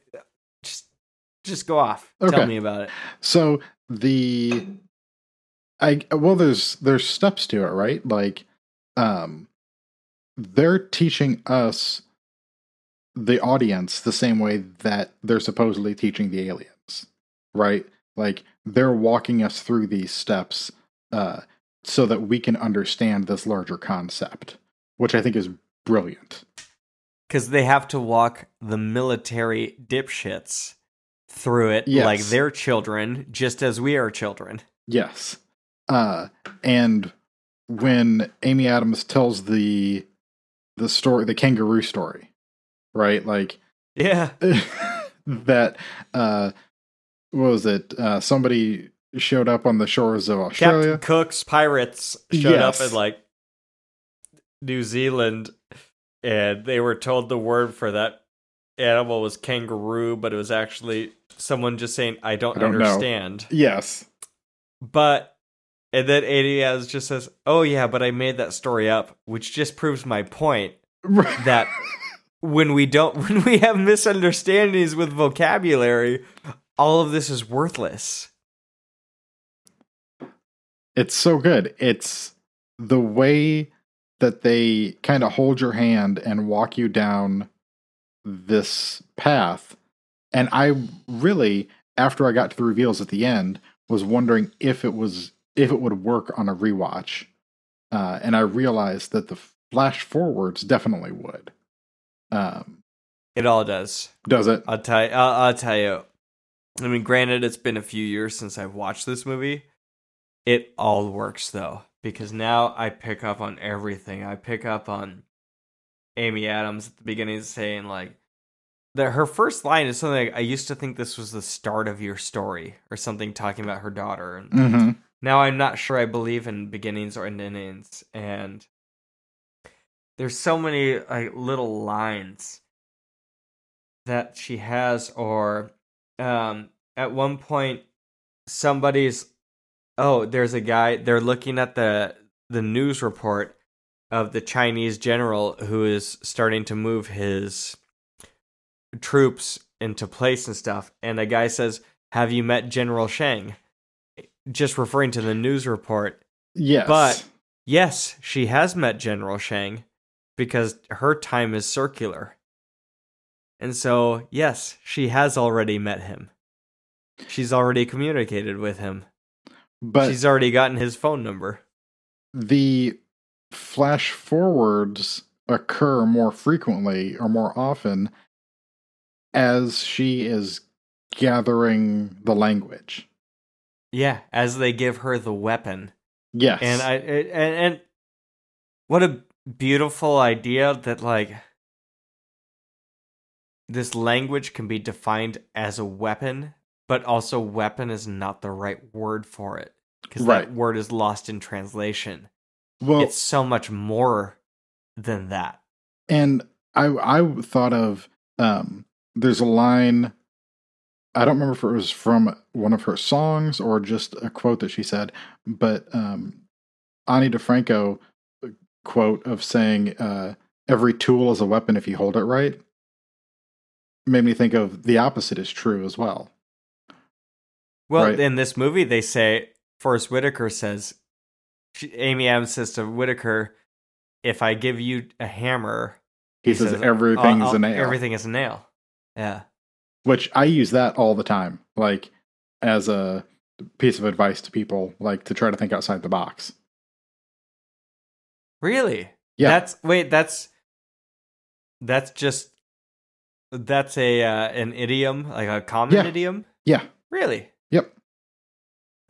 just just go off. Tell me about it. So the I well there's there's steps to it, right? Like um they're teaching us the audience the same way that they're supposedly teaching the aliens, right? Like they're walking us through these steps uh so that we can understand this larger concept, which I think is brilliant. because they have to walk the military dipshits through it Yes. like they're children, just as we are children. Yes. Uh and when Amy Adams tells the the story the kangaroo story, right? Like Yeah, *laughs* that uh what was it? Uh somebody showed up on the shores of Australia. Captain Cook's pirates showed Yes. up in like New Zealand, and they were told the word for that animal was kangaroo, but it was actually someone just saying, "I don't, I don't know." understand." Yes. But and then Adiaz just says, "Oh yeah, but I made that story up," which just proves my point that when we don't *laughs* when we have misunderstandings with vocabulary all of this is worthless it's so good. It's the way that they kind of hold your hand and walk you down this path. And I really, after I got to the reveals at the end, was wondering if it was if it would work on a rewatch. Uh, and I realized that the flash forwards definitely would. Um, it all does does it? i'll tell you I'll, I'll tell you i mean granted it's been a few years since i've watched this movie it all works though because now i pick up on everything i pick up on amy adams at the beginning saying like that her first line is something like i used to think this was the start of your story or something talking about her daughter and Mm-hmm. Now I'm not sure I believe in beginnings or endings, and there's so many like little lines that she has, or um, at one point somebody's oh, there's a guy they're looking at the the news report of the Chinese general who is starting to move his troops into place and stuff, and a guy says, "Have you met General Shang?" Just referring to the news report. Yes. But- Yes, she has met General Shang because her time is circular. And so, yes, she has already met him. She's already communicated with him. but She's already gotten his phone number. the flash forwards occur more frequently or more often as she is gathering the language. Yeah, as they give her the weapon. Yes. And I and, and what a beautiful idea that like this language can be defined as a weapon, but also weapon is not the right word for it because Right. that word is lost in translation. well, it's so much more than that. and I I thought of um there's a line I don't remember if it was from one of her songs or just a quote that she said, but um Ani DiFranco uh, quote of saying uh every tool is a weapon if you hold it right made me think of the opposite is true as well. Well, Right. in this movie, they say Forest Whitaker says, she, Amy Adams says to Whitaker, "If I give you a hammer, He, says, everything's "I'll- I'll- a nail. Everything is a nail." Yeah. Which I use that all the time, like as a piece of advice to people, like to try to think outside the box. Really? Yeah. That's wait, that's that's just that's a uh, an idiom, like a common Yeah. idiom. Yeah. Really? Yep.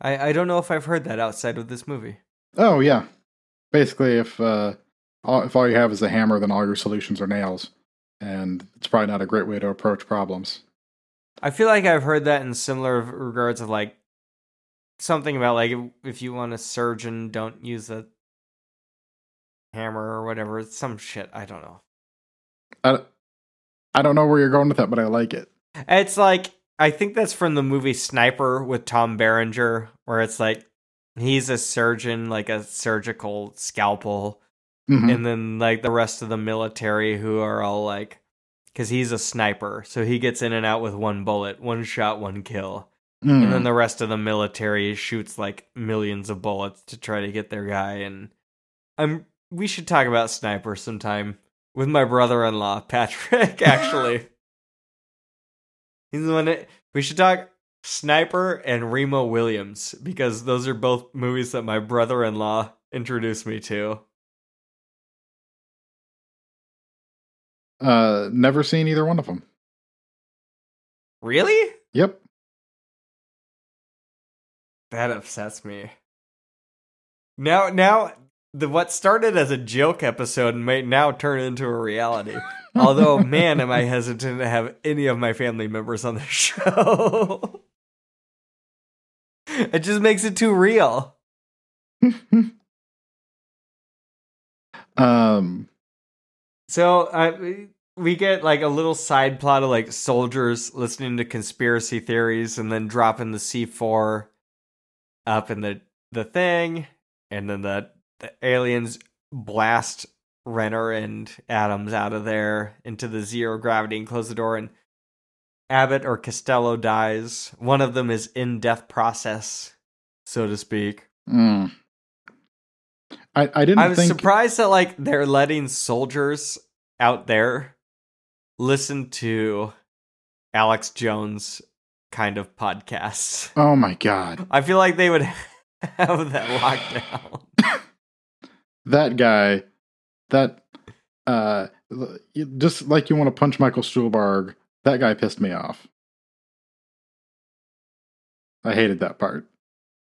I I don't know if I've heard that outside of this movie. Oh yeah. Basically, if uh, all, if all you have is a hammer, then all your solutions are nails, and it's probably not a great way to approach problems. I feel like I've heard that in similar regards of like something about like if, you want a surgeon, don't use a hammer or whatever. Some shit. I don't know. I, I don't know where you're going with that, but I like it. It's like I think that's from the movie Sniper with Tom Berenger, where it's like he's a surgeon, like a surgical scalpel, Mhm. and then like the rest of the military who are all like, because he's a sniper, so he gets in and out with one bullet, one shot, one kill, Mm. and then the rest of the military shoots like millions of bullets to try to get their guy. And I'm we should talk about Sniper sometime with my brother-in-law *laughs* Patrick. Actually. *laughs* He's the one that we should talk Sniper and Remo Williams because those are both movies that my brother in law introduced me to. Uh, never seen either one of them. Really? Yep. That upsets me. Now, now, the what started as a joke episode may now turn into a reality. *laughs* Although, man, am I hesitant to have any of my family members on the *laughs* show. it just makes it too real. *laughs* um. So we- get like a little side plot of like soldiers listening to conspiracy theories and then dropping the C four up in the the thing, and then the, the aliens blast Renner and Adams out of there into the zero gravity and close the door. And Abbott or Costello dies. One of them is in death process, so to speak. mm. I I didn't I was think. surprised that like they're letting soldiers out there listen to Alex Jones kind of podcasts. Oh my god, I feel like they would *laughs* have that locked down. *laughs* that guy, that uh, just like you want to punch Michael Stuhlbarg. That guy pissed me off. I hated that part.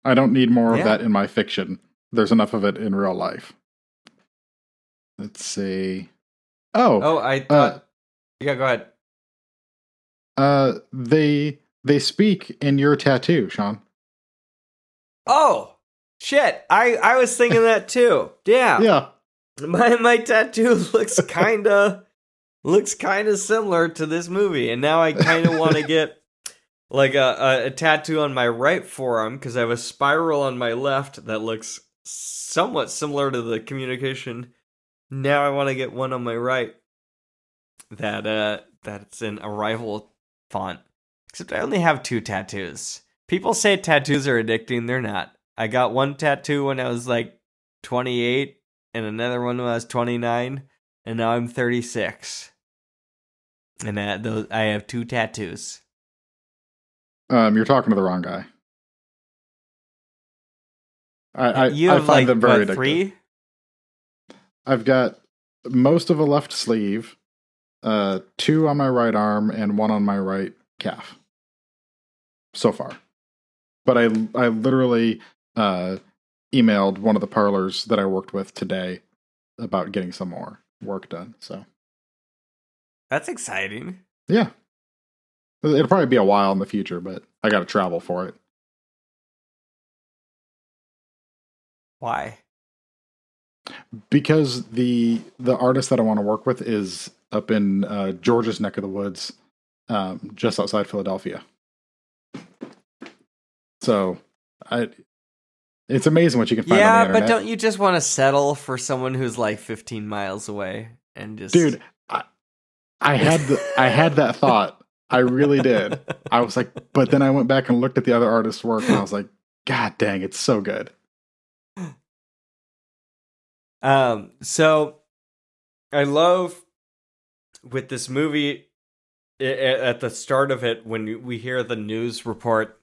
I don't need more Yeah. of that in my fiction. There's enough of it in real life. Let's see. Oh, Oh, I thought. yeah, go ahead. uh, they they speak in your tattoo, Sean. Oh shit! I I was thinking that too. Yeah, Yeah. my my tattoo *laughs* looks kinda looks kinda similar to this movie, and now I kind of want to *laughs* get like a, a a tattoo on my right forearm because I have a spiral on my left that looks somewhat similar to the communication. Now I want to get one on my right that uh that's an arrival font. Except I only have two tattoos. People say tattoos are addicting. They're not. I got one tattoo when I was like 28 and another one when I was 29 and now I'm 36. And uh, those I have two tattoos. Um, you're talking to the wrong guy. I I, you I have find like them very what, addictive. three? I've got most of a left sleeve, uh, two on my right arm, and one on my right calf. So far, but I I literally uh, emailed one of the parlors that I worked with today about getting some more work done. So That's exciting. yeah, it'll probably be a while in the future, but I got to travel for it. Why? because the the artist that I want to work with is up in uh, Georgia's neck of the woods, um, just outside Philadelphia. So, I it's amazing what you can find. Yeah, but don't you just want to settle for someone who's like 15 miles away and just dude. I, I had the, I had that *laughs* thought. I really did. I was like, but then I went back and looked at the other artist's work, and I was like, God dang, it's so good. Um, so I love with this movie at the start of it when we hear the news report.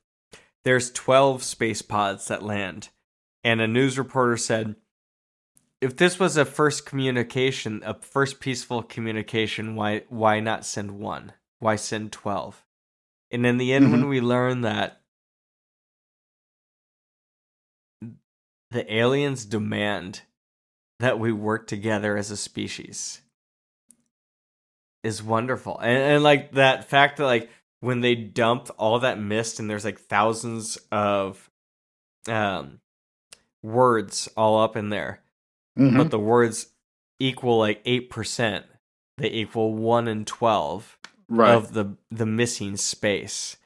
There's 12 space pods that land, and a news reporter said if this was a first communication, a first peaceful communication, why why not send one? Why send twelve? And in the end, when we learn that the aliens demand that we work together as a species is wonderful. And, and like that fact that like when they dump all that mist and there's like thousands of um words all up in there, Mhm. but the words equal like eight percent. They equal one in twelve right. of the the missing space,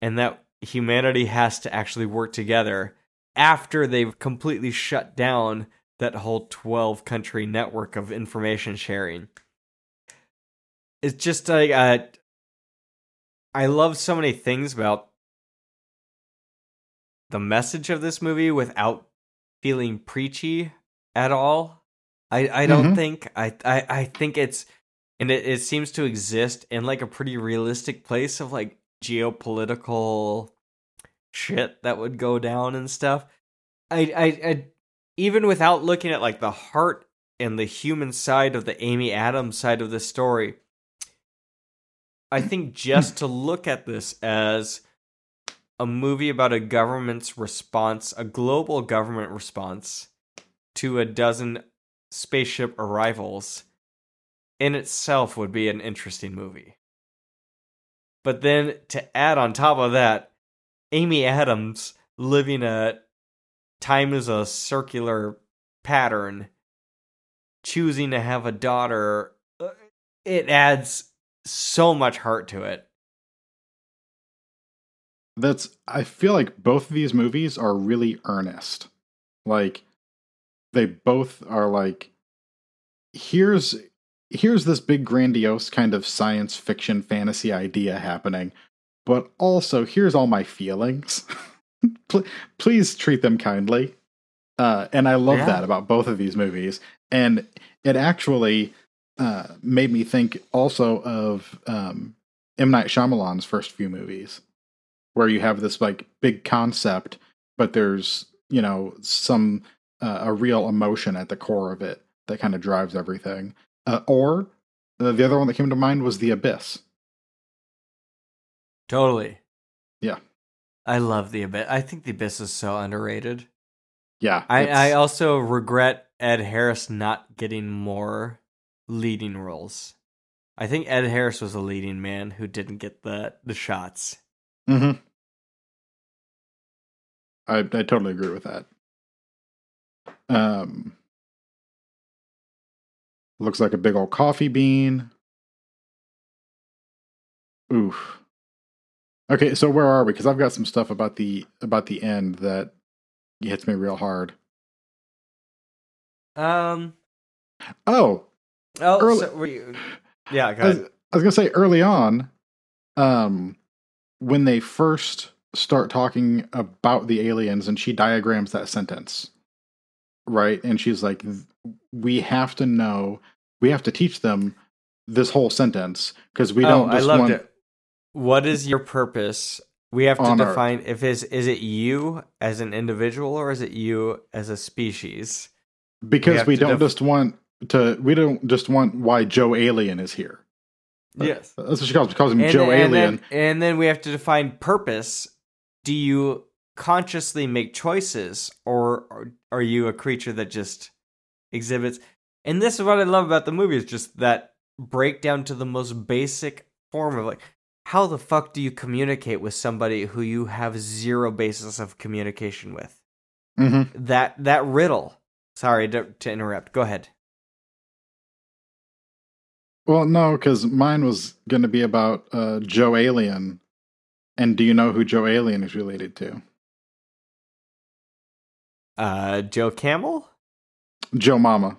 and that humanity has to actually work together after they've completely shut down that whole twelve country network of information sharing. It's just like uh, I love so many things about the message of this movie without feeling preachy at all. I I don't Mhm. think I, I I think it's and it, it seems to exist in like a pretty realistic place of like geopolitical shit that would go down and stuff. I I, I even without looking at like the heart and the human side of the Amy Adams side of the story, I think *clears throat* just to look at this as a movie about a government's response, a global government response to a dozen spaceship arrivals in itself would be an interesting movie. But then to add on top of that, Amy Adams living a time is a circular pattern, choosing to have a daughter, uh, it adds so much heart to it. That's I feel like both of these movies are really earnest. Like they both are like here's here's this big grandiose kind of science fiction fantasy idea happening, but also here's all my feelings. *laughs* Pl- Please treat them kindly. Uh, and I love Yeah. that about both of these movies. And it actually uh, made me think also of um, M. Night Shyamalan's first few movies where you have this like big concept, but there's you know some uh, a real emotion at the core of it that kind of drives everything. Uh, or uh, the other one that came to mind was The Abyss. Totally. Yeah. I love The Abyss. I think The Abyss is so underrated. Yeah, I, I also regret Ed Harris not getting more leading roles. I think Ed Harris was a leading man who didn't get the, the shots. Mhm. I I totally agree with that. Um, looks like a big old coffee bean. Oof. Okay, so where are we? Because I've got some stuff about the about the end that hits me real hard. Um. Oh, Oh, Early- so you, yeah. I was. I was gonna say early on, um, when they first start talking about the aliens, and she diagrams that sentence, right? And she's like, "We have to know. We have to teach them this whole sentence because we oh, don't I just loved want." it. What is your purpose? We have to On Earth. define if is is it you as an individual or is it you as a species? Because have we don't def- just want to. We don't just want why Joe Alien is here. Yes. That's what she calls, calls him and, Joe then- and Alien. Then, and then we have to define purpose. Do you consciously make choices, or or are you a creature that just exhibits? And this is what I love about the movie is just that breakdown to the most basic form of like, how the fuck do you communicate with somebody who you have zero basis of communication with? hmm That that riddle. Sorry to, to interrupt. Go ahead. Well, no, because mine was going to be about uh, Joe Alien. And do you know who Joe Alien is related to? Uh, Joe Camel. Joe Mama.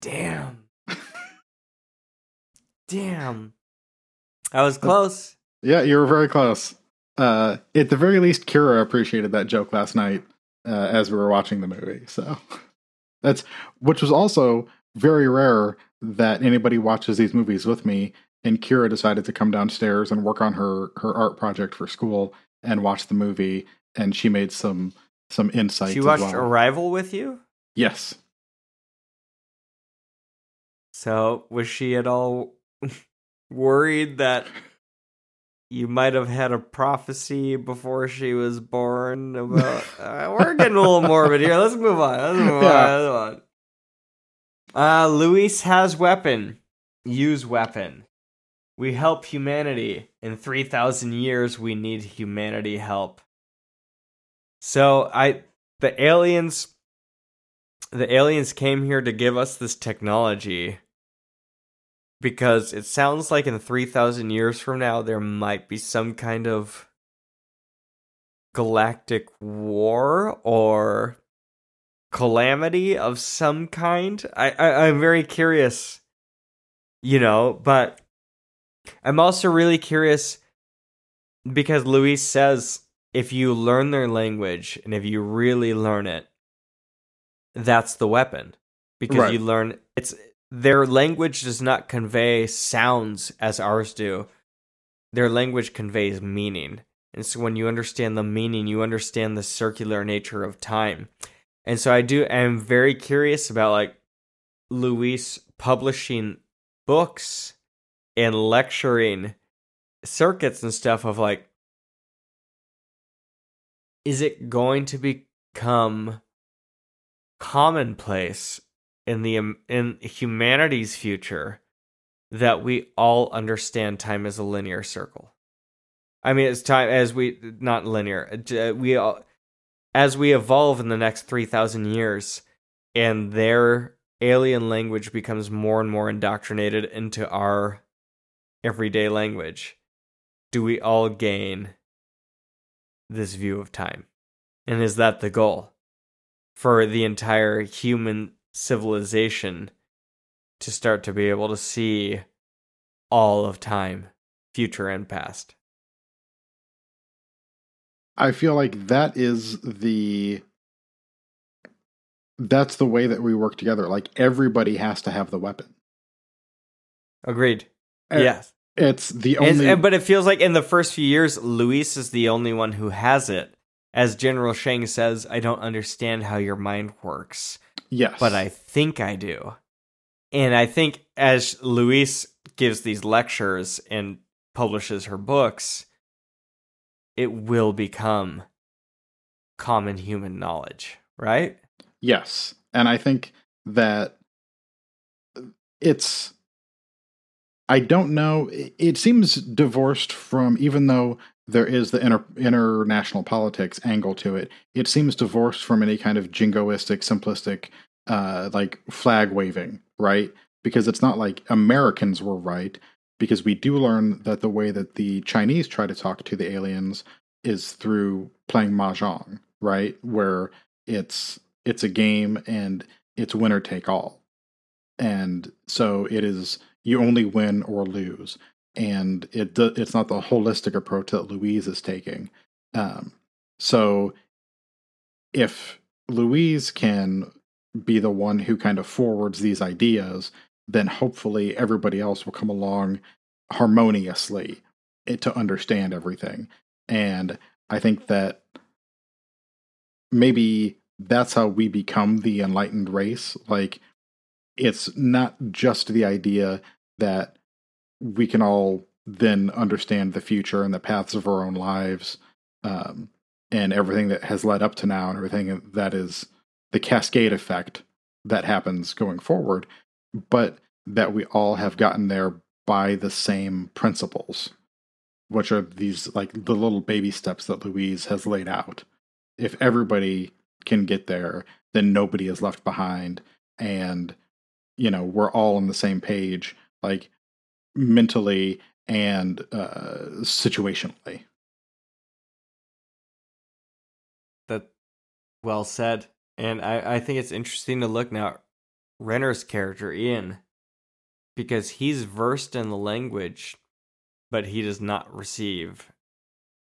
Damn. *laughs* Damn. I was close. Yeah, you were very close. Uh, at the very least, Kira appreciated that joke last night uh, as we were watching the movie. So *laughs* that's which was also very rare that anybody watches these movies with me. And Kira decided to come downstairs and work on her her art project for school and watch the movie. And she made some some insights. She watched well. Arrival with you? Yes. So, was she at all worried that you might have had a prophecy before she was born about *laughs* uh, we're getting a little morbid here. Let's move on. Let's move Yeah. on. Let's move on. Uh Louise has weapon. Use weapon. We help humanity. In 3000 years we need humanity help. So, I the aliens the aliens came here to give us this technology because it sounds like in 3000 years from now there might be some kind of galactic war or calamity of some kind I, I i'm very curious you know but i'm also really curious because louise says if you learn their language and if you really learn it that's the weapon because Right. you learn it's their language does not convey sounds as ours do. Their language conveys meaning. And so when you understand the meaning you understand the circular nature of time. And so i do I am very curious about like louise publishing books and lecturing circuits and stuff of like is it going to become commonplace in the um, in humanity's future that we all understand time as a linear circle. I mean, it's time as we not linear. uh, We all as we evolve in the next three thousand years, and their alien language becomes more and more indoctrinated into our everyday language. Do we all gain this view of time? And is that the goal? for the entire human civilization to start to be able to see all of time, future and past. I feel like that is the that's the way that we work together. Like everybody has to have the weapon. Agreed. Uh, yes. It's the And- only and- but it feels like in the first few years, Louise is the only one who has it. As General Shang says, I don't understand how your mind works, yes. but I think I do. And I think as Louise gives these lectures and publishes her books, it will become common human knowledge, right? Yes. And I think that it's I don't know it- it seems divorced from even though there is the inter, international politics angle to it. It seems divorced from any kind of jingoistic simplistic uh like flag waving right? Because it's not like Americans were right because we do learn that the way that the Chinese try to talk to the aliens is through playing mahjong right? Where it's it's a game and it's winner take all and so it is you only win or lose and it it's not the holistic approach that louise is taking um, so if louise can be the one who kind of forwards these ideas then hopefully everybody else will come along harmoniously to understand everything and i think that maybe that's how we become the enlightened race. Like, it's not just the idea that we can all then understand the future and the paths of our own lives um, and everything that has led up to now and everything that is the cascade effect that happens going forward, but that we all have gotten there by the same principles, which are these like the little baby steps that Louise has laid out if everybody can get there, then nobody is left behind. And, you know, we're all on the same page, like mentally and uh, situationally. That well said. And I, I think it's interesting to look now at Renner's character, Ian, because he's versed in the language, but he does not receive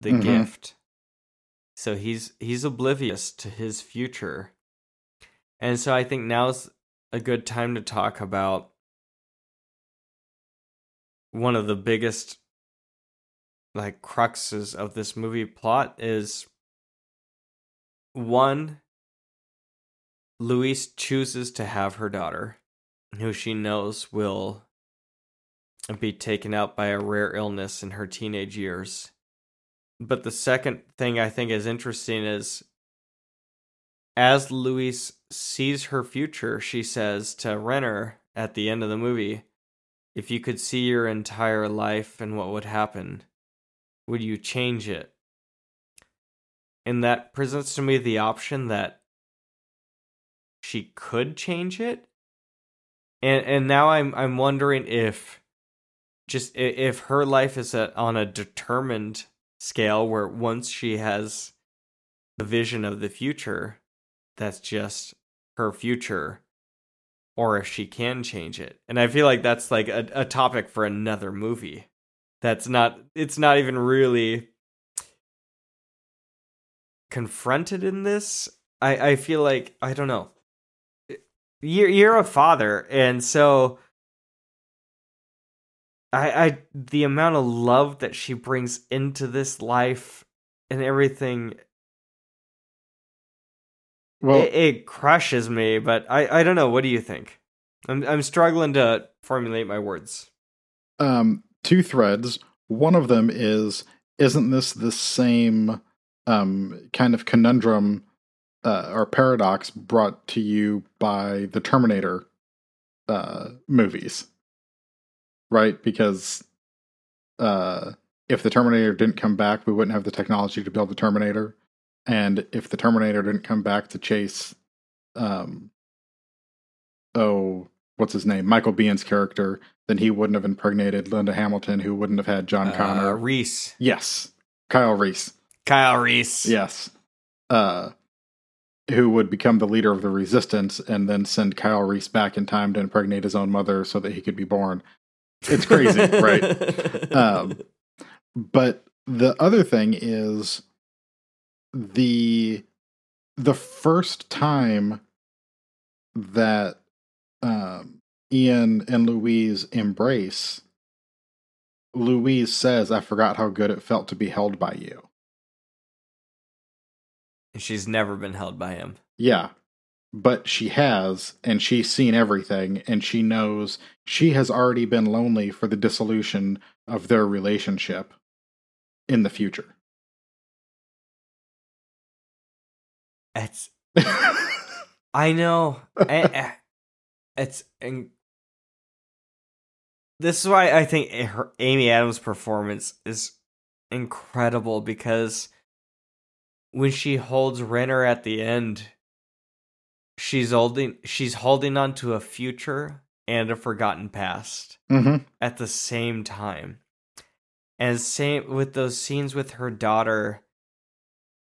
the Mhm. gift. So he's he's oblivious to his future. And so I think now's a good time to talk about one of the biggest like cruxes of this movie plot is one Louise chooses to have her daughter, who she knows will be taken out by a rare illness in her teenage years. But the second thing I think is interesting is as Louise sees her future, she says to Renner at the end of the movie, If you could see your entire life and what would happen, would you change it? And that presents to me the option that she could change it. And and now I'm I'm wondering if just if her life is a, on a determined scale where once she has the vision of the future, that's just her future, or if she can change it. And I feel like that's like a, a topic for another movie. That's not, it's not even really confronted in this. I, I feel like, I don't know. You're, you're a father, and so I, I the amount of love that she brings into this life and everything well it, it, crushes me but i i don't know. What do you think? I'm i'm struggling to formulate my words. Um two threads. One of them is isn't this the same um kind of conundrum uh, or paradox brought to you by the terminator uh movies? Right? Because uh, if the Terminator didn't come back, we wouldn't have the technology to build the Terminator. And if the Terminator didn't come back to chase, um, oh, what's his name, Michael Biehn's character, then he wouldn't have impregnated Linda Hamilton, who wouldn't have had John uh, Connor. Reese. Yes, Kyle Reese. Kyle Reese. Yes. Uh, who would become the leader of the resistance and then send Kyle Reese back in time to impregnate his own mother so that he could be born. It's crazy, *laughs* right? Um, but the other thing is the the first time that um, Ian and Louise embrace, Louise says, "I forgot how good it felt to be held by you." She's never been held by him. Yeah, but she has, and she's seen everything, and she knows she has already been lonely for the dissolution of their relationship in the future. It's. *laughs* I know. *laughs* it's. And this is why I think her, Amy Adams' performance is incredible because when she holds Renner at the end she's holding she's holding on to a future and a forgotten past mm-hmm. at the same time. And same with those scenes with her daughter.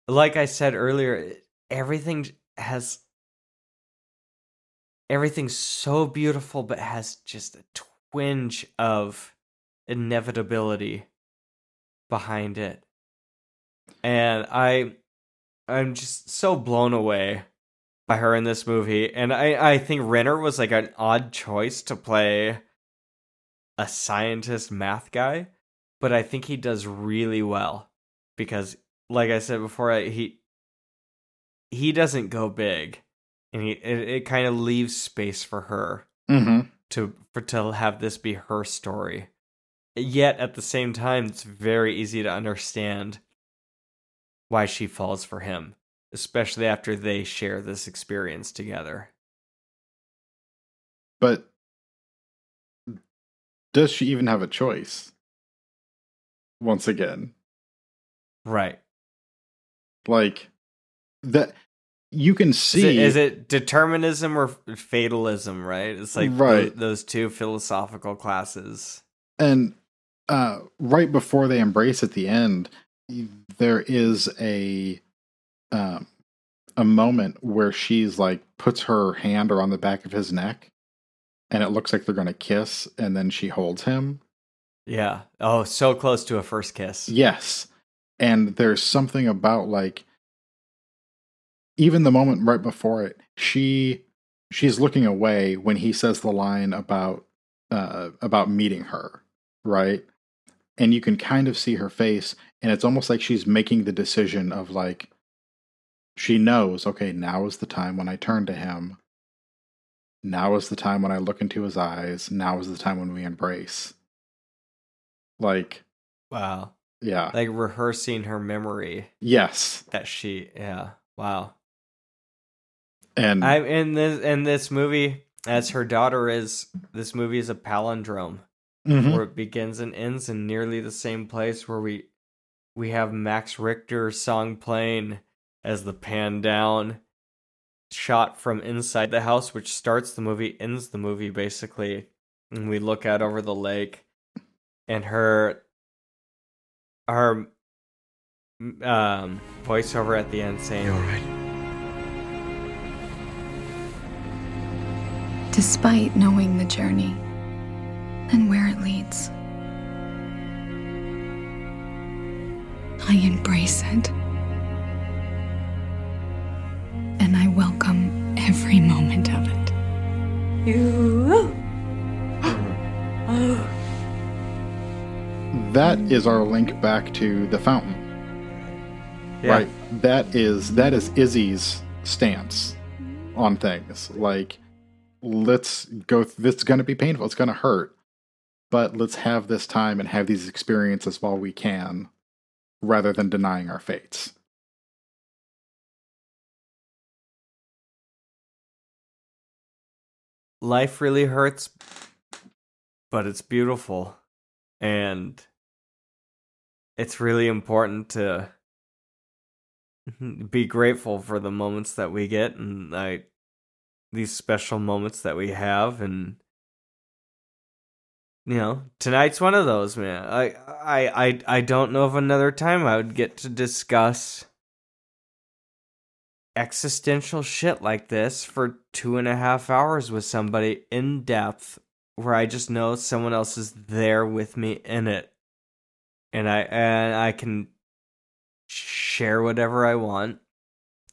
Like I said earlier, everything has everything's so beautiful but has just a twinge of inevitability behind it. And I I'm just so blown away by her in this movie, and I I think Renner was like an odd choice to play a scientist math guy, but I think he does really well because, like I said before, he he doesn't go big, and he it, it kind of leaves space for her mm-hmm. to for to have this be her story. Yet at the same time, it's very easy to understand why she falls for him especially after they share this experience together. But does she even have a choice? Once again. Right. Like that you can see is it, is it determinism or fatalism, right? It's like right. Those, those two philosophical classes. And uh right before they embrace at the end, there is a um, a moment where she's like puts her hand around the back of his neck and it looks like they're going to kiss and then she holds him. Yeah. Oh, so close to a first kiss. Yes. And there's something about like even the moment right before it, she she's looking away when he says the line about uh about meeting her, right? And you can kind of see her face and it's almost like she's making the decision of like she knows, okay, now is the time when I turn to him. Now is the time when I look into his eyes. Now is the time when we embrace. Like, Wow. yeah. Like rehearsing her memory yes. that she yeah. Wow. And I in this in this movie, as her daughter is this movie is a palindrome Mhm. where it begins and ends in nearly the same place where we we have Max Richter's song playing as the pan down shot from inside the house, which starts the movie, ends the movie basically. And we look out over the lake and her her um voiceover at the end saying Despite knowing the journey and where it leads, I embrace it. And I welcome every moment of it. You. that is our link back to the fountain. Yeah. Right. That is that is Izzi's stance on things. Like let's go th- this is going to be painful. It's going to hurt. But let's have this time and have these experiences while we can rather than denying our fates. life really hurts, but it's beautiful. And it's really important to *laughs* be grateful for the moments that we get and like these special moments that we have and you know tonight's one of those man I, I i i don't know of another time i would get to discuss existential shit like this for two and a half hours with somebody in depth where I just know someone else is there with me in it. And I and I can share whatever I want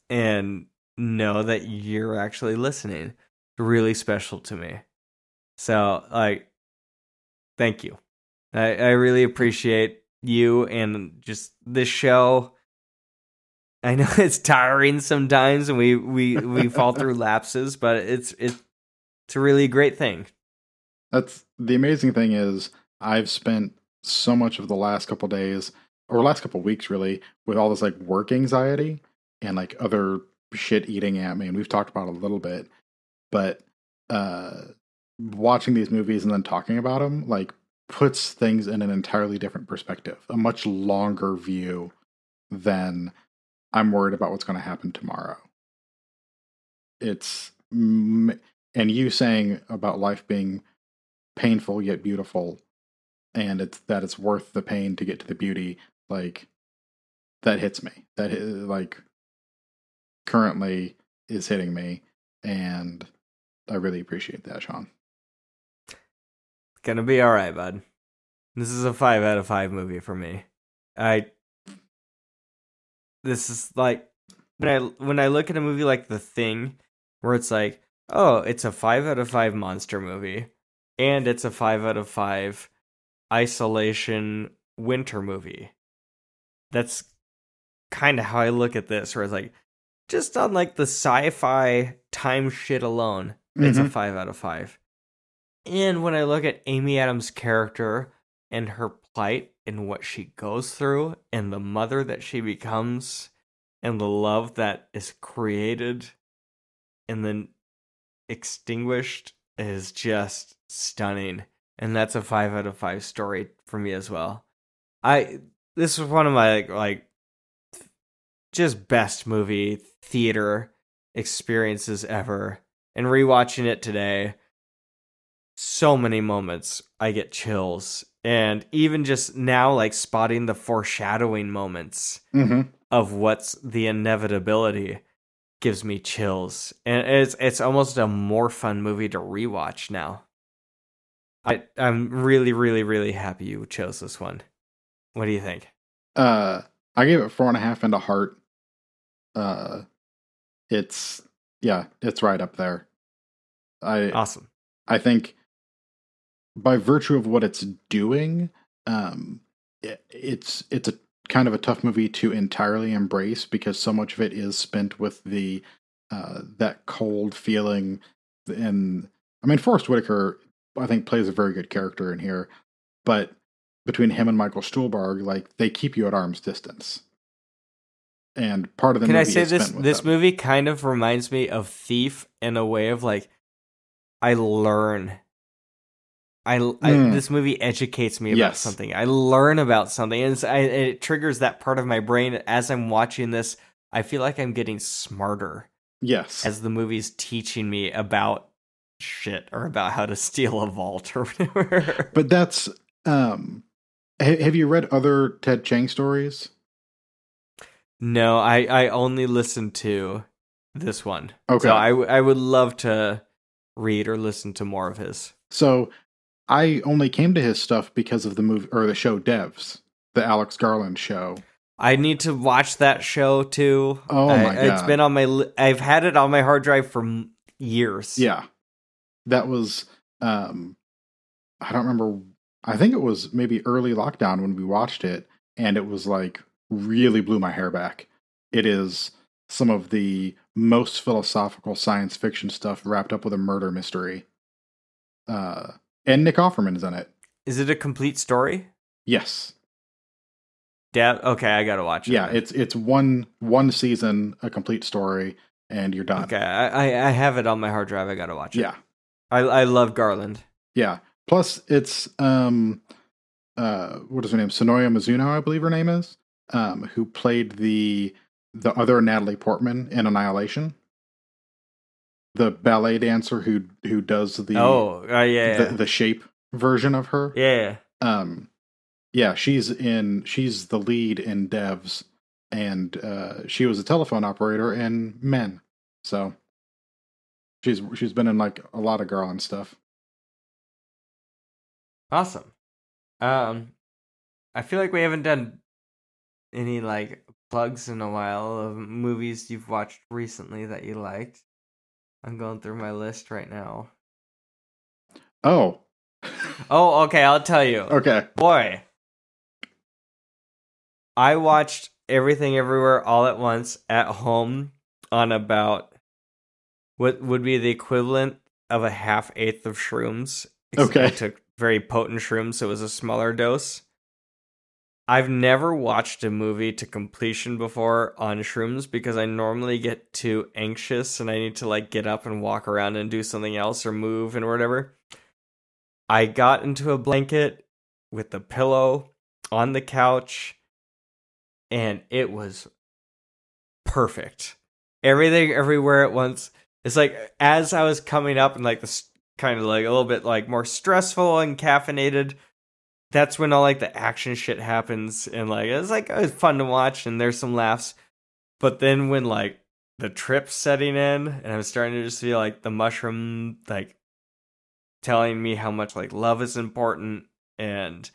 and know that you're actually listening. Really special to me. So like thank you. I, I really appreciate you and just this show. I know *laughs* it's tiring sometimes and we we we fall through *laughs* lapses, but it's it's it's a really great thing. That's the amazing thing is I've spent so much of the last couple days or last couple weeks really with all this like work anxiety and like other shit eating at me and we've talked about a little bit but uh watching these movies and then talking about them like puts things in an entirely different perspective a much longer view than i'm worried about what's going to happen tomorrow. It's and you saying about life being painful yet beautiful and it's that it's worth the pain to get to the beauty like that hits me. That like currently is hitting me and i really appreciate that sean Gonna be all right, bud. This is a five out of five movie for me. I. This is like when I when I look at a movie like The Thing, where it's like, oh, it's a five out of five monster movie, and it's a five out of five isolation winter movie. That's kind of how I look at this, where it's like, just on like the sci-fi time shit alone, it's a Mhm. five out of five. And when I look at Amy Adams' character and her plight and what she goes through and the mother that she becomes and the love that is created and then extinguished is just stunning. And that's a five out of five story for me as well. I this was one of my like, like just best movie theater experiences ever. And rewatching it today, so many moments I get chills. And even just now, like spotting the foreshadowing moments mm-hmm. of what's the inevitability gives me chills. And it's it's almost a more fun movie to rewatch now. I I'm really, really, really happy you chose this one. What do you think? uh i gave it four and a half into heart uh it's yeah it's right up there i Awesome. I think by virtue of what it's doing, um, it, it's it's a kind of a tough movie to entirely embrace because so much of it is spent with the uh, that cold feeling. And I mean, Forest Whitaker, I think, plays a very good character in here, but between him and Michael Stuhlbarg, like they keep you at arm's distance. And part of the Can I say is this? This them. movie kind of reminds me of Thief in a way of like, I learn. I, I Mm. this movie educates me about Yes. something. I learn about something, and I, it triggers that part of my brain as I'm watching this. I feel like I'm getting smarter Yes. as the movie's teaching me about shit or about how to steal a vault or *laughs* whatever. but that's um have you read other Ted Chiang stories? no, I I only listened to this one. Okay. So I w- I would love to read or listen to more of his. So I only came to his stuff because of the movie or the show Devs, the Alex Garland show. I need to watch that show too. Oh I- my It's God. been on my. Li- I've had it on my hard drive for years. Yeah. That was um I don't remember I think it was maybe early lockdown when we watched it and it was like really blew my hair back. It is some of the most philosophical science fiction stuff wrapped up with a murder mystery. Uh and Nick Offerman is in it. Is it a complete story? Yes. Dad. Okay, I gotta watch it. Yeah, it's it's one one season, a complete story, and you're done. okay. I, I I have it on my hard drive. I gotta watch it. Yeah. I I love Garland. Yeah. Plus, it's um, uh, what is her name? Sonoya Mizuno, I believe her name is, um, who played the the other Natalie Portman in Annihilation, the ballet dancer who who does the oh, uh, yeah, the, yeah. the shape version of her. yeah. Um, yeah, she's in. She's the lead in Devs, and uh, she was a telephone operator in Men. So she's she's been in like a lot of Garland stuff. Awesome. Um, I feel like we haven't done any like plugs in a while of movies you've watched recently that you liked. I'm going through my list right now. Oh, Oh, okay, I'll tell you. okay. Boy, I watched Everything Everywhere All at Once at home on about what would be the equivalent of a half eighth of shrooms. Okay. I took very potent shrooms, so it was a smaller dose. I've never watched a movie to completion before on shrooms because I normally get too anxious and I need to like get up and walk around and do something else or move and whatever. I got into a blanket with the pillow on the couch and it was perfect. Everything everywhere at once. It's like as I was coming up and like this kind of like a little bit like more stressful and caffeinated, that's when all like the action shit happens and like it's like it's fun to watch and there's some laughs. But then when like the trip's setting in and I'm starting to just feel like the mushroom like telling me how much like love is important and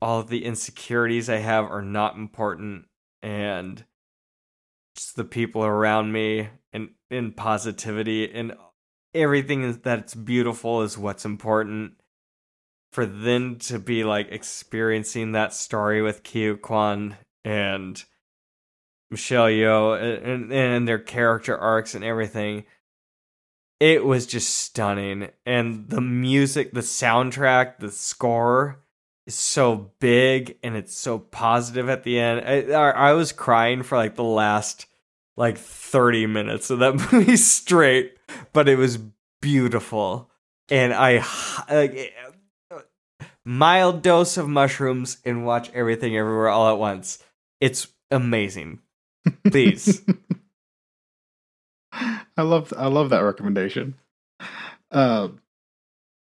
all of the insecurities I have are not important and just the people around me and in positivity and everything that's beautiful is what's important for them to be like experiencing that story with Ke Huy Quan and Michelle Yeoh and, and, their character arcs and everything. It was just stunning. And the music the soundtrack the score is so big and it's so positive at the end. I I was crying for like the last like 30 minutes of that *laughs* movie straight but it was beautiful and I like mild dose of mushrooms and watch everything everywhere all at once it's amazing please *laughs* I love I love that recommendation. Uh,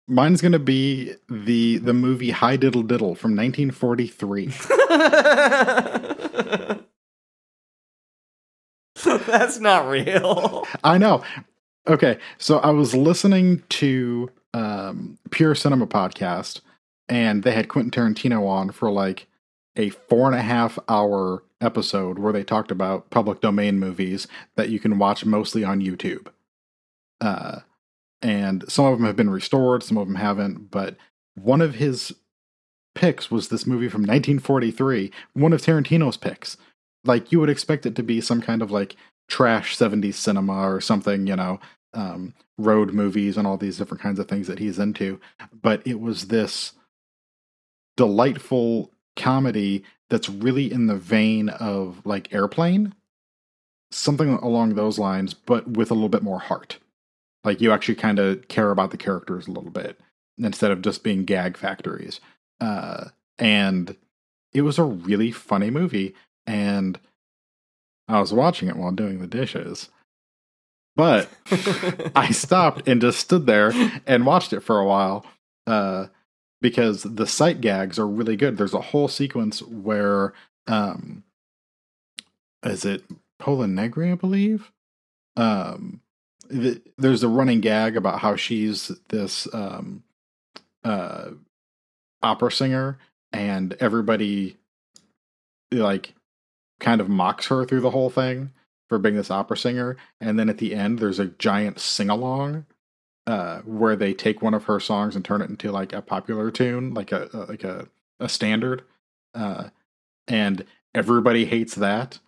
mine's gonna be the the movie Hi Diddle Diddle from 1943. *laughs* *laughs* That's not real. I know. Okay, so I was listening to um, Pure Cinema podcast, and they had Quentin Tarantino on for like a four and a half hour episode where they talked about public domain movies that you can watch mostly on YouTube. Uh, and some of them have been restored, some of them haven't. But one of his picks was this movie from 1943, one of Tarantino's picks. Like you would expect it to be some kind of like trash 70s cinema or something, you know, um, road movies and all these different kinds of things that he's into. But it was this delightful comedy that's really in the vein of like Airplane, something along those lines, but with a little bit more heart. Like you actually kind of care about the characters a little bit instead of just being gag factories. Uh, and it was a really funny movie. And I was watching it while doing the dishes. But *laughs* I stopped and just stood there and watched it for a while uh, because the sight gags are really good. There's a whole sequence where, um, is it Pola Negri, I believe? Um, th- there's a running gag about how she's this um, uh, opera singer, and everybody like kind of mocks her through the whole thing for being this opera singer. And then at the end, there's a giant sing along uh, where they take one of her songs and turn it into like a popular tune, like a, like a a standard, uh, and everybody hates that.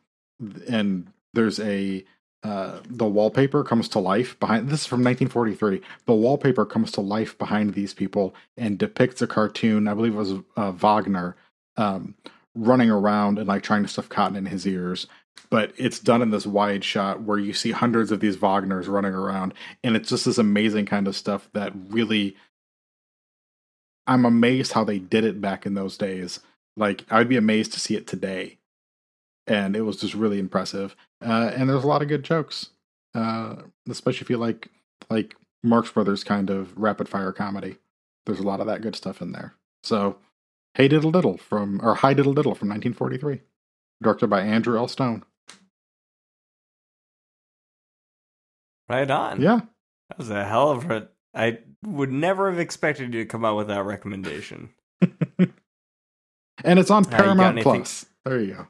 And there's a uh, the wallpaper comes to life behind this is from 1943 the wallpaper comes to life behind these people and depicts a cartoon i believe it was uh, wagner um, running around and like trying to stuff cotton in his ears but it's done in this wide shot where you see hundreds of these wagners running around and it's just this amazing kind of stuff that really i'm amazed how they did it back in those days like i'd be amazed to see it today and it was just really impressive. Uh, and there's a lot of good jokes, uh, especially if you like like Marx Brothers kind of rapid fire comedy. There's a lot of that good stuff in there. So, Hey Diddle Diddle from or Hi Diddle Diddle from 1943, directed by Andrew L. Stone. Right on. Yeah, That was a hell of a. I would never have expected you to come out with that recommendation. *laughs* and it's on Paramount anything- Plus. There you go.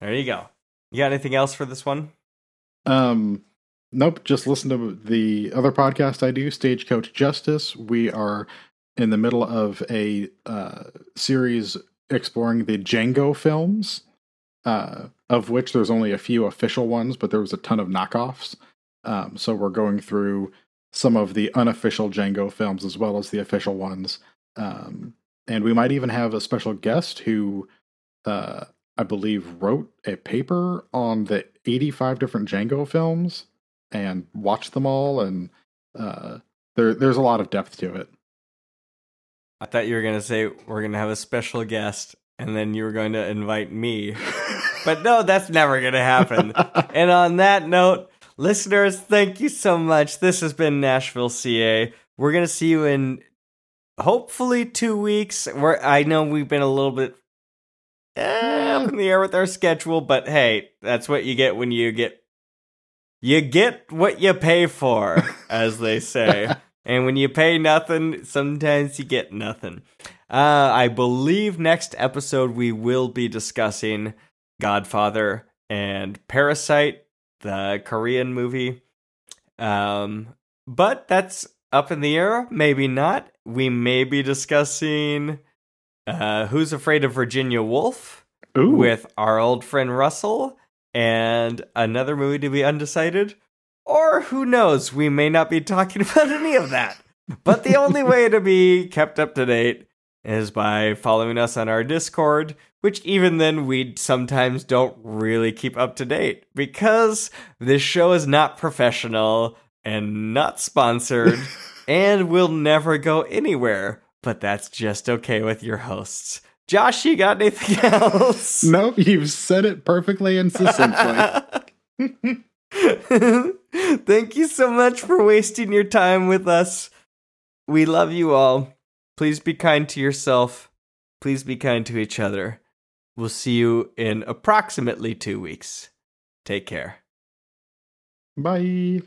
There you go. You got anything else for this one? Um, nope. Just listen to the other podcast I do, Stagecoach Justice. We are in the middle of a uh, series exploring the Django films, uh, of which there's only a few official ones, but there was a ton of knockoffs. Um, so we're going through some of the unofficial Django films as well as the official ones. Um, and we might even have a special guest who uh, I believe, wrote a paper on the 85 different Django films and watched them all. And uh, there, there's a lot of depth to it. I thought you were going to say we're going to have a special guest and then you were going to invite me. But no, that's never going to happen. *laughs* and on that note, listeners, thank you so much. This has been Nashville CA. We're going to see you in hopefully two weeks. Where I know we've been a little bit eh, up in the air with our schedule, but hey, that's what you get when you get you get what you pay for, as they say. *laughs* and when you pay nothing, sometimes you get nothing. Uh, I believe next episode we will be discussing Godfather and Parasite, the Korean movie. Um, but that's up in the air. Maybe not. We may be discussing uh, Who's Afraid of Virginia Woolf Ooh, with our old friend Russell and another movie to be undecided. Or who knows, we may not be talking *laughs* about any of that. But the only way to be kept up to date is by following us on our Discord, which even then we sometimes don't really keep up to date because this show is not professional and not sponsored *laughs* and will never go anywhere. But that's just okay with your hosts. Josh, you got anything *laughs* else? nope, you've said it perfectly and succinctly. *laughs* Thank you so much for wasting your time with us. We love you all. Please be kind to yourself. Please be kind to each other. We'll see you in approximately two weeks. Take care. Bye.